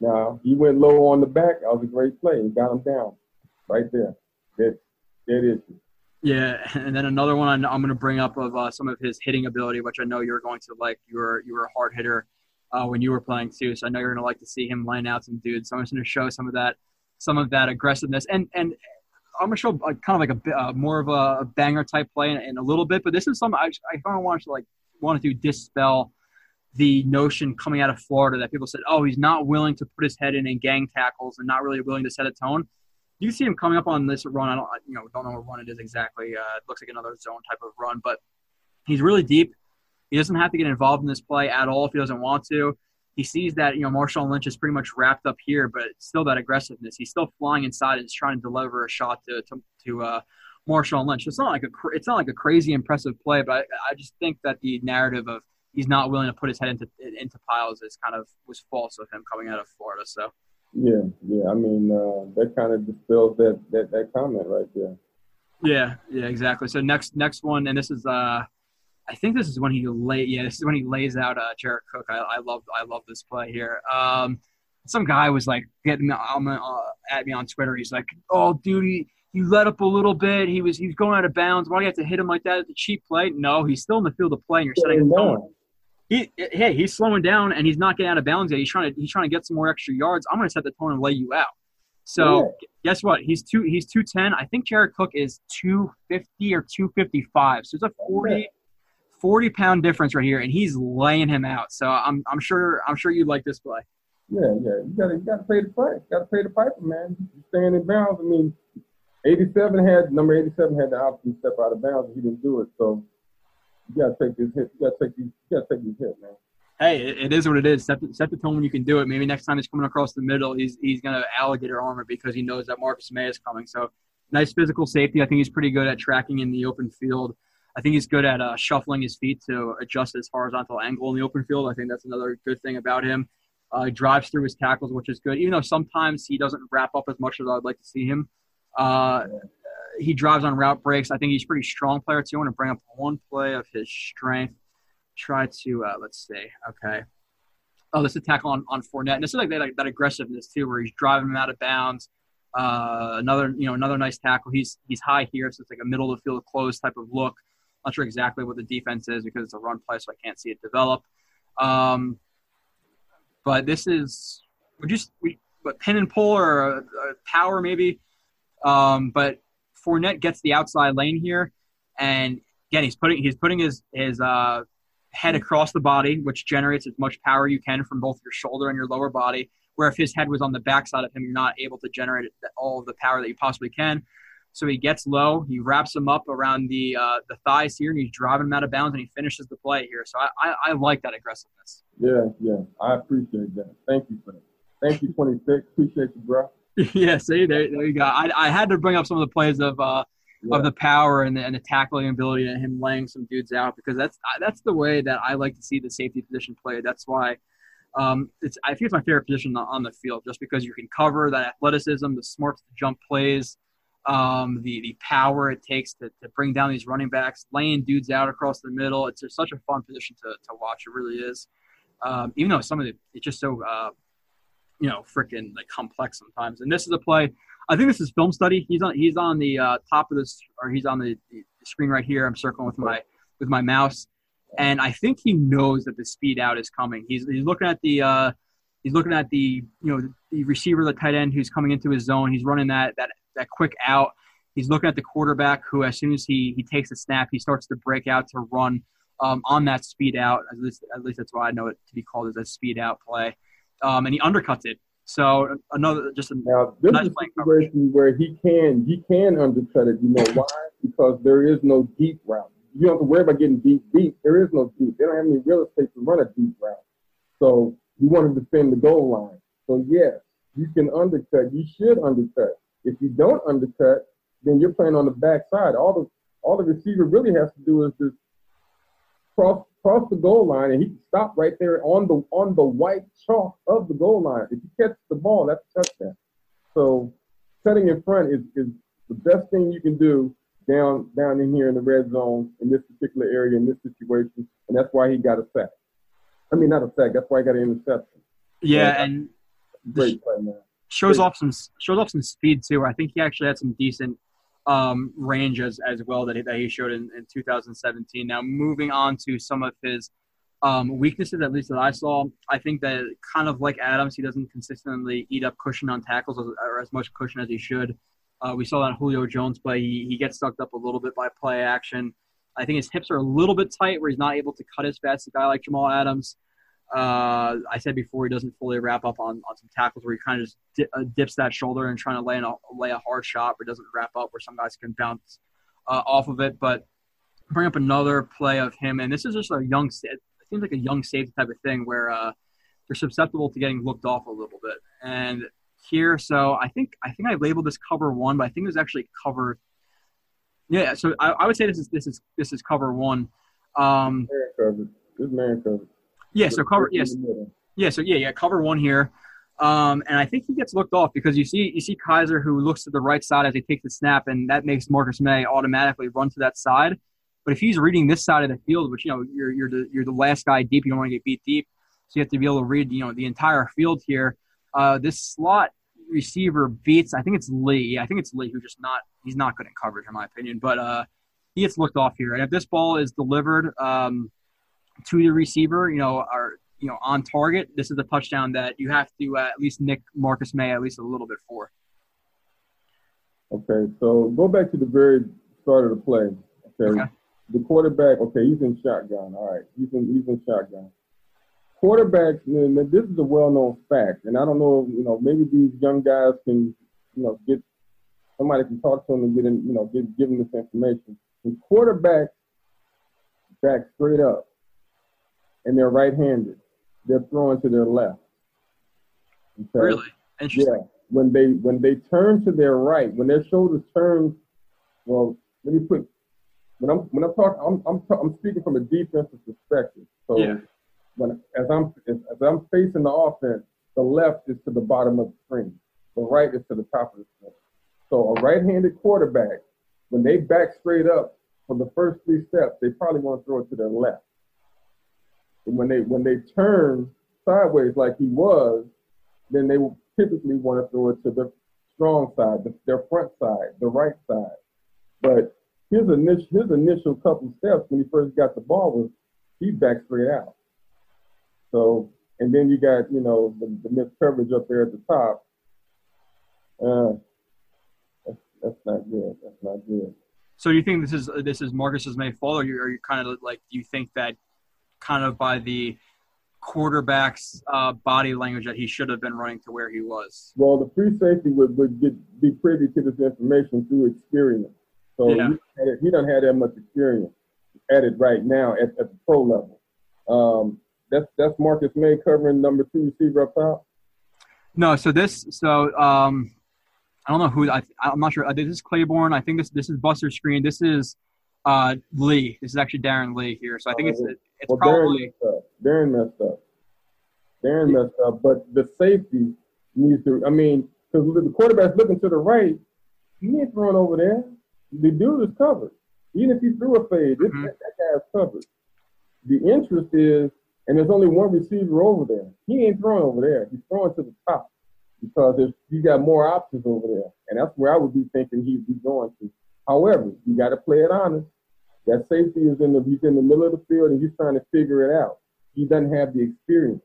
now he went low on the back. That was a great play. He got him down right there. That that is. Yeah, and then another one I'm, I'm going to bring up of uh, some of his hitting ability, which I know you're going to like. You were you were a hard hitter uh, when you were playing too, so I know you're going to like to see him line out some dudes. So I'm just going to show some of that some of that aggressiveness and and I'm gonna show like, kind of like a uh, more of a, a banger type play in, in a little bit, but this is something I I kind of want to like wanted to dispel the notion coming out of Florida that people said, oh, he's not willing to put his head in and gang tackles and not really willing to set a tone. You see him coming up on this run. I don't you know don't know what run it is exactly. Uh, it looks like another zone type of run, but he's really deep. He doesn't have to get involved in this play at all if he doesn't want to he sees that you know Marshawn Lynch is pretty much wrapped up here, but still that aggressiveness. He's still flying inside and is trying to deliver a shot to to, to uh, Marshawn Lynch. It's not like a it's not like a crazy impressive play, but I, I just think that the narrative of he's not willing to put his head into into piles is kind of was false of him coming out of Florida. So Yeah, yeah. I mean, uh, that kind of dispels that, that that comment right there. yeah, yeah, exactly. So next next one, and this is uh. I think this is when he lay. Yeah, this is when he lays out uh, Jared Cook. I, I love I love this play here. Um, some guy was like getting um, uh, at me on Twitter. He's like, "Oh, dude, he, he let up a little bit. He was he was going out of bounds. Why do you have to hit him like that? It's a cheap play. No, he's still in the field of play, and you're setting a tone. he hey he's slowing down and he's not getting out of bounds yet. He's trying to he's trying to get some more extra yards. I'm going to set the tone and lay you out. So yeah. guess what? He's two he's two ten. I think Jared Cook is two fifty or two fifty five. So it's a 40, 40 pound difference right here, and he's laying him out. So I'm I'm sure I'm sure you'd like this play. Yeah, yeah. You gotta you gotta pay the price. You gotta pay the piper, man. You staying in bounds. I mean, eighty seven had number eighty seven had the option to step out of bounds and he didn't do it. So you gotta take this hit. You gotta take these you gotta take these hit, man. Hey, it is what it is. Set the, set the tone when you can do it. Maybe next time he's coming across the middle, he's he's gonna alligator armor because he knows that Marcus Maye is coming. So nice physical safety. I think he's pretty good at tracking in the open field. I think he's good at uh, shuffling his feet to adjust his horizontal angle in the open field. I think that's another good thing about him. Uh, he drives through his tackles, which is good, even though sometimes he doesn't wrap up as much as I'd like to see him. Uh, he drives on route breaks. I think he's a pretty strong player too. I want to bring up one play of his strength. Try to uh, let's see. Okay. Oh, this is a tackle on, on Fournette. And is like that, like that aggressiveness too, where he's driving him out of bounds. Uh, another, you know, another nice tackle. He's he's high here, so it's like a middle of the field close type of look. Not sure exactly what the defense is because it's a run play, so I can't see it develop. Um, but this is we just we but pin and pull or power maybe. Um, but Fournette gets the outside lane here, and again he's putting he's putting his his uh, head across the body, which generates as much power you can from both your shoulder and your lower body. Where if his head was on the backside of him, you're not able to generate all of the power that you possibly can. So he gets low, he wraps him up around the uh, the thighs here, and he's driving him out of bounds, and he finishes the play here. So I, I, I like that aggressiveness. Yeah, yeah, I appreciate that. Thank you for that. Thank you, 26. Appreciate you, bro. yeah, see, there, there you go. I, I had to bring up some of the plays of uh, yeah. of the power and the, and the tackling ability and him laying some dudes out because that's that's the way that I like to see the safety position played. That's why um, it's I think it's my favorite position on the field just because you can cover that athleticism, the smarts to jump plays um, the the power it takes to, to bring down these running backs, laying dudes out across the middle. It's just such a fun position to, to watch. It really is. Um, even though some of it it's just so uh, you know freaking like complex sometimes. And this is a play. I think this is film study. He's on he's on the uh, top of this or he's on the, the screen right here. I'm circling with my with my mouse, and I think he knows that the speed out is coming. He's he's looking at the. Uh, he's looking at the you know the receiver, the tight end who's coming into his zone. He's running that that that quick out. He's looking at the quarterback who, as soon as he, he takes a snap, he starts to break out to run um, on that speed out. At least, at least that's why I know it to be called as a speed out play. Um, and he undercuts it. So another just a now this nice is a situation where he can he can undercut it. You know why? Because there is no deep route. You don't have to worry about getting deep deep. There is no deep. They don't have any real estate to run a deep route. So you want to defend the goal line. So yes, you can undercut. You should undercut. If you don't undercut, then you're playing on the backside. All the all the receiver really has to do is just cross cross the goal line, and he can stop right there on the on the white chalk of the goal line. If you catch the ball, that's a touchdown. So cutting in front is, is the best thing you can do down down in here in the red zone in this particular area in this situation, and that's why he got a sack. I mean, not a sack. That's why he got an interception. Yeah, and great play, man shows off some shows off some speed too. I think he actually had some decent um, range as, as well that he, that he showed in, in 2017. Now moving on to some of his um, weaknesses, at least that I saw, I think that kind of like Adams, he doesn't consistently eat up cushion on tackles or as much cushion as he should. Uh, we saw that Julio Jones play. He, he gets sucked up a little bit by play action. I think his hips are a little bit tight where he's not able to cut as fast as a guy like Jamal Adams. Uh, I said before he doesn't fully wrap up on, on some tackles where he kind of just di- uh, dips that shoulder and trying to lay, a, lay a hard shot, but doesn't wrap up where some guys can bounce uh, off of it. But bring up another play of him, and this is just a young, it seems like a young safety type of thing where uh, they're susceptible to getting looked off a little bit. And here, so I think I think I labeled this cover one, but I think it was actually cover. Yeah, so I, I would say this is this is this is cover one. Um, man covered. Good man covered. Yeah, so cover yes. Yeah, so yeah, yeah, cover one here. Um, and I think he gets looked off because you see you see Kizer who looks to the right side as he takes the snap, and that makes Marcus Maye automatically run to that side. But if he's reading this side of the field, which you know you're you're the you're the last guy deep, you don't want to get beat deep, so you have to be able to read you know the entire field here. Uh, this slot receiver beats I think it's Lee. I think it's Lee who just not he's not good in coverage in my opinion, but uh, he gets looked off here. And if this ball is delivered, um, to the receiver, you know, are you know on target, this is a touchdown that you have to uh, at least nick Marcus Maye at least a little bit for. Okay, so go back to the very start of the play. Okay. Okay. The quarterback, okay, he's in shotgun. All right, he's in he's in shotgun. Quarterbacks, and this is a well-known fact, and I don't know, you know, maybe these young guys can, you know, get somebody can talk to them and get in, you know, give give them this information. When quarterbacks back straight up, and they're right-handed, they're throwing to their left. Okay? Really interesting. Yeah. When they when they turn to their right, when their shoulders turn, well, let me put when I'm when I'm talking, I'm I'm, I'm speaking from a defensive perspective. So Yeah. when as I'm as, as I'm facing the offense, the left is to the bottom of the screen, the right is to the top of the screen. So a right-handed quarterback, when they back straight up for the first three steps, they probably want to throw it to their left. When they when they turn sideways like he was, then they will typically want to throw it to the strong side, the, their front side, the right side. But his initial his initial couple steps when he first got the ball was he backed straight out. So and then you got you know the, the missed coverage up there at the top. Uh, that's, not good. That's not good. So do you think this is this is Marcus's Maye fault, or you are you kind of like do you think that kind of by the quarterback's uh, body language that he should have been running to where he was? Well, the free safety would, would get, be privy to this information through experience. So Yeah. he, he doesn't have that much experience at it right now at, at the pro level. Um, that's that's Marcus Maye covering number two receiver up top. No, so this so um I don't know who I I'm not sure. Uh, This is Claiborne. I think this this is Buster Skrine. This is uh Lee. This is actually Darron Lee here. So I think it's it's Well, Darron probably messed up. Darron messed up. Darron messed up, but the safety needs to. I mean, because the quarterback's looking to the right, he ain't throwing over there. The dude is covered. Even if he threw a fade, this, Mhm. that, that guy's covered. The interest is, and there's only one receiver over there. He ain't throwing over there. He's throwing to the top because there's, you got more options over there, and that's where I would be thinking he'd be going to. However, you got to play it honest. That safety is in the he's in the middle of the field and he's trying to figure it out. He doesn't have the experience.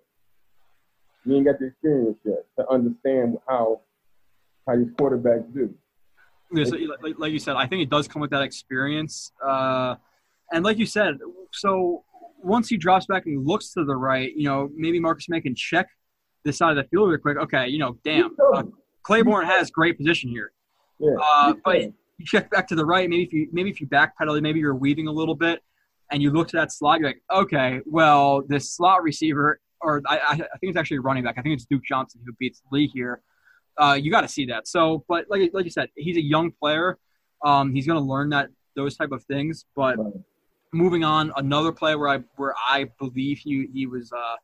He ain't got the experience yet to understand how how these quarterbacks do. Yeah, so, like, like you said, I think it does come with that experience. Uh, and like you said, so once he drops back and looks to the right, you know, maybe Marcus Maye can check this side of the field real quick. Okay, you know, damn, uh, Claiborne has great position here. Yeah. Uh, but you check back to the right. Maybe if you maybe if you backpedal, maybe you're weaving a little bit, and you look to that slot. You're like, okay, well, this slot receiver, or I, I I think it's actually running back. I think it's Duke Johnson who beats Lee here. Uh, you got to see that. So, but like like you said, he's a young player. Um, he's going to learn that those type of things. But Right. moving on, another play where I where I believe he he was uh,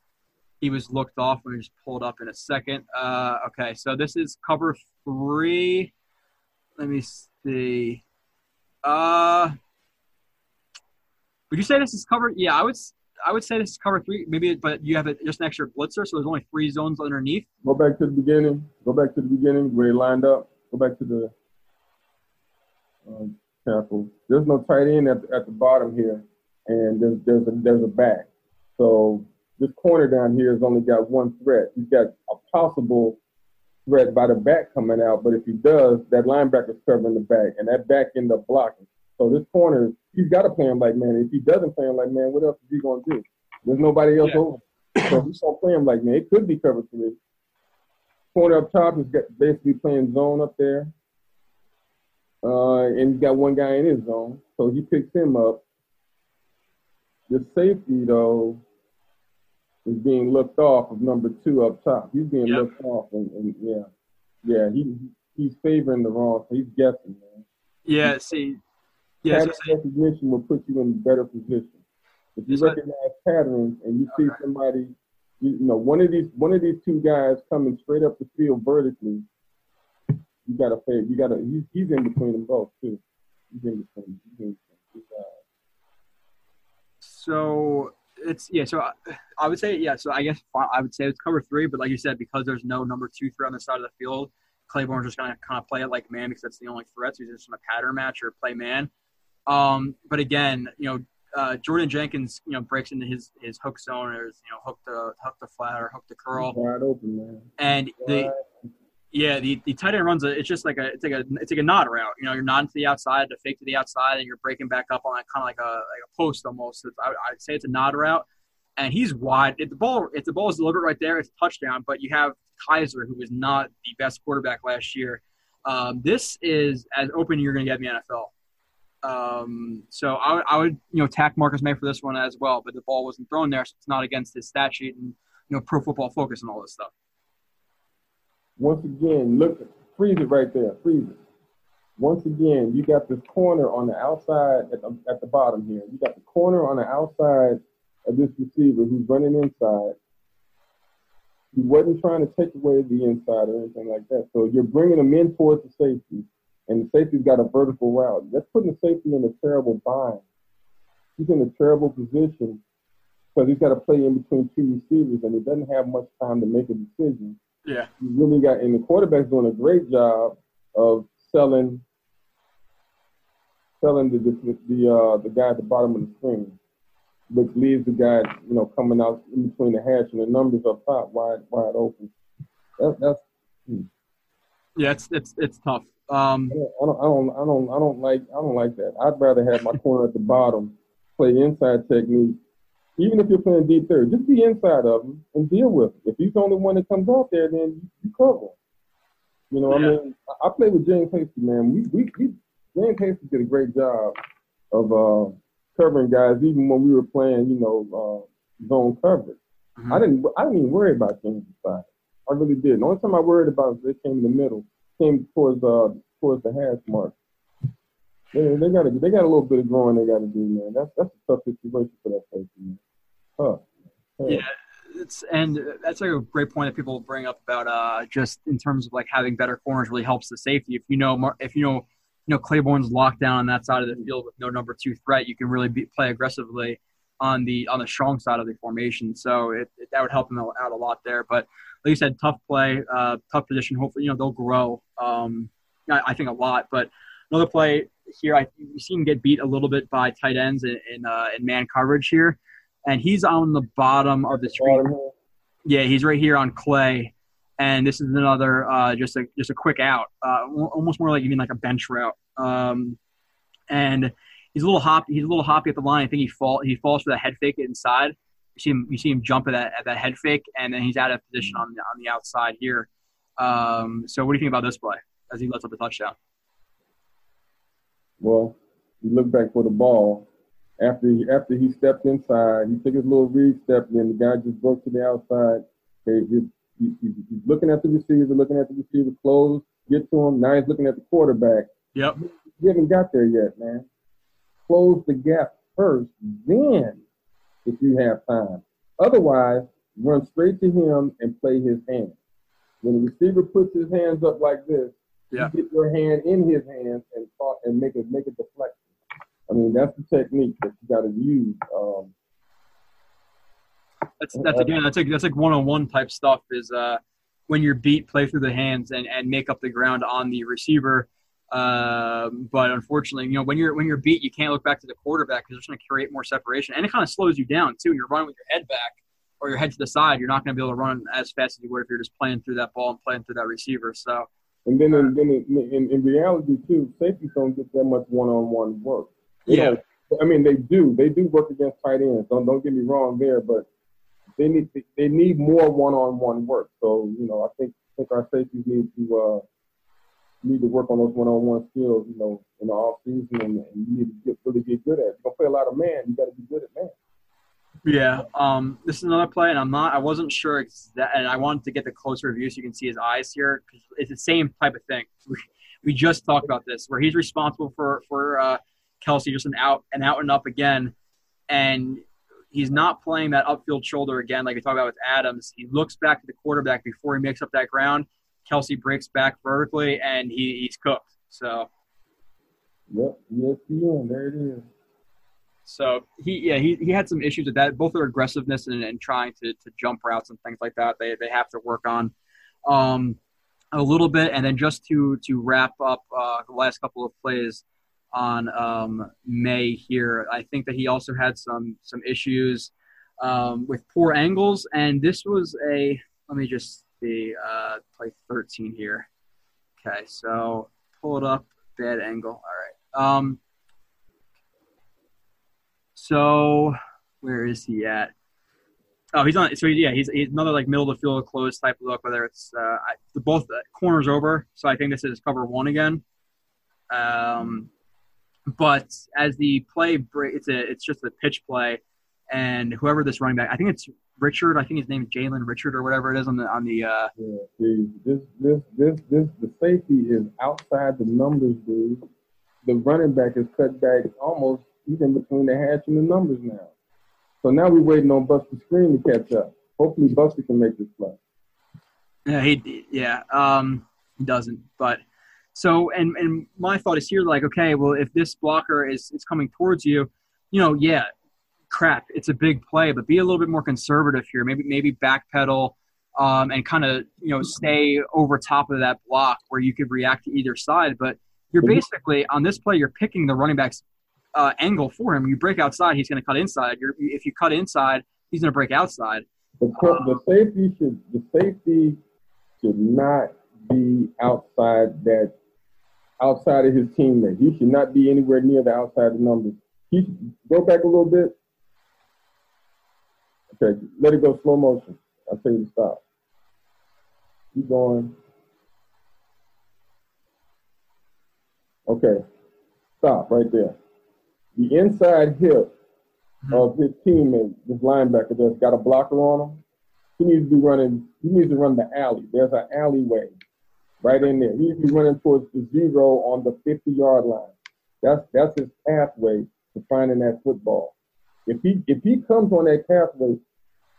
he was looked off. Me just pull it up in a second. Uh, okay, so this is cover three. Let me see. Uh, would you say this is cover? Yeah, I would. I would say this is cover three. Maybe, but you have a, just an extra blitzer, so there's only three zones underneath. Go back to the beginning. Go back to the beginning where he lined up. Go back to the um, tackle. There's no tight end at, at the bottom here, and there's there's a, there's a back. So this corner down here has only got one threat. He's got a possible threat by the back coming out, but if he does, that linebacker's covering the back, and that back end up blocking. So this corner, he's got to play him like man. If he doesn't play him like man, what else is he gonna do? There's nobody else Yeah. over. So he's gonna play him like man. It could be cover three. Corner up top is got basically playing zone up there. Uh, and he's got one guy in his zone, so he picks him up. The safety though is being looked off of number two up top. He's being Yep. looked off, and, and yeah, yeah, he he's favoring the wrong. He's guessing, man. Yeah. See. Yeah. So, recognition will put you in a better position. If you recognize patterns and you see somebody, you, you know, one of these one of these two guys coming straight up the field vertically, you gotta fade. You gotta. He's, he's in between them both too. He's in between. He's in between. He's, uh, so it's yeah. So I, I would say yeah. So I guess I would say it's cover three, but like you said, because there's no number two threat on the side of the field, Claiborne's just gonna kind of play it like man because that's the only threat. So he's just gonna pattern match or play man. Um, but again, you know, uh, Jordan Jenkins, you know, breaks into his his hook zone or you know hook the hook the flat or hook the curl, Wide open, man. and the Wide yeah the, the tight end runs a it's just like a it's like a it's like a nod route. You know, you're nodding to the outside, to fake to the outside, and you're breaking back up on it, kind of like a like a post almost. I, I'd say it's a nod route, and he's wide. If the ball if the ball is delivered right there, it's a touchdown. But you have Kizer, who was not the best quarterback last year. Um, this is as open you're going to get in the NFL. Um, so I would, I would, you know, tack Marcus Maye for this one as well, but the ball wasn't thrown there, so it's not against his stat sheet and you know, Pro Football Focus and all this stuff. Once again, look, freeze it right there, freeze it. Once again, you got this corner on the outside at the, at the bottom here. You got the corner on the outside of this receiver who's running inside. He wasn't trying to take away the inside or anything like that. So you're bringing him in towards the safety, and the safety's got a vertical route. That's putting the safety in a terrible bind. He's in a terrible position because he's got to play in between two receivers, and he doesn't have much time to make a decision Yeah. you really got, and the quarterback's doing a great job of selling, selling the the the, uh, the guy at the bottom of the screen, which leaves the guy, you know, coming out in between the hash and the numbers up top wide wide open. That, that's Yeah, it's it's it's tough. Um, I don't, I don't I don't I don't like I don't like that. I'd rather have my corner at the bottom play inside technique. Even if you're playing deep third, just be inside of him and deal with it. If he's the only one that comes out there, then you cover him. You know, Yeah. I mean, I, played with James Hasty, man. We, we, we James Hasty did a great job of uh, covering guys, even when we were playing, you know, uh, zone coverage. Mhm. I didn't, I didn't even worry about James' side. I really didn't. The only time I worried about was they came in the middle, came towards uh, towards the hash mark. They, they got a, they got a little bit of growing they got to do, man. That's that's a tough situation for that safety, man. Tough. Yeah, it's and that's like a great point that people bring up about uh just in terms of like having better corners really helps the safety. If you know if you know you know Claiborne's locked down on that side of the field with no number two threat, you can really be, play aggressively on the on the strong side of the formation. So it, it that would help them out a lot there. But like you said, tough play, uh, tough position. Hopefully, you know they'll grow. Um, I, I think a lot, but another play here, I you see him get beat a little bit by tight ends in in, uh, in man coverage here, and he's on the bottom of the screen. Yeah, he's right here on Clay, and this is another uh, just a just a quick out, uh, almost more like even like a bench route. Um, and he's a little hoppy. He's a little hoppy at the line. I think he fall he falls for that head fake inside. You see him you see him jump at that at that head fake, and then he's out of position on the on the outside here. Um, so what do you think about this play as he lets up a touchdown? Well, he looked back for the ball. After he, after he stepped inside, he took his little read step, and then the guy just broke to the outside. Okay, he's, he, he, he's looking at the receiver, looking at the receiver close, get to him. Now he's looking at the quarterback. Yep. You haven't got there yet, man. Close the gap first, then if you have time. Otherwise, run straight to him and play his hand. When the receiver puts his hands up like this, Yeah. you get your hand in his hands and talk, and make it make a deflection. I mean, that's the technique that you got to use. Um, That's that's again that's like that's like one on one type stuff. Is uh when you're beat, play through the hands and and make up the ground on the receiver. Um, but unfortunately, you know when you're when you're beat, you can't look back to the quarterback because it's going to create more separation, and it kind of slows you down too. You're running with your head back or your head to the side. You're not going to be able to run as fast as you would if you're just playing through that ball and playing through that receiver. So and then, in, then in, in, in reality too, safeties don't get that much one-on-one work. They Yeah. I mean, they do. They do work against tight ends. Don't don't get me wrong there, but they need they need more one-on-one work. So you know, I think I think our safeties need to uh, need to work on those one-on-one skills. You know, in the off season, and, and you need to get really get good at. it. You're gonna play a lot of man. You got to be good at man. Yeah, um, this is another play, and I'm not. I wasn't sure, exa- and I wanted to get the closer view so you can see his eyes here because it's the same type of thing. We, we just talked about this, where he's responsible for for uh, Kelce just an out and out and up again, and he's not playing that upfield shoulder again like we talked about with Adams. He looks back to the quarterback before he makes up that ground. Kelce breaks back vertically, and he, he's cooked. So. Yep, ESPN. There it is. So he yeah he, he had some issues with that both their aggressiveness and, and trying to, to jump routes and things like that they, they have to work on um, a little bit and then just to to wrap up uh, the last couple of plays on um, Maye here. I think that he also had some some issues um, with poor angles, and this was a. Let me just see. Uh, play 13 here. Okay, so pull it up. Bad angle. All right. Um, so where is he at? Oh, he's on. So yeah, he's, he's another like middle of the field close type look. Whether it's uh, I, both corners over, so I think this is cover one again. Um, but as the play, it's a it's just a pitch play, and whoever this running back, I think it's Richard. I think his name is Jalen Richard or whatever it is on the on the. Uh, yeah, dude, this this this this the safety is outside the numbers, dude. The running back is cut back almost even between the hatch and the numbers now. So now we're waiting on Buster Skrine to catch up. Hopefully, Buster can make this play. Yeah, he yeah um, he doesn't. But so and and my thought is here like okay, well if this blocker is is coming towards you, you know yeah, crap, it's a big play, but be a little bit more conservative here. Maybe maybe backpedal. Um, and kind of you know stay over top of that block where you could react to either side. But you're mm-hmm. basically on this play, you're picking the running back's uh, angle for him. You break outside, he's going to cut inside. You're, if you cut inside, he's going to break outside. The, the safety should the safety should not be outside that outside of his teammate. He should not be anywhere near the outside of numbers. He go back a little bit. Okay, let it go slow motion. I'll tell you to stop. Keep going. Okay, stop right there the inside hip mm-hmm. of his teammate, this linebacker that's got a blocker on him, he needs to be running, he needs to run the alley. There's an alleyway right in there. He needs to be running towards the zero on the 50 yard line. That's that's his pathway to finding that football. If he if he comes on that pathway,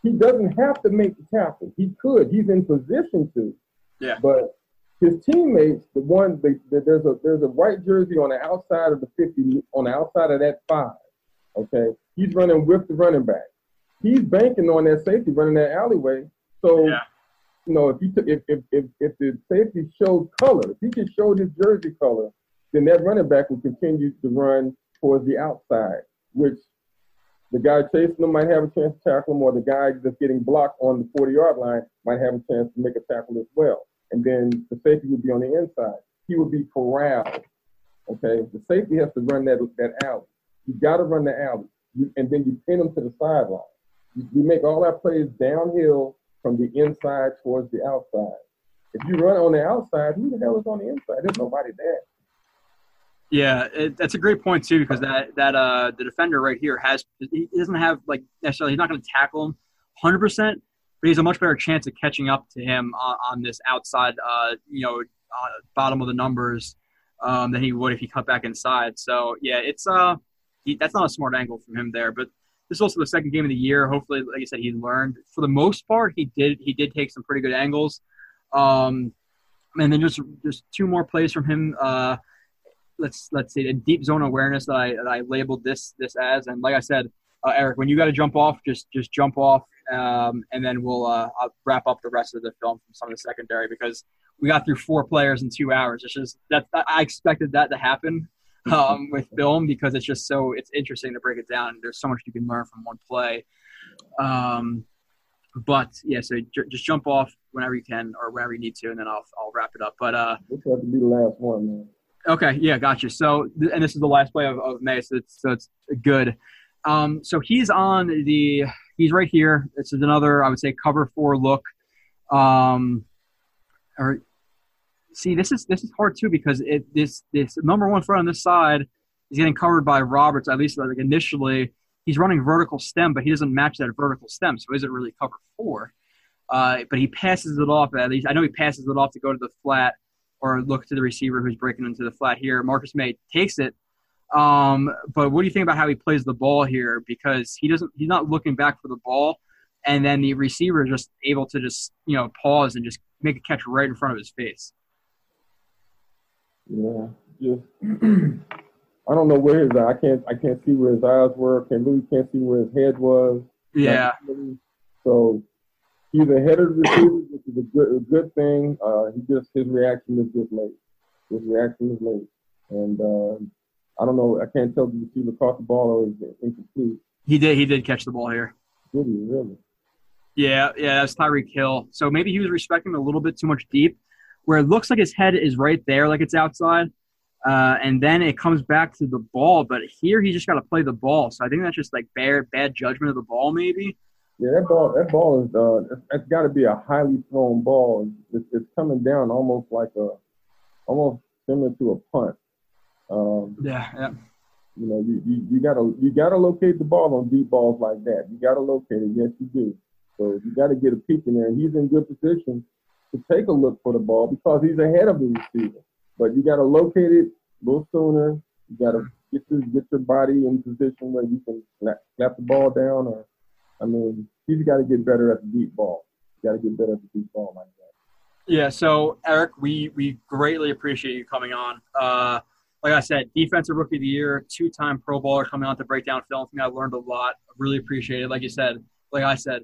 he doesn't have to make the tackle. He could. He's in position to. Yeah. But his teammates, the one they, there's a there's a white jersey on the outside of the 50, on the outside of that five. Okay, he's running with the running back. He's banking on that safety running that alleyway. So, yeah. You know, if you took, if, if if if the safety showed color, if he just showed his jersey color, then that running back will continue to run towards the outside, which the guy chasing him might have a chance to tackle him, or the guy that's getting blocked on the 40 yard line might have a chance to make a tackle as well and then the safety would be on the inside. He would be corralled. Okay, the safety has to run that that alley. You got to run the alley, you, and then you pin them to the sideline. You, you make all our plays downhill from the inside towards the outside. If you run on the outside, who the hell is on the inside? There's nobody there. Yeah, it, that's a great point too because that that uh the defender right here has he doesn't have like necessarily he's not going to tackle him 100 percent but he has a much better chance of catching up to him on, on this outside, uh, you know, uh, bottom of the numbers um, than he would if he cut back inside. So yeah, it's uh, he, that's not a smart angle from him there. But this is also the second game of the year. Hopefully, like I said, he learned. For the most part, he did he did take some pretty good angles. Um, and then just just two more plays from him. Uh, let's let's see, a deep zone awareness that I that I labeled this this as. And like I said, uh, Erik, when you got to jump off, just just jump off um, and then we'll uh, wrap up the rest of the film from some of the secondary because we got through four players in two hours. It's just that I expected that to happen um, with film because it's just so it's interesting to break it down. There's so much you can learn from one play. Um, but yeah, so j- just jump off whenever you can or whenever you need to, and then I'll I'll wrap it up. But uh, this has to be the last one, man. Okay, yeah, gotcha. So, and this is the last play of, of Maye, so it's, so it's good. Um, so he's on the he's right here. This is another, I would say, cover four look. Um, or see, this is this is hard too because it this this number one front on this side is getting covered by Roberts. At least like initially, he's running vertical stem, but he doesn't match that vertical stem, so is it really cover four? Uh, but he passes it off at least. I know he passes it off to go to the flat or look to the receiver who's breaking into the flat here. Marcus Maye takes it um, but what do you think about how he plays the ball here? Because he doesn't, he's not looking back for the ball, and then the receiver is just able to just you know pause and just make a catch right in front of his face. Yeah, just I don't know where his I can't I can't see where his eyes were. Can really can't see where his head was. Yeah. So he's ahead of the receiver, which is a good a good thing. Uh, he just his reaction is just late. His reaction is late, and. Uh, I don't know. I can't tell if the receiver caught the ball or is incomplete. He did. He did catch the ball here. Did he really? Yeah, yeah, that's Tyreek Hill. So maybe he was respecting a little bit too much deep, where it looks like his head is right there, like it's outside, uh, and then it comes back to the ball. But here he just got to play the ball. So I think that's just like bad, bad judgment of the ball, maybe. Yeah, that ball, that ball is, uh, it's got to be a highly thrown ball. It's, it's coming down almost like a, almost similar to a punt. Um, Yeah, yeah. you know, you, you, you gotta you gotta locate the ball on deep balls like that. You gotta locate it. Yes, you do. So you gotta get a peek in there, and he's in good position to take a look for the ball because he's ahead of the receiver. But you gotta locate it a little sooner. You gotta get your get your body in position where you can slap, the ball down. Or, I mean, he's got to get better at the deep ball. Got to get better at the deep ball like that. Yeah, so Erik, we we greatly appreciate you coming on. Uh, like I said, defensive rookie of the year, two-time Pro Bowler coming on to break down film. Think I learned a lot. Really appreciate it. Like you said, like I said,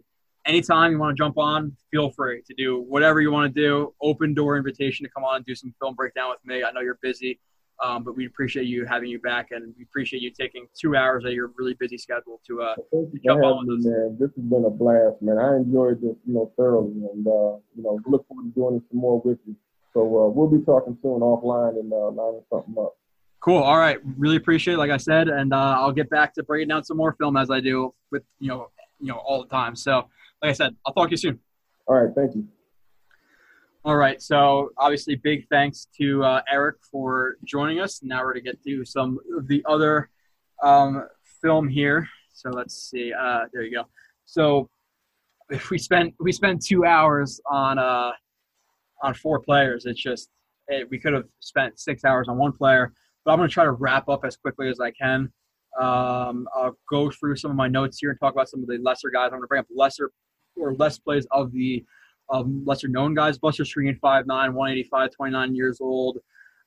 anytime you want to jump on, feel free to do whatever you want to do. Open door invitation to come on and do some film breakdown with me. I know you're busy, um, but we appreciate you having you back, and we appreciate you taking two hours of your really busy schedule to uh, you Jump on with me, man. This has been a blast, man. I enjoyed this, you know, thoroughly, and uh, you know, look forward to doing some more with you. So uh, we'll be talking soon offline and uh, lining something up. Cool. All right. Really appreciate it, like I said, and uh, I'll get back to breaking down some more film as I do with you know you know all the time. So, like I said, I'll talk to you soon. All right, thank you. All right. So, obviously, big thanks to uh, Erik for joining us. Now we're going to get to some of the other um, film here. So let's see. Uh, there you go. So if we spent we spent two hours on uh on four players, it's just it, we could have spent six hours on one player. But I'm going to try to wrap up as quickly as I can. Um, I'll go through some of my notes here and talk about some of the lesser guys. I'm going to bring up lesser or less plays of the um, lesser known guys. Buster Skrine, 5'9", 185, 29 years old.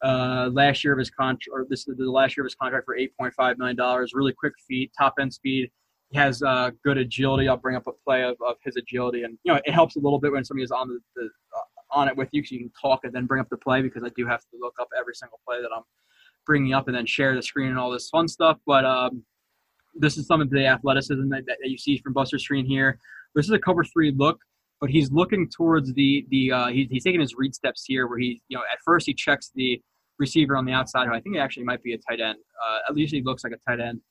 Uh, last year of his contract, or this is the last year of his contract for $8.5 million. Really quick feet, top end speed. He has uh, good agility. I'll bring up a play of, of his agility, and you know it helps a little bit when somebody is on the, the uh, on it with you, because you can talk and then bring up the play because I do have to look up every single play that I'm bringing up and then share the screen and all this fun stuff. But um, this is some of the athleticism that, that you see from Buster Skrine here. This is a cover three look, but he's looking towards the the uh, he, he's taking his read steps here, where he you know at first he checks the receiver on the outside, who I think actually might be a tight end. Uh, at least he looks like a tight end.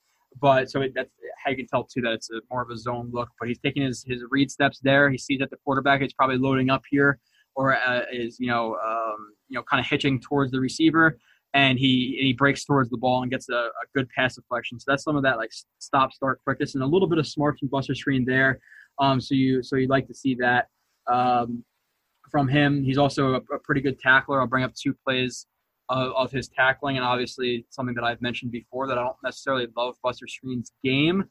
But so it, that's how you can tell too that it's a, more of a zone look. But he's taking his his read steps there. He sees that the quarterback is probably loading up here, or uh, is you know um, you know kind of hitching towards the receiver, and he and he breaks towards the ball and gets a, a good pass deflection. So that's some of that like stop start quickness and a little bit of smarts from Buster Skrine there. Um, so you so you'd like to see that um, from him. He's also a, a pretty good tackler. I'll bring up two plays of, of his tackling, and obviously something that I've mentioned before that I don't necessarily love Buster Skrine's game,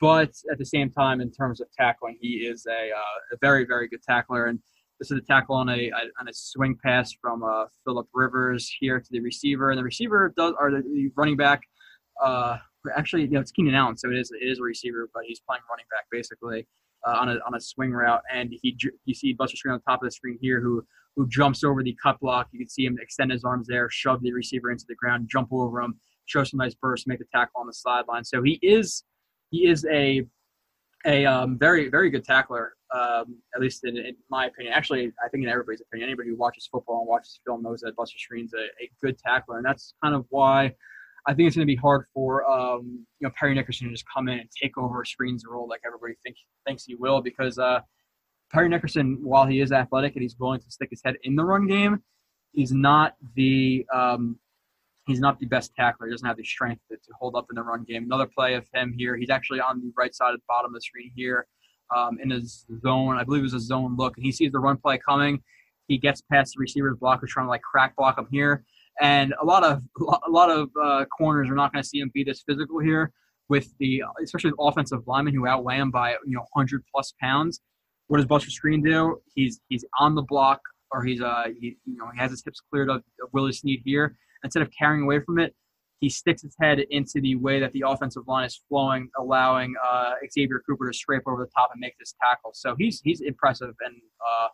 but at the same time, in terms of tackling, he is a, uh, a very very good tackler. And this is a tackle on a on a swing pass from uh, Philip Rivers here to the receiver, and the receiver does or the running back. Uh, actually, you know, it's Keenan Allen, so it is it is a receiver, but he's playing running back basically uh, on a on a swing route, and he you see Buster Skrine on top of the screen here, who who jumps over the cut block. You can see him extend his arms there, shove the receiver into the ground, jump over him, show some nice burst, make the tackle on the sideline. So he is he is a a um, very very good tackler, um, at least in, in, my opinion. Actually, I think in everybody's opinion, anybody who watches football and watches film knows that Buster Skrine's a, a good tackler, and that's kind of why. I think it's going to be hard for um, you know Parry Nickerson to just come in and take over Skrine's role like everybody think, thinks he will because uh, Parry Nickerson, while he is athletic and he's willing to stick his head in the run game, he's not the um, he's not the best tackler. He doesn't have the strength to, to, hold up in the run game. Another play of him here. He's actually on the right side of the bottom of the screen here um, in his zone. I believe it was a zone look, and he sees the run play coming. He gets past the receiver's block, who's trying to like crack block him here. And a lot of a lot of uh, corners are not going to see him be this physical here with the especially the offensive linemen who outweigh him by you know 100 plus pounds. What does Buster Skrine do? He's he's on the block or he's uh he, you know he has his hips cleared of, Willie Snead here. Instead of carrying away from it, he sticks his head into the way that the offensive line is flowing, allowing uh, Xavier Cooper to scrape over the top and make this tackle. So he's he's impressive and uh,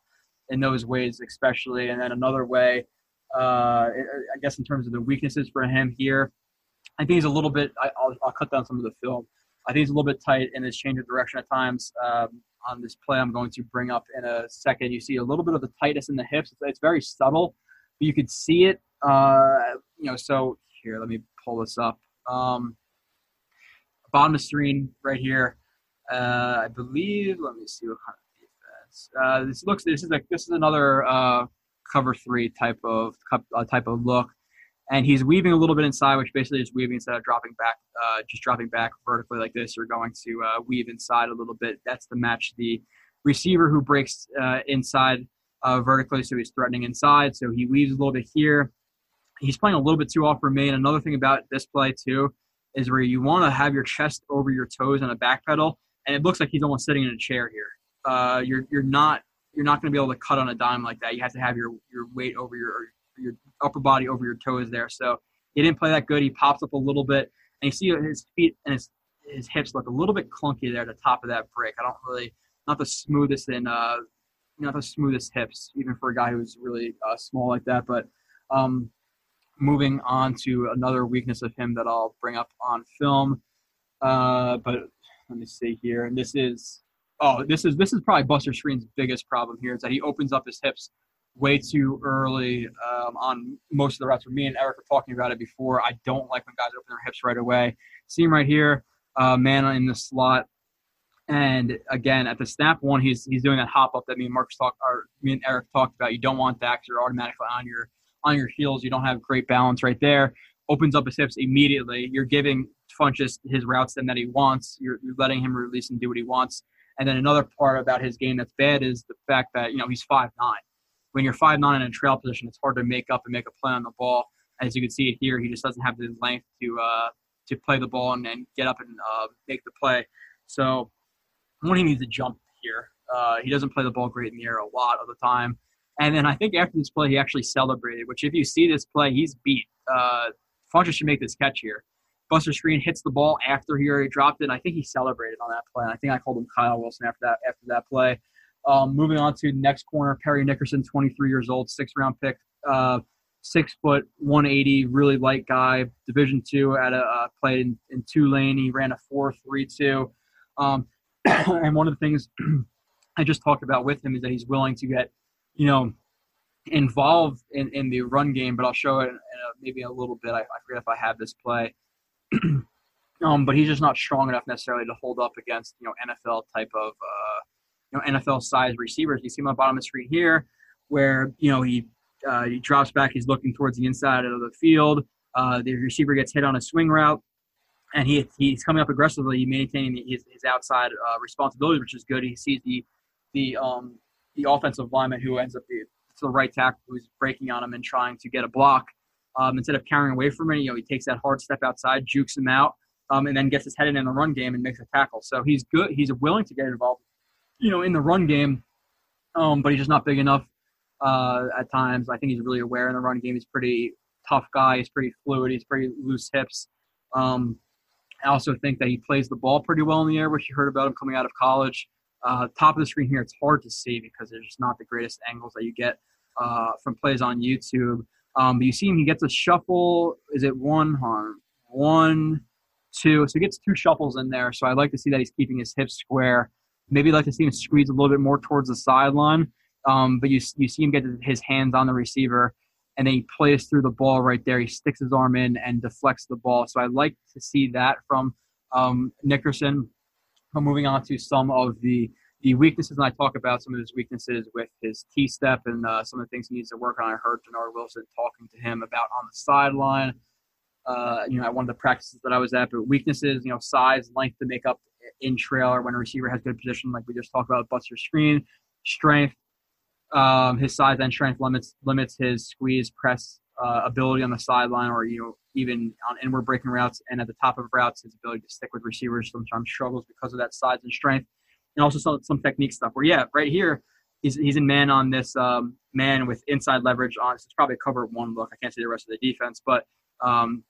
in those ways especially. And then another way uh, I guess in terms of the weaknesses for him here, I think he's a little bit. I, will I'll cut down some of the film. I think he's a little bit tight in his change of direction at times. Um, on this play, I'm going to bring up in a second. You see a little bit of the tightness in the hips. It's, it's very subtle, but you could see it. Uh, you know, so here, let me pull this up. Um, bottom of screen right here. Uh, I believe. Let me see what kind of defense. Uh, this looks. This is like this is another uh, cover three type of uh, type of look, and he's weaving a little bit inside, which basically is weaving instead of dropping back, uh, just dropping back vertically like this. You're going to uh, weave inside a little bit. That's to match the receiver who breaks uh, inside uh, vertically, so he's threatening inside. So he weaves a little bit here. He's playing a little bit too off for me. And Another thing about this play too is where you want to have your chest over your toes on a back pedal, and it looks like he's almost sitting in a chair here. Uh, you're you're not you're not going to be able to cut on a dime like that. You have to have your your weight over your your upper body over your toes there. So he didn't play that good. He pops up a little bit, and you see his feet and his his hips look a little bit clunky there at the top of that break. I don't really not the smoothest in uh not the smoothest hips even for a guy who's really uh, small like that. But um, moving on to another weakness of him that I'll bring up on film. Uh, but let me see here, and this is oh, this is this is probably Buster Skrine's biggest problem here is that he opens up his hips way too early um, on most of the routes. Me and Erik were talking about it before. I don't like when guys open their hips right away. See him right here, uh, man in the slot. And again, at the snap one, he's he's doing that hop up that me and talked, or me and Erik talked about. You don't want that because you're automatically on your on your heels. You don't have great balance right there. Opens up his hips immediately. You're giving Funchess his routes then that he wants. You're, you're letting him release and do what he wants. And then another part about his game that's bad is the fact that you know he's five nine. When you're five nine in a trail position, it's hard to make up and make a play on the ball. As you can see here, he just doesn't have the length to uh, to play the ball and, and get up and uh, make the play. So one, he needs to jump here. Uh, he doesn't play the ball great in the air a lot of the time. And then I think after this play, he actually celebrated, which if you see this play, he's beat. Uh, Funchess should make this catch here. Buster Skrine hits the ball after he already dropped it. And I think he celebrated on that play. And I think I called him Kyle Wilson after that after that play. Um, moving on to next corner, Parry Nickerson, 23 years old, six round pick, uh, six foot, 180, really light guy. Division two at a uh, played in, in Tulane. He ran a four three two. Um, and one of the things I just talked about with him is that he's willing to get, you know, involved in, in the run game. But I'll show it in a, maybe a little bit. I, I forget if I have this play. um, but he's just not strong enough necessarily to hold up against you know NFL type of uh, you know NFL size receivers. You see him on the bottom of the screen here, where you know he uh, he drops back, he's looking towards the inside of the field. Uh, the receiver gets hit on a swing route, and he he's coming up aggressively, maintaining his, his outside uh, responsibility, which is good. He sees the the um, the offensive lineman who ends up the, the right tackle who's breaking on him and trying to get a block. Um, instead of carrying away from it, you know, he takes that hard step outside, jukes him out, um, and then gets his head in in the run game and makes a tackle. So he's good. He's willing to get involved, you know, in the run game, um, but he's just not big enough uh, at times. I think he's really aware in the run game. He's pretty tough guy. He's pretty fluid. He's pretty loose hips. Um, I also think that he plays the ball pretty well in the air, which you heard about him coming out of college. Uh, top of the screen here, it's hard to see because there's just not the greatest angles that you get uh, from plays on YouTube. Um, but you see him, he gets a shuffle. Is it one? Harm? One, two. So he gets two shuffles in there. So I like to see that he's keeping his hips square. Maybe I'd like to see him squeeze a little bit more towards the sideline. Um, but you, you see him get his hands on the receiver and then he plays through the ball right there. He sticks his arm in and deflects the ball. So I like to see that from um, Nickerson. I'm moving on to some of the the weaknesses, and I talk about some of his weaknesses with his T step and uh, some of the things he needs to work on. I heard Dennard Wilson talking to him about on the sideline. Uh, you know, at one of the practices that I was at, but weaknesses, you know, size, length to make up in trailer when a receiver has good position, like we just talked about, Buster Skrine, strength. Um, his size and strength limits limits his squeeze press uh, ability on the sideline, or you know, even on inward breaking routes and at the top of routes, his ability to stick with receivers sometimes struggles because of that size and strength and also some, some technique stuff where, yeah, right here, he's, he's in man on this um, man with inside leverage on. It's probably a cover one look. I can't see the rest of the defense, but um,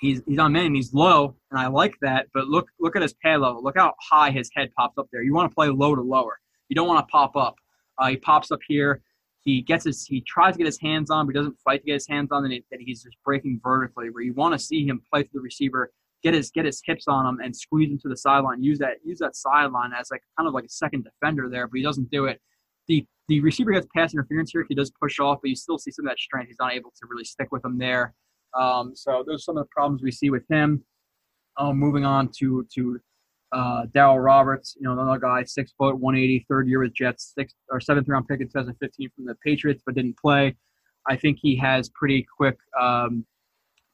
he's he's on man and he's low, and I like that. But look look at his pad level. Look how high his head pops up there. You want to play low to lower. You don't want to pop up. Uh, he pops up here. he gets his he tries to get his hands on, but he doesn't fight to get his hands on, and he's just breaking vertically. Where you want to see him play to the receiver, get his get his hips on him, and squeeze him to the sideline. Use that use that sideline as like kind of like a second defender there, but he doesn't do it. The the receiver gets pass interference here. He does push off, but you still see some of that strength. He's not able to really stick with him there. Um, so those are some of the problems we see with him. Um, moving on to to uh, Darryl Roberts, you know, another guy, six foot, 180, third year with Jets, six or seventh round pick in 2015 from the Patriots, but didn't play. I think he has pretty quick um,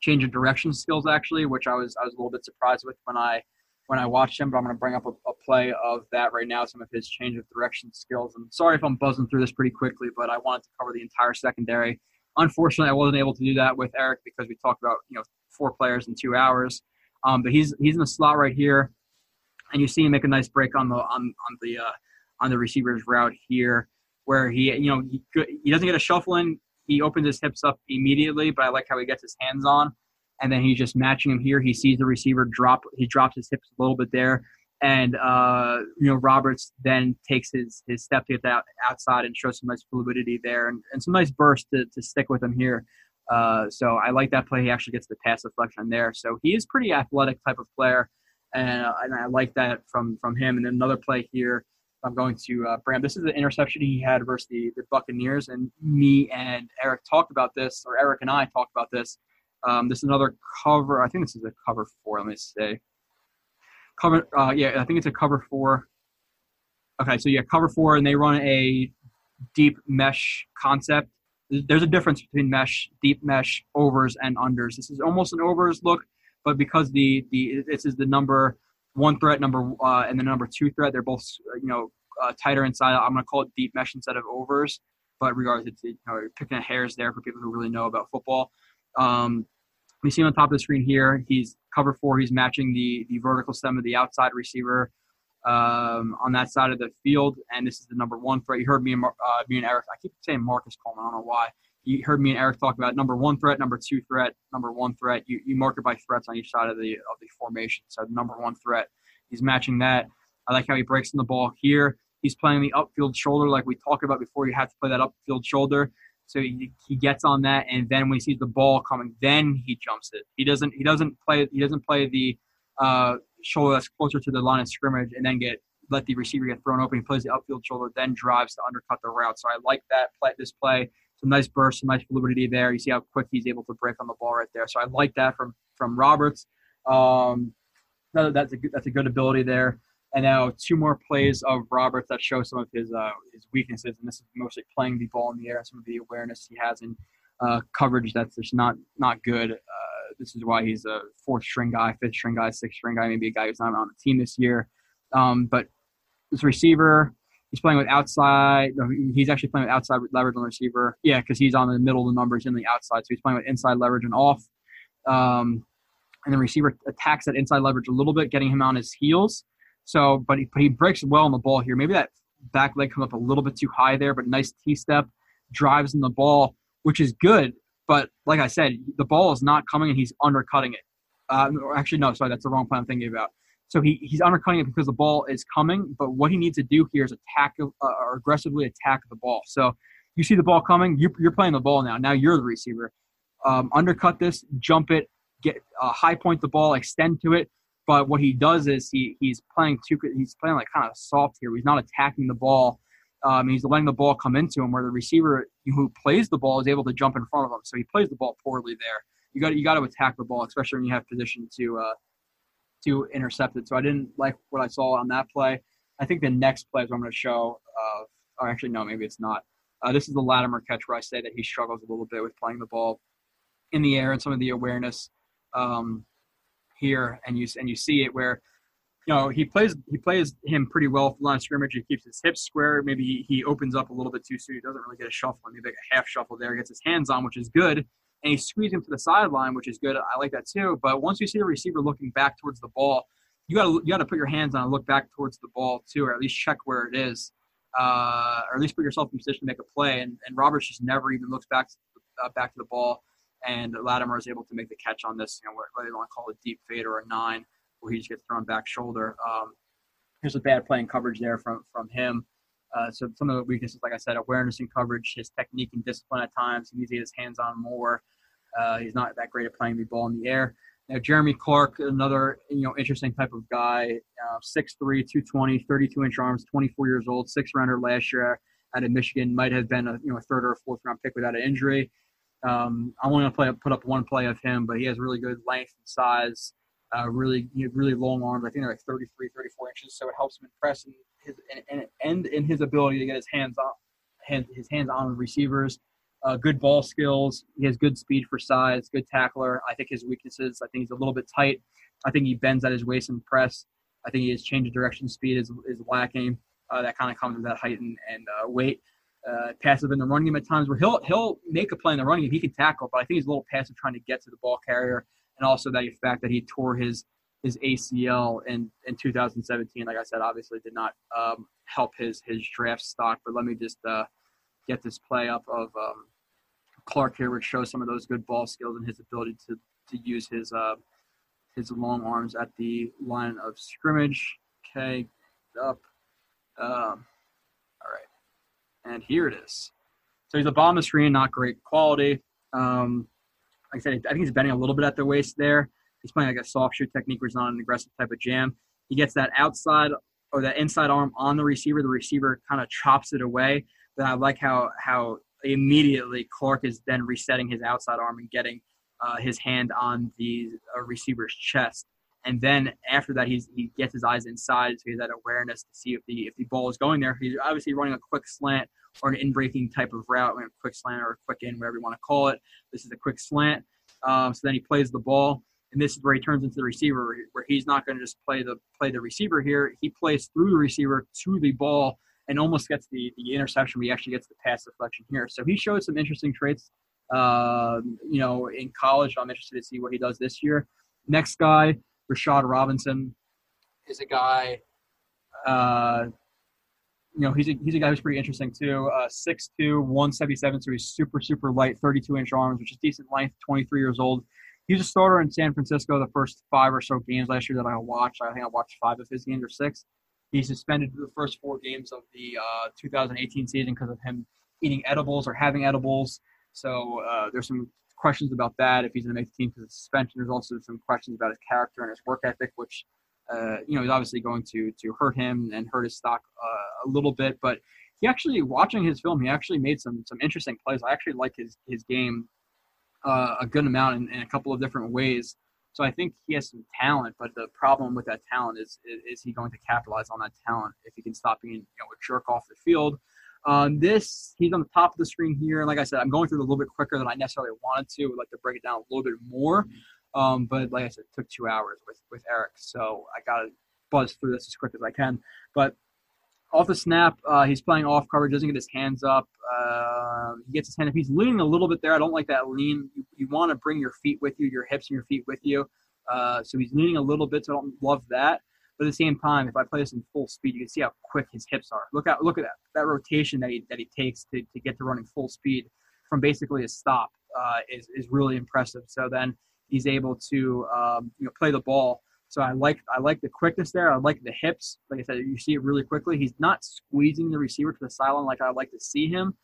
change of direction skills, actually, which I was I was a little bit surprised with when I when I watched him. But I'm going to bring up a, a, play of that right now, some of his change of direction skills. And sorry if I'm buzzing through this pretty quickly, but I wanted to cover the entire secondary. Unfortunately, I wasn't able to do that with Erik because we talked about you know four players in two hours. Um, but he's he's in the slot right here and you see him make a nice break on the on on the uh, on the receiver's route here, where he you know he, he doesn't get a shuffle in. He opens his hips up immediately, but I like how he gets his hands on, and then he's just matching him here. He sees the receiver drop. He drops his hips a little bit there, and uh, you know Roberts then takes his his step to get that outside and shows some nice fluidity there and, and some nice burst to, to stick with him here. Uh, so I like that play. He actually gets the pass deflection there. So he is pretty athletic type of player and, uh, and I like that from from him. And then another play here, I'm going to uh, Bram. This is the interception he had versus the, the Buccaneers, and me and Erik talked about this, or Erik and I talked about this. Um, this is another cover. I think this is a cover four. Let me say cover. Uh, yeah, I think it's a cover four. Okay, so yeah, cover four, and they run a deep mesh concept. There's a difference between mesh, deep mesh, overs, and unders. This is almost an overs look, but because the the this is the number one threat, number uh, and the number two threat, they're both you know uh, tighter inside. I'm going to call it deep mesh instead of overs. But regardless, you know picking at hairs there for people who really know about football. Um, we see him on top of the screen here. He's cover four. He's matching the the vertical stem of the outside receiver um, on that side of the field, and this is the number one threat. You heard me and uh, me and Erik. I keep saying Marcus Coleman. I don't know why you heard me and Erik talk about number one threat, number two threat, number one threat. You, you mark it by threats on each side of the of the formation. So number one threat, he's matching that. I like how he breaks in the ball here. He's playing the upfield shoulder like we talked about before. You have to play that upfield shoulder. So he, he gets on that, and then when he sees the ball coming, then he jumps it. He doesn't he doesn't play he doesn't play the uh, shoulder that's closer to the line of scrimmage and then get let the receiver get thrown open. He plays the upfield shoulder, then drives to undercut the route. So I like that play this play some nice burst, some nice fluidity there. You see how quick he's able to break on the ball right there. So I like that from from Roberts. Um, that's a good, that's a good ability there. And now two more plays of Roberts that show some of his uh, his weaknesses, and this is mostly playing the ball in the air, some of the awareness he has in uh, coverage that's just not not good. Uh, this is why he's a fourth string guy, fifth string guy, sixth string guy, maybe a guy who's not on the team this year. Um, but this receiver, He's playing with outside. He's actually playing with outside leverage on the receiver. Yeah, because he's on the middle of the numbers in the outside. So he's playing with inside leverage and off. Um, and the receiver attacks that inside leverage a little bit, getting him on his heels. So, but he, he breaks well on the ball here. Maybe that back leg comes up a little bit too high there, but nice T step, drives in the ball, which is good. But like I said, the ball is not coming and he's undercutting it. Uh, actually, no, sorry, that's the wrong play I'm thinking about. So he, he's undercutting it because the ball is coming, but what he needs to do here is attack uh, or aggressively attack the ball. So you see the ball coming, you, you're playing the ball now. Now you're the receiver. Um, undercut this, jump it, get uh, high point the ball, extend to it. But what he does is he he's playing too he's playing like kind of soft here. He's not attacking the ball. Um, he's letting the ball come into him, where the receiver who plays the ball is able to jump in front of him. So he plays the ball poorly there. You got you got to attack the ball, especially when you have position to uh, to intercept it. So I didn't like what I saw on that play. I think the next play is what I'm going to show. Uh, or actually, no, maybe it's not. Uh, this is the Latimer catch where I say that he struggles a little bit with playing the ball in the air and some of the awareness um, here, and you and you see it where you know he plays he plays him pretty well for line of scrimmage. He keeps his hips square. Maybe he, opens up a little bit too soon. He doesn't really get a shuffle. Maybe like a half shuffle there. Gets his hands on, which is good and he squeezed him to the sideline, which is good. I like that too. But once you see a receiver looking back towards the ball, you got to you got to put your hands on and look back towards the ball too, or at least check where it is, uh, or at least put yourself in position to make a play. And, and Roberts just never even looks back to, uh, back to the ball, and Latimer is able to make the catch on this. You know, whether you want to call it a deep fade or a nine, where he just gets thrown back shoulder. Um, here's a bad play in coverage there from from him. Uh, so some of the weaknesses, like I said, awareness and coverage, his technique and discipline at times. He needs to get his hands on more. Uh, he's not that great at playing the ball in the air. Now, Jeremy Clark, another you know interesting type of guy, uh, 6'3", 220, 32 inch arms, 24 years old, six rounder last year out of Michigan. Might have been a you know third or a fourth round pick without an injury. Um, I'm only going to put up one play of him, but he has really good length and size, uh, really really long arms. I think they're like 33, 34 inches, so it helps him impress in his and, and in his ability to get his hands on hand, his hands on receivers. Uh, good ball skills. He has good speed for size. Good tackler. I think his weaknesses. I think he's a little bit tight. I think he bends at his waist in press. I think his change of direction speed is is lacking. Uh, that kind of comes with that height and, and uh, weight. Uh, passive in the running game at times where he'll he'll make a play in the running game. He can tackle, but I think he's a little passive trying to get to the ball carrier, and also that fact that he tore his his ACL in, in 2017. Like I said, obviously did not um, help his his draft stock. But let me just uh, get this play up of um, Clark here, which shows some of those good ball skills and his ability to to use his uh, his long arms at the line of scrimmage. Okay, up. Um, all right, and here it is. So he's a bomb the screen, not great quality. Um, like I said, I think he's bending a little bit at the waist there. He's playing like a soft shoe technique where he's not an aggressive type of jam. He gets that outside or that inside arm on the receiver. The receiver kind of chops it away. But I like how how immediately Clark is then resetting his outside arm and getting uh, his hand on the uh, receiver's chest. And then after that, he's, he gets his eyes inside, so he has that awareness to see if the if the ball is going there. He's obviously running a quick slant or an in-breaking type of route, a quick slant or a quick in, whatever you want to call it. This is a quick slant. Um, so then he plays the ball, and this is where he turns into the receiver, where he's not going to just play the play the receiver here. He plays through the receiver to the ball and almost gets the the interception. But he actually gets the pass deflection here. So he showed some interesting traits. Uh, you know, in college, I'm interested to see what he does this year. Next guy, Rashard Robinson, is a guy. Uh, you know, he's a, he's a guy who's pretty interesting too. Uh, 6'2", 177, so he's super, super light, 32-inch arms, which is decent length, 23 years old. He was a starter in San Francisco the first five or so games last year that I watched. I think I watched five of his games or six. He's suspended the first four games of the uh, 2018 season because of him eating edibles or having edibles. So uh, there's some questions about that if he's going to make the team because of suspension. There's also some questions about his character and his work ethic, which uh, you know is obviously going to to hurt him and hurt his stock uh, a little bit. But he actually, watching his film, he actually made some some interesting plays. I actually like his his game uh, a good amount in, in, a couple of different ways. So I think he has some talent, but the problem with that talent is, is, is he going to capitalize on that talent if he can stop being you know a jerk off the field? Um, this he's on the top of the screen here, and like I said, I'm going through it a little bit quicker than I necessarily wanted to. I'd like to break it down a little bit more, um, but like I said, it took two hours with with Erik, so I got to buzz through this as quick as I can. But off the snap, uh, he's playing off coverage, doesn't get his hands up. Uh, he gets his hand up. He's leaning a little bit there. I don't like that lean. You, you want to bring your feet with you, your hips and your feet with you. Uh, so he's leaning a little bit, so I don't love that. But at the same time, if I play this in full speed, you can see how quick his hips are. Look at look at that that rotation that he that he takes to, to get to running full speed from basically a stop uh, is is really impressive. So then he's able to um, you know play the ball so I like I like the quickness there. I like the hips. Like I said, you see it really quickly. He's not squeezing the receiver to the sideline like I like to see him,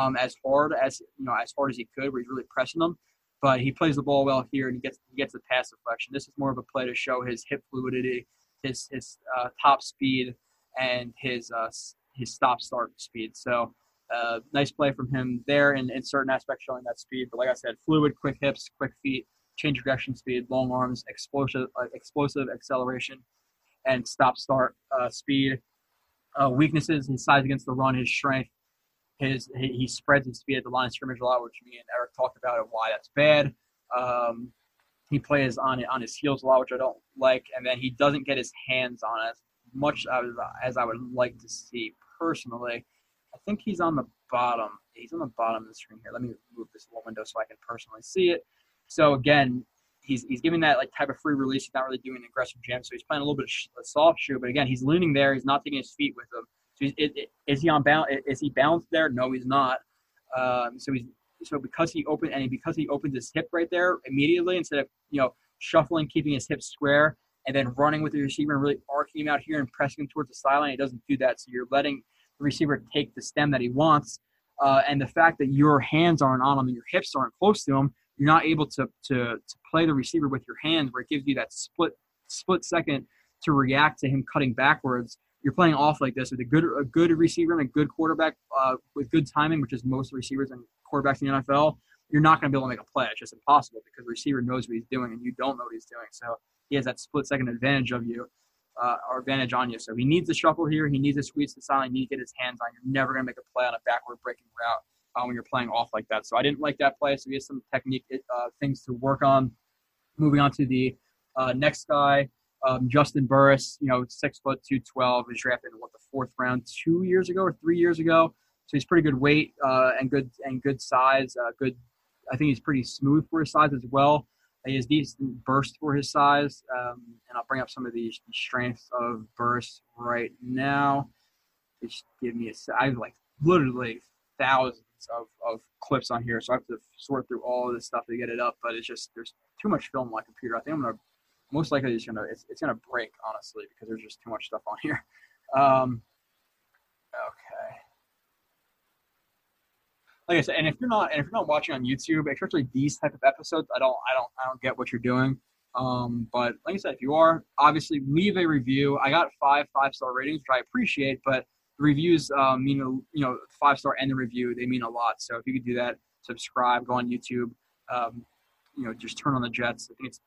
um, as hard as you know as hard as he could, where he's really pressing them. But he plays the ball well here, and he gets he gets the pass deflection. This is more of a play to show his hip fluidity, his his uh, top speed, and his uh, his stop start speed. So. Uh, nice play from him there in, in certain aspects showing that speed. But like I said, fluid, quick hips, quick feet, change direction speed, long arms, explosive, uh, explosive acceleration, and stop start uh, speed. Uh, weaknesses: his size against the run, his strength, his he, he, spreads his speed at the line of scrimmage a lot, which me and Erik talked about and why that's bad. Um, he plays on on his heels a lot, which I don't like, and then he doesn't get his hands on as much as, as I would like to see personally. I think he's on the bottom. He's on the bottom of the screen here. Let me move this little window so I can personally see it. So again, he's he's giving that like type of free release. He's not really doing an aggressive jam, so he's playing a little bit of a soft shoe. But again, he's leaning there. He's not taking his feet with him. So is, is he on balance? Is he balanced there? No, he's not. Um, so he's so because he opened and because he opened his hip right there immediately instead of you know shuffling, keeping his hips square, and then running with the receiver and really arcing him out here and pressing him towards the sideline, he doesn't do that. So you're letting the receiver take the stem that he wants. Uh, and the fact that your hands aren't on him and your hips aren't close to him, you're not able to, to, to play the receiver with your hands where it gives you that split split second to react to him cutting backwards. You're playing off like this with a good a good receiver and a good quarterback uh, with good timing, which is most receivers and quarterbacks in the NFL. You're not going to be able to make a play. It's just impossible because the receiver knows what he's doing and you don't know what he's doing. So he has that split second advantage of you uh, or advantage on you. So he needs to shuffle here. He needs to squeeze the sideline. He needs to get his hands on. You're never going to make a play on a backward breaking route uh, when you're playing off like that. So I didn't like that play. So we has some technique uh, things to work on. Moving on to the uh, next guy, um, Juston Burris. You know, six foot two twelve. Was drafted in what the fourth round two years ago or three years ago. So he's pretty good weight uh, and good and good size. Uh, good. I think he's pretty smooth for his size as well. He has decent burst for his size, um, and I'll bring up some of the strengths of burst right now. Just give me a. I have like literally thousands of, of clips on here, so I have to sort through all this stuff to get it up. But it's just there's too much film on my computer. I think I'm gonna most likely just gonna it's, it's gonna break honestly because there's just too much stuff on here. Um, okay like I said, and if you're not, and if you're not watching on YouTube, especially these type of episodes, I don't, I don't, I don't get what you're doing. Um, but like I said, if you are, obviously leave a review. I got five five star ratings, which I appreciate, but the reviews um, mean, you know, five star and the review they mean a lot. So if you could do that, subscribe, go on YouTube, um, you know, just turn on the Jets. I think it's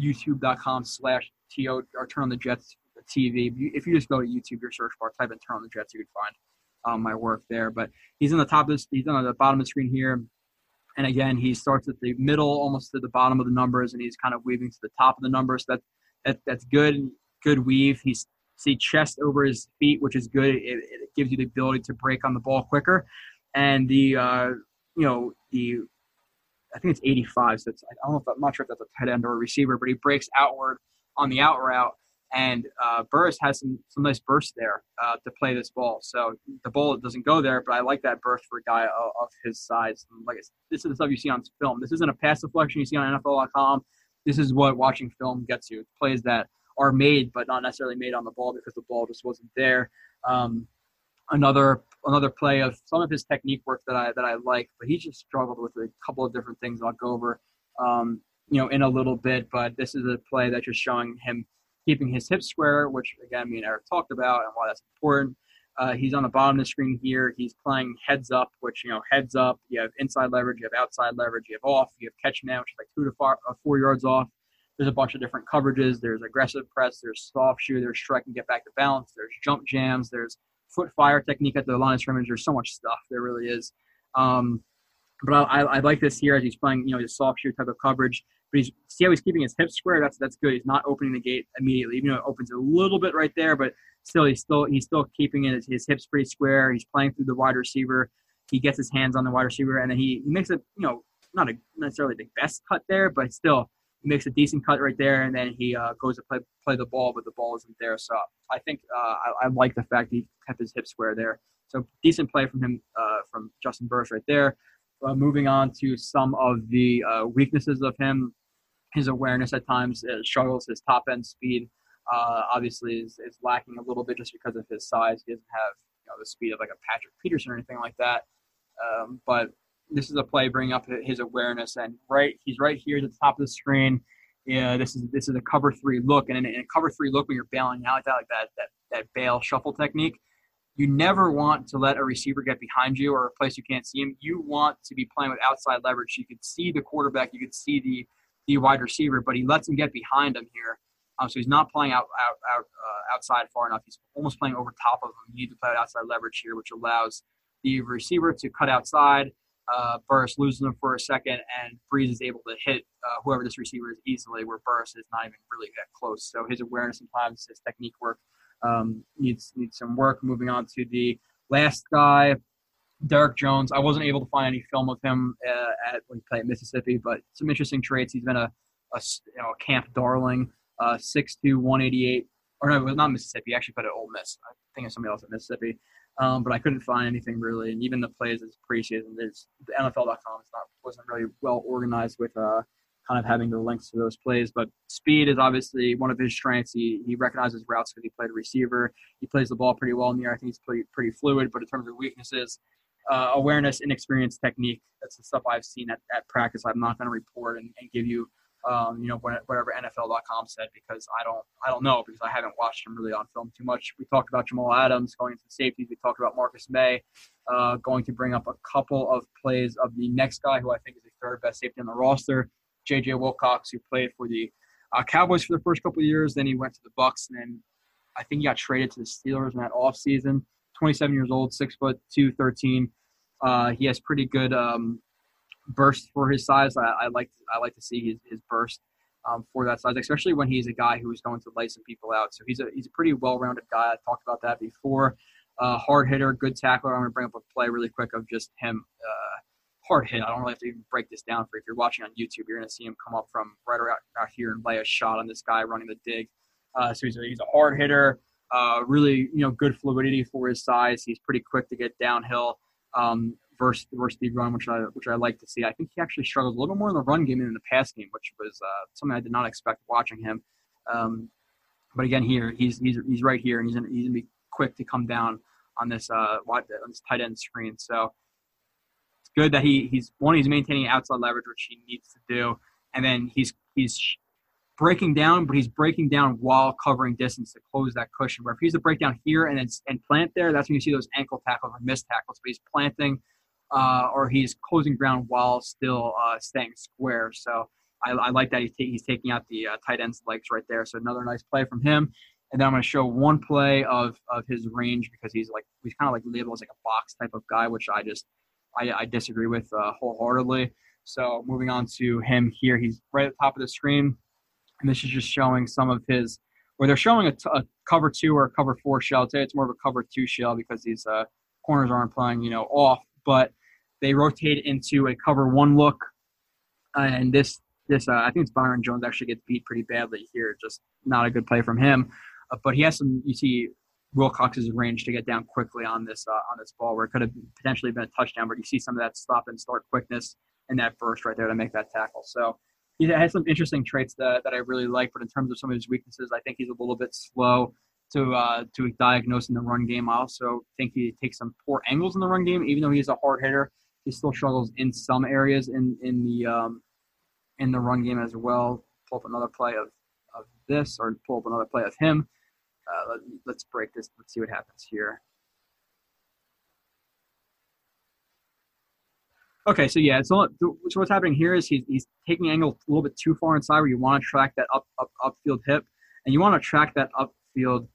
youtube.com slash to or turn on the Jets TV. If you just go to YouTube, your search bar, type in turn on the Jets, you can find um, my work there. But he's in the top of this, he's on the bottom of the screen here. And again, he starts at the middle, almost to the bottom of the numbers, and he's kind of weaving to the top of the numbers. That, that that's good, good weave. He's see chest over his feet, which is good. It, it gives you the ability to break on the ball quicker. And the uh, you know the I think it's 85. So it's, I don't know if I'm not sure if that's a tight end or a receiver, but he breaks outward on the out route and uh, Burris has some, some nice burst there uh, to play this ball. So the ball doesn't go there, but I like that burst for a guy of, of his size. And like this is the stuff you see on film. This isn't a pass deflection you see on NFL.com. This is what watching film gets you. It's plays that are made, but not necessarily made on the ball because the ball just wasn't there. Um, another another play of some of his technique work that I that I like, but he just struggled with a couple of different things. I'll go over, um, you know, in a little bit. But this is a play that's just showing him keeping his hips square, which again me and Erik talked about and why that's important. Uh, he's on the bottom of the screen here. He's playing heads up, which you know heads up. You have inside leverage, you have outside leverage, you have off, you have catch now, which is like two to four, uh, four yards off. There's a bunch of different coverages. There's aggressive press. There's soft shoe. There's strike and get back to balance. There's jump jams. There's foot fire technique at the line of scrimmage. There's so much stuff. There really is. Um, but I, I, like this here as he's playing, you know, his soft shoe type of coverage. But he's see how he's keeping his hips square. That's that's good. He's not opening the gate immediately, even though it opens a little bit right there. But still, he's still he's still keeping it, his hips pretty square. He's playing through the wide receiver. He gets his hands on the wide receiver, and then he, he makes a you know not a necessarily the best cut there, but still makes a decent cut right there, and then he uh, goes to play play the ball, but the ball isn't there. So I think uh, I, I, like the fact he kept his hips square there. So decent play from him uh, from Juston Burris right there. Uh, moving on to some of the uh, weaknesses of him his awareness at times uh, struggles. His top end speed obviously is, is lacking a little bit just because of his size. He doesn't have you know, the speed of like a Patrick Peterson or anything like that. Um, but this is a play bringing up his awareness, and right, he's right here at the top of the screen. Yeah, this is this is a cover three look, and in, in a cover three look when you're bailing out like that, like that that that bail shuffle technique, you never want to let a receiver get behind you or a place you can't see him. You want to be playing with outside leverage. You could see the quarterback, you could see the the wide receiver, but he lets him get behind him here. Um, so he's not playing out, out, out uh, outside far enough. He's almost playing over top of him. You need to play outside leverage here, which allows the receiver to cut outside. Uh, Burris loses him for a second, and Brees is able to hit uh, whoever this receiver is easily, where Burris is not even really that close. So his awareness sometimes, his technique work um, needs needs some work. Moving on to the last guy, Derrick Jones, I wasn't able to find any film of him uh, at when he played Mississippi, but some interesting traits. He's been a, a you know camp darling, uh, 6'2", 188. Or no, not Mississippi. He actually played at Ole Miss. I think it's somebody else at Mississippi. Um, but I couldn't find anything really, and even the plays is preseason. Is the NFL.com is not wasn't really well organized with uh, kind of having the links to those plays. But speed is obviously one of his strengths. He he recognizes routes because he played receiver. He plays the ball pretty well in the air. I think he's pretty pretty fluid. But in terms of weaknesses, uh, awareness, inexperience, technique. That's the stuff I've seen at, at practice. I'm not going to report and, and, give you, um, you know, whatever NFL.com said because I don't, I don't know because I haven't watched him really on film too much. We talked about Jamal Adams going into safeties. We talked about Marcus Maye. uh, going to bring up a couple of plays of the next guy who I think is the third best safety on the roster, J.J. Wilcox, who played for the uh, Cowboys for the first couple of years. Then he went to the Bucks, and then I think he got traded to the Steelers in that offseason. 27 years old, six foot two, 13. Uh, he has pretty good um, burst for his size. I, I, like I like to see his, his burst um, for that size, especially when he's a guy who's going to lay some people out. So he's a he's a pretty well-rounded guy. I talked about that before. Uh, hard hitter, good tackler. I'm to bring up a play really quick of just him. Uh, hard hit. I don't really have to even break this down for you. If you're watching on YouTube, you're going to see him come up from right around out here and lay a shot on this guy running the dig. Uh, so he's a, he's a hard hitter. Uh, really, you know, good fluidity for his size. He's pretty quick to get downhill um, versus the run, which I which I like to see. I think he actually struggled a little more in the run game than in the pass game, which was uh, something I did not expect watching him. Um, but again, here he's he's he's right here, and he's gonna, he's gonna be quick to come down on this uh on this tight end screen. So it's good that he he's one he's maintaining outside leverage, which he needs to do, and then he's he's breaking down, but he's breaking down while covering distance to close that cushion. Where if he's to break down here and then and plant there, that's when you see those ankle tackles or missed tackles. But he's planting uh, or he's closing ground while still uh, staying square. So I, I like that he's, t- he's taking out the uh, tight end's legs right there. So another nice play from him. And then I'm going to show one play of, of his range because he's like he's kind of like labeled as like a box type of guy, which I just I, I disagree with uh, wholeheartedly. So moving on to him here, he's right at the top of the screen and this is just showing some of his where they're showing a, t- a cover two or a cover four shell. Today it's more of a cover two shell because these uh, corners aren't playing, you know, off. But they rotate into a cover one look, uh, and this this uh, I think it's Byron Jones actually gets beat pretty badly here. Just not a good play from him. Uh, but he has some. You see Wilcox's range to get down quickly on this uh, on this ball, where it could have potentially been a touchdown. But you see some of that stop and start quickness and that burst right there to make that tackle. So he has some interesting traits that, that I really like, but in terms of some of his weaknesses, I think he's a little bit slow to uh, to diagnose in the run game. I also think he takes some poor angles in the run game, even though he's a hard hitter. He still struggles in some areas in in the um, in the run game as well. Pull up another play of, of this, or pull up another play of him. Uh, let, us break this. Let's see what happens here. Okay, so yeah, so, so what's happening here is he's, he's taking angle a little bit too far inside where you want to track that up, up upfield hip, and you want to track that upfield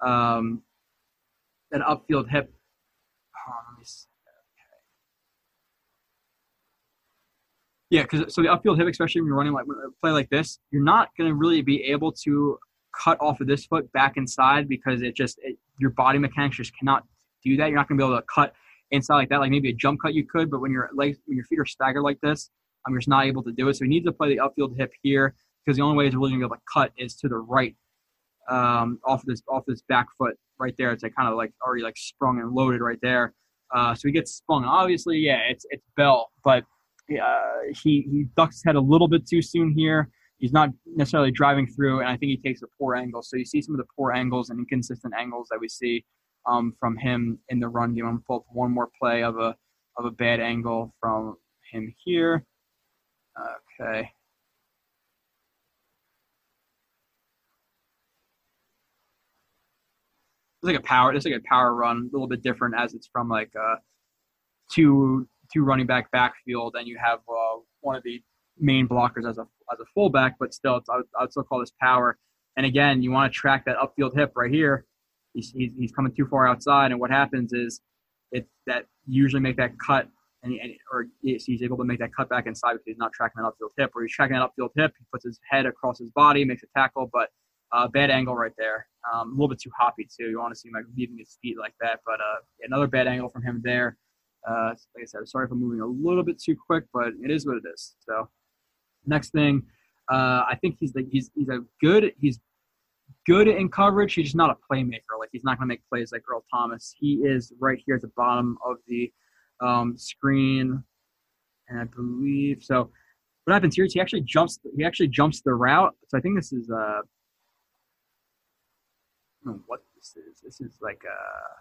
um, that upfield hip. Oh, let me see. Yeah, because so the upfield hip, especially when you're running like play like this, you're not going to really be able to cut off of this foot back inside because it just it, your body mechanics just cannot do that. You're not going to be able to cut inside like that, like maybe a jump cut you could, but when your legs, when your feet are staggered like this, I'm just not able to do it. So he need to play the upfield hip here because the only way he's really gonna be able to cut is to the right, um, off of this off this back foot right there. It's like kind of like already like sprung and loaded right there. Uh, so he gets sprung. Obviously, yeah, it's it's Bell, but he he ducks his head a little bit too soon here. He's not necessarily driving through, and I think he takes a poor angle. So you see some of the poor angles and inconsistent angles that we see um, from him in the run game. I'm pull up one more play of a of a bad angle from him here. Okay. It's like a power. It's like a power run, a little bit different as it's from like uh, two two running back backfield, and you have uh, one of the main blockers as a as a fullback, but still, I, would, I would still call this power. And again, you want to track that upfield hip right here he's, he's, he's coming too far outside, and what happens is it that usually make that cut, and, and or he's able to make that cut back inside because he's not tracking that upfield hip. Or he's tracking that upfield hip, he puts his head across his body, makes a tackle, but uh, bad angle right there. Um, a little bit too hoppy too. You want to see him like leaving his feet like that, but uh, another bad angle from him there. Uh, like I said, sorry if I'm moving a little bit too quick, but it is what it is. So next thing, uh, I think he's like he's he's a good he's good in coverage. He's just not a playmaker. Like he's not going to make plays like Earl Thomas. He is right here at the bottom of the um, screen, and I believe so. what happens here is he actually jumps he actually jumps the route. So I think this is uh what this is. This is like uh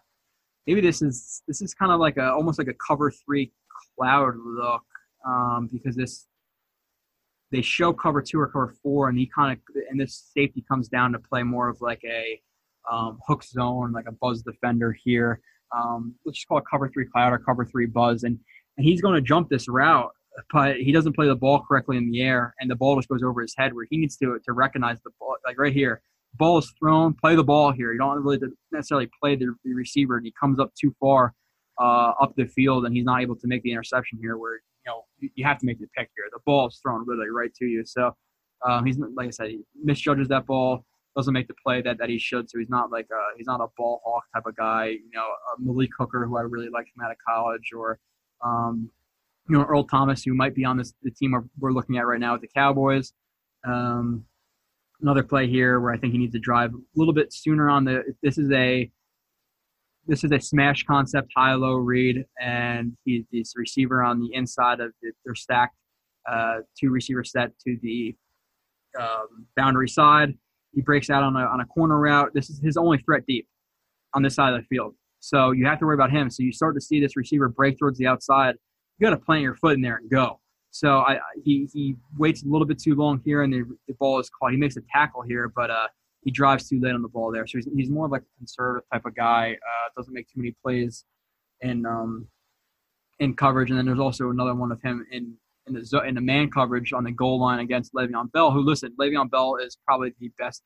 maybe this is this is kind of like a almost like a cover three cloud look um, because this they show cover two or cover four, and he kind of and this safety comes down to play more of like a um, hook zone, like a buzz defender here. Um, let's just call it cover three cloud or cover three buzz, and and he's going to jump this route, but he doesn't play the ball correctly in the air, and the ball just goes over his head where he needs to to recognize the ball, like right here. Ball is thrown, play the ball here. You don't really necessarily play the, receiver, and he comes up too far uh, up the field, and he's not able to make the interception here. Where you know you have to make the pick here. The ball is thrown really right to you. So um, he's like I said, he misjudges that ball, doesn't make the play that, that he should. So he's not like a, he's not a ball hawk type of guy. You know, Malik Hooker, who I really liked from out of college, or um, you know Earl Thomas, who might be on this the team we're looking at right now with the Cowboys. Um, another play here where I think he needs to drive a little bit sooner on the. This is a this is a smash concept high low read, and he's this receiver on the inside of the, their stacked uh, two receiver set to the um, boundary side. He breaks out on a on a corner route. This is his only threat deep on this side of the field. So you have to worry about him. So you start to see this receiver break towards the outside. You got to plant your foot in there and go. So I, he he waits a little bit too long here, and the, the ball is caught. He makes a tackle here, but uh, he drives too late on the ball there. So he's, he's more of like a conservative type of guy. Uh, doesn't make too many plays in um, in coverage. And then there's also another one of him in in the in the man coverage on the goal line against Le'Veon Bell. Who listen, Le'Veon Bell is probably the best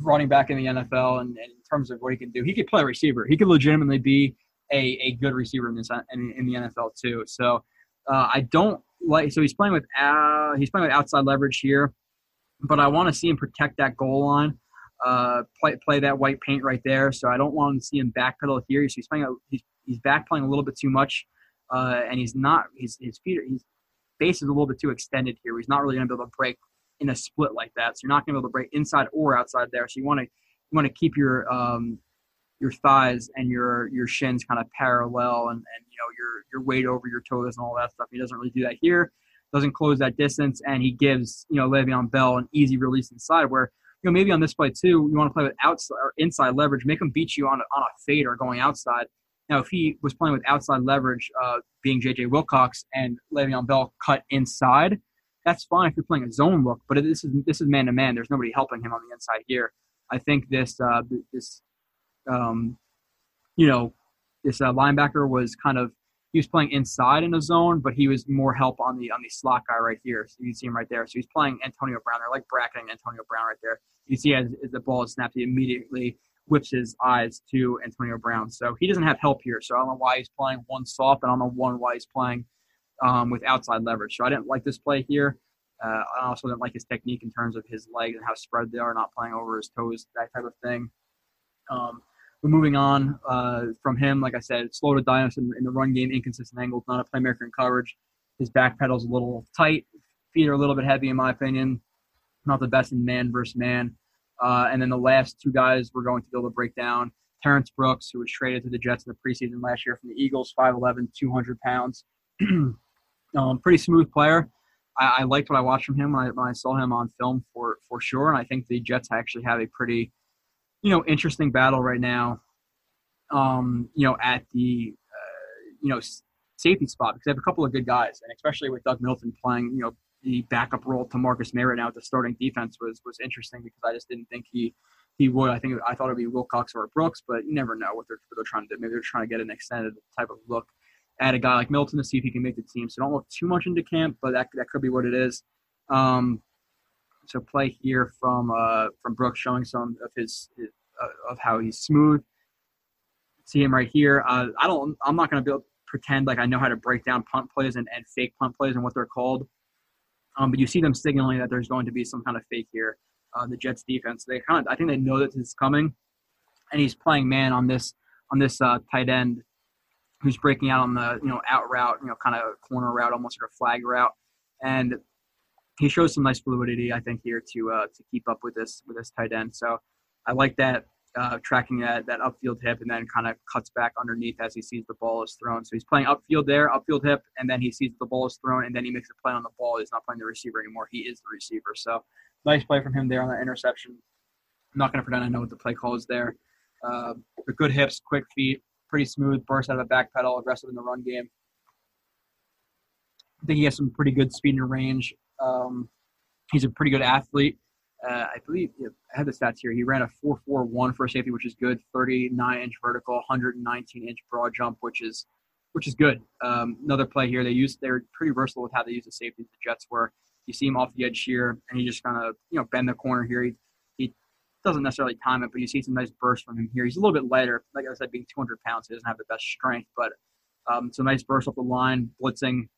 running back in the NFL, and, and in terms of what he can do, he could play receiver. He could legitimately be a, a good receiver in this in, in the NFL too. So uh, I don't like. So he's playing with uh, he's playing with outside leverage here, but I want to see him protect that goal line uh, play play that white paint right there. So I don't want to see him backpedal here. So he's playing a, he's he's back playing a little bit too much, uh, and he's not his his feet his base is a little bit too extended here. He's not really going to be able to break in a split like that. So you're not going to be able to break inside or outside there. So you want to you want to keep your um, your thighs and your your shins kind of parallel and, and you know your your weight over your toes and all that stuff. He doesn't really do that here. Doesn't close that distance, and he gives you know Le'Veon Bell an easy release inside where you know, maybe on this play too, you want to play with outside or inside leverage, make him beat you on a, on a fade or going outside. Now, if he was playing with outside leverage, uh, being J.J. Wilcox and Le'Veon Bell cut inside, that's fine if you're playing a zone look. But this is this is man to man. There's nobody helping him on the inside here. I think this uh, this um, you know this uh, linebacker was kind of he was playing inside in a zone, but he was more help on the on the slot guy right here. So you can see him right there. So he's playing Antonio Brown. They're like bracketing Antonio Brown right there. You see as, as the ball is snapped, he immediately whips his eyes to Antonio Brown. So he doesn't have help here. So I don't know why he's playing one soft, and I don't know one why he's playing um, with outside leverage. So I didn't like this play here. Uh, I also didn't like his technique in terms of his legs and how spread they are, not playing over his toes, that type of thing. Um, but moving on uh, from him, like I said, slow to Dinos in, in, the run game, inconsistent angles, not a playmaker in coverage. His back pedal's a little tight. Feet are a little bit heavy, in my opinion. Not the best in man versus man. Uh, and then the last two guys we're going to be able to break down Terrence Brooks, who was traded to the Jets in the preseason last year from the Eagles, 5'11, 200 pounds. um, pretty smooth player. I, I, liked what I watched from him when I, when I saw him on film for, for sure. And I think the Jets actually have a pretty – you know, interesting battle right now. Um, you know, at the uh, you know safety spot because they have a couple of good guys, and especially with Doug Middleton playing, you know, the backup role to Marcus Maye right now at the starting defense was was interesting because I just didn't think he he would. I think I thought it'd be Wilcox or Brooks, but you never know what they're, what they're trying to do. Maybe they're trying to get an extended type of look at a guy like Milton to see if he can make the team. So don't look too much into camp, but that that could be what it is. Um, so play here from uh, from Brooks showing some of his, his uh, of how he's smooth. See him right here. Uh, I don't. I'm not going to to pretend like I know how to break down punt plays and, and fake punt plays and what they're called. Um, but you see them signaling that there's going to be some kind of fake here. Uh, the Jets defense. They kind of. I think they know that this is coming, and he's playing man on this on this uh, tight end who's breaking out on the you know out route, you know, kind of corner route, almost like a flag route, and he shows some nice fluidity, I think, here to uh, to keep up with this with this tight end. So I like that. uh, tracking that that upfield hip, and then kind of cuts back underneath as he sees the ball is thrown. So he's playing upfield there, upfield hip, and then he sees the ball is thrown, and then he makes a play on the ball. He's not playing the receiver anymore. He is the receiver. So nice play from him there on that interception. I'm not going to pretend I know what the play call is there. Uh, good hips, quick feet, pretty smooth, burst out of a back pedal, aggressive in the run game. I think he has some pretty good speed and range. Um, he's a pretty good athlete. Uh, I believe I have the stats here. He ran a 4.41 for a safety, which is good. 39 inch vertical, 119 inch broad jump, which is which is good. Um, another play here. They use they're pretty versatile with how they use the safeties. The Jets were you see him off the edge here, and he just kind of you know bend the corner here. He, he doesn't necessarily time it, but you see some nice burst from him here. He's a little bit lighter, like I said, being 200 pounds, he doesn't have the best strength, but um, a nice burst off the line, blitzing,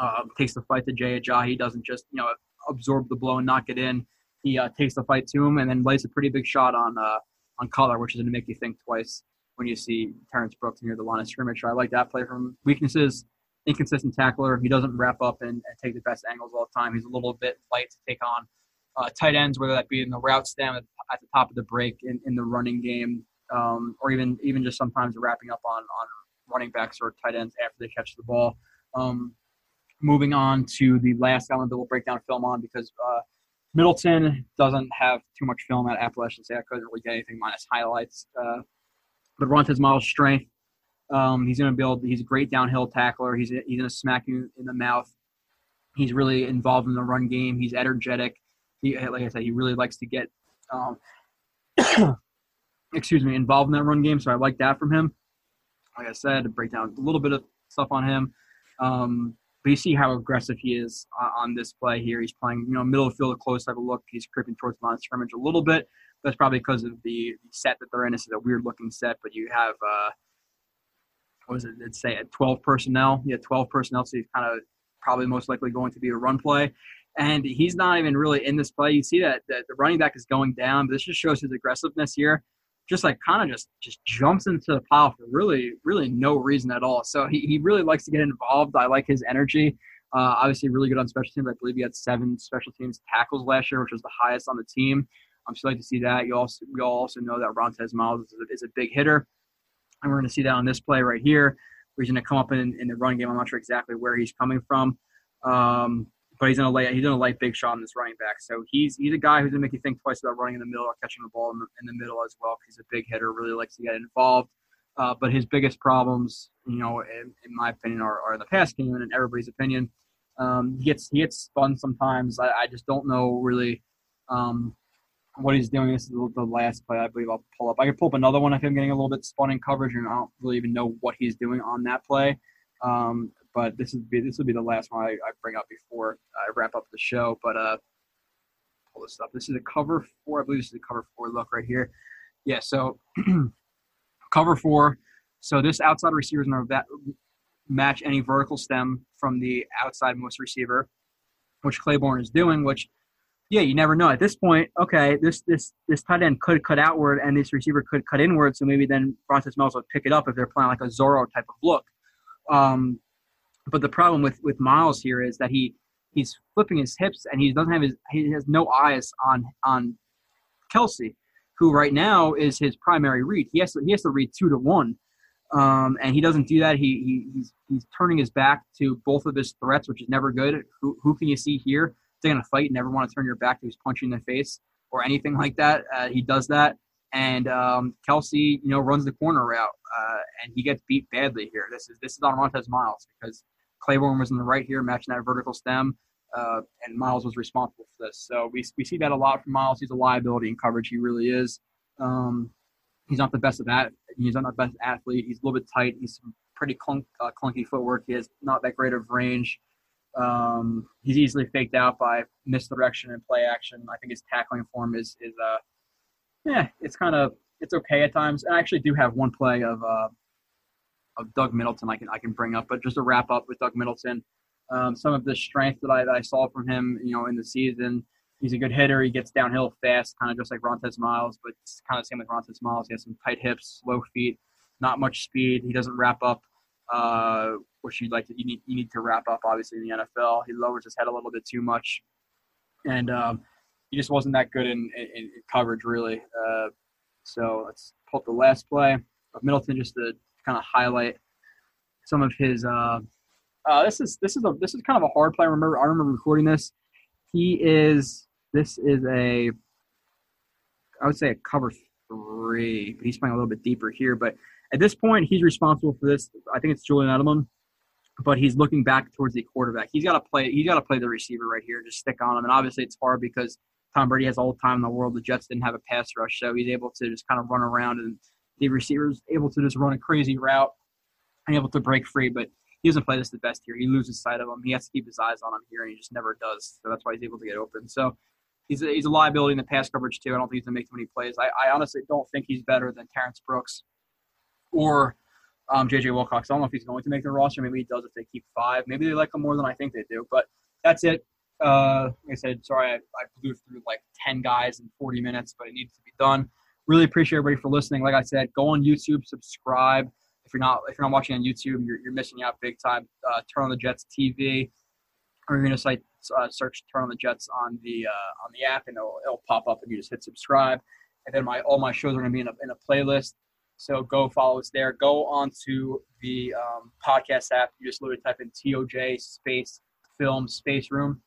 uh, takes the fight to Jay. He doesn't just you know absorb the blow and knock it in. He uh, takes the fight to him and then lays a pretty big shot on uh, on Cutler, which is going to make you think twice when you see Terrence Brooks near the line of scrimmage. So I like that play from weaknesses. Inconsistent tackler. He doesn't wrap up and, and take the best angles all the time. He's a little bit light to take on uh, tight ends, whether that be in the route stem at, at the top of the break in, in the running game, um, or even even just sometimes wrapping up on on running backs or tight ends after they catch the ball. Um, moving on to the last element that we'll break down film on because uh, Middleton doesn't have too much film at Appalachian State. I couldn't really get anything minus highlights. Uh, but Rontez Miles' strength, um, he's going to build. He's a great downhill tackler. He's he's going to smack you in the mouth. He's really involved in the run game. He's energetic. He, like I said, he really likes to get, um, excuse me, involved in that run game. So I like that from him. Like I said, break down a little bit of stuff on him. Um, but you see how aggressive he is on this play here. He's playing, you know, middle field, close type of look. He's creeping towards the line of scrimmage a little bit. That's probably because of the set that they're in. This is a weird looking set, but you have, uh, what was it? Let's say at 12 personnel. Yeah, 12 personnel. So he's kind of probably most likely going to be a run play. And he's not even really in this play. You see that, that the running back is going down, but this just shows his aggressiveness here just like kind of just just jumps into the pile for really really no reason at all. So he, he really likes to get involved. I like his energy. Uh, obviously, really good on special teams. I believe he had seven special teams tackles last year, which was the highest on the team. I'm so like to see that. You also we all also know that Rontez Miles is a, is a big hitter, and we're going to see that on this play right here. Where he's going to come up in, in the run game. I'm not sure exactly where he's coming from. Um, but he's gonna lay he's gonna lay big shot on this running back. So he's he's a guy who's gonna make you think twice about running in the middle or catching the ball in the, in the middle as well. He's a big hitter, really likes to get involved. Uh, but his biggest problems, you know, in, in my opinion, are, are the pass game and in everybody's opinion. Um, he gets he gets spun sometimes. I, I just don't know really um, what he's doing. This is the last play I believe I'll pull up. I could pull up another one of him getting a little bit spun in coverage, and I don't really even know what he's doing on that play. Um, but this is this will be the last one I, I, bring up before I wrap up the show. But uh, pull this up. This is a cover four. I believe this is a cover four look right here. Yeah. So cover four. So this outside receiver is going to match any vertical stem from the outside most receiver, which Claiborne is doing. Which yeah, you never know. At this point, okay, this this this tight end could cut outward and this receiver could cut inward. So maybe then Rontez Miles would pick it up if they're playing like a Zorro type of look. Um, but the problem with with Miles here is that he he's flipping his hips and he doesn't have his he has no eyes on on Kelce, who right now is his primary read. He has to he has to read two to one. Um, and he doesn't do that. He, he he's he's turning his back to both of his threats, which is never good. Who, who can you see here? They're gonna fight. Never want to turn your back to who's punching in the face or anything like that. Uh, he does that, and um, Kelce, you know, runs the corner route, uh, and he gets beat badly here. This is this is on Rontez Miles because Claiborne was in the right here, matching that vertical stem, uh, and Miles was responsible for this. So we, we see that a lot from Miles. He's a liability in coverage. He really is. Um, he's not the best of that. He's not the best athlete. He's a little bit tight. He's pretty clunk, uh, clunky footwork. He has not that great of range. Um, he's easily faked out by misdirection and play action. I think his tackling form is is uh, yeah, it's kind of it's okay at times. And I actually do have one play of uh, of Doug Middleton I can I can bring up. But just to wrap up with Doug Middleton, um, some of the strength that I that I saw from him, you know, in the season. He's a good hitter. He gets downhill fast, kind of just like Rontez Miles, but it's kind of same with Rontez Miles. He has some tight hips, slow feet, not much speed. He doesn't wrap up, uh, which you like to you need you need to wrap up obviously in the NFL. He lowers his head a little bit too much, and um, he just wasn't that good in, in, in coverage really. Uh, So let's pull up the last play of Middleton just to kind of highlight some of his. Uh, uh, this is this is a this is kind of a hard play. I remember I remember recording this. He is this is a I would say a cover three, but he's playing a little bit deeper here. But at this point, he's responsible for this. I think it's Julian Edelman, but he's looking back towards the quarterback. He's got to play. He's got to play the receiver right here. Just stick on him. And obviously, it's hard because Tom Brady has all the time in the world. The Jets didn't have a pass rush, so he's able to just kind of run around, and the receiver's able to just run a crazy route and able to break free. But he doesn't play this the best here. He loses sight of him. He has to keep his eyes on him here, and he just never does. So that's why he's able to get open. So he's a, he's a liability in the pass coverage too. I don't think he's gonna make too many plays. I, I honestly don't think he's better than Terrence Brooks or um, JJ Wilcox. I don't know if he's going to make the roster. Maybe he does if they keep five. Maybe they like him more than I think they do. But that's it. Uh, like I said, sorry I, I blew through like 10 guys in 40 minutes, but it needs to be done. Really appreciate everybody for listening. Like I said, go on YouTube, subscribe. If you're not if you're not watching on YouTube, you're, you're missing out big time. Uh, turn on the Jets TV, or you're gonna uh, search "Turn on the Jets" on the uh, on the app, and it'll, it'll pop up, and you just hit subscribe. And then my all my shows are gonna be in a in a playlist. So go follow us there. Go on to the um, podcast app. You just literally type in TOJ space film space room.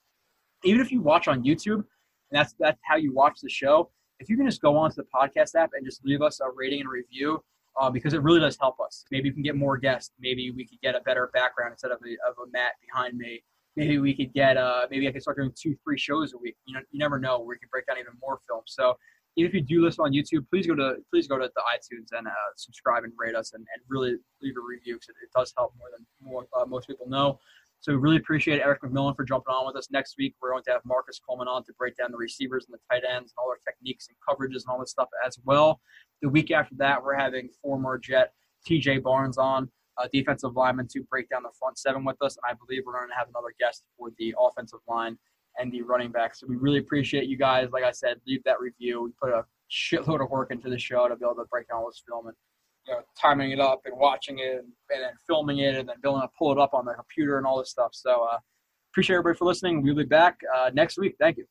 Even if you watch on YouTube, and that's that's how you watch the show. If you can just go onto the podcast app and just leave us a rating and review, uh, because it really does help us. Maybe we can get more guests. Maybe we could get a better background instead of a, of a mat behind me. Maybe we could get uh, maybe I could start doing two, three shows a week. You know, you never know. Where we can break down even more films. So even if you do listen on YouTube, please go to please go to the iTunes and uh, subscribe and rate us and, and really leave a review because it, it, does help more than more, uh, most people know. So we really appreciate Erik McMillan for jumping on with us. Next week we're going to have Marcus Coleman on to break down the receivers and the tight ends and all their techniques and coverages and all this stuff as well. The week after that we're having former Jet TJ Barnes on, uh, defensive lineman, to break down the front seven with us. And I believe we're going to have another guest for the offensive line and the running back. So we really appreciate you guys. Like I said, leave that review. We put a shitload of work into the show to be able to break down all this film and you know timing it up and watching it and, then filming it and then being able to pull it up on the computer and all this stuff. So uh, appreciate everybody for listening. We'll be back uh, next week. Thank you.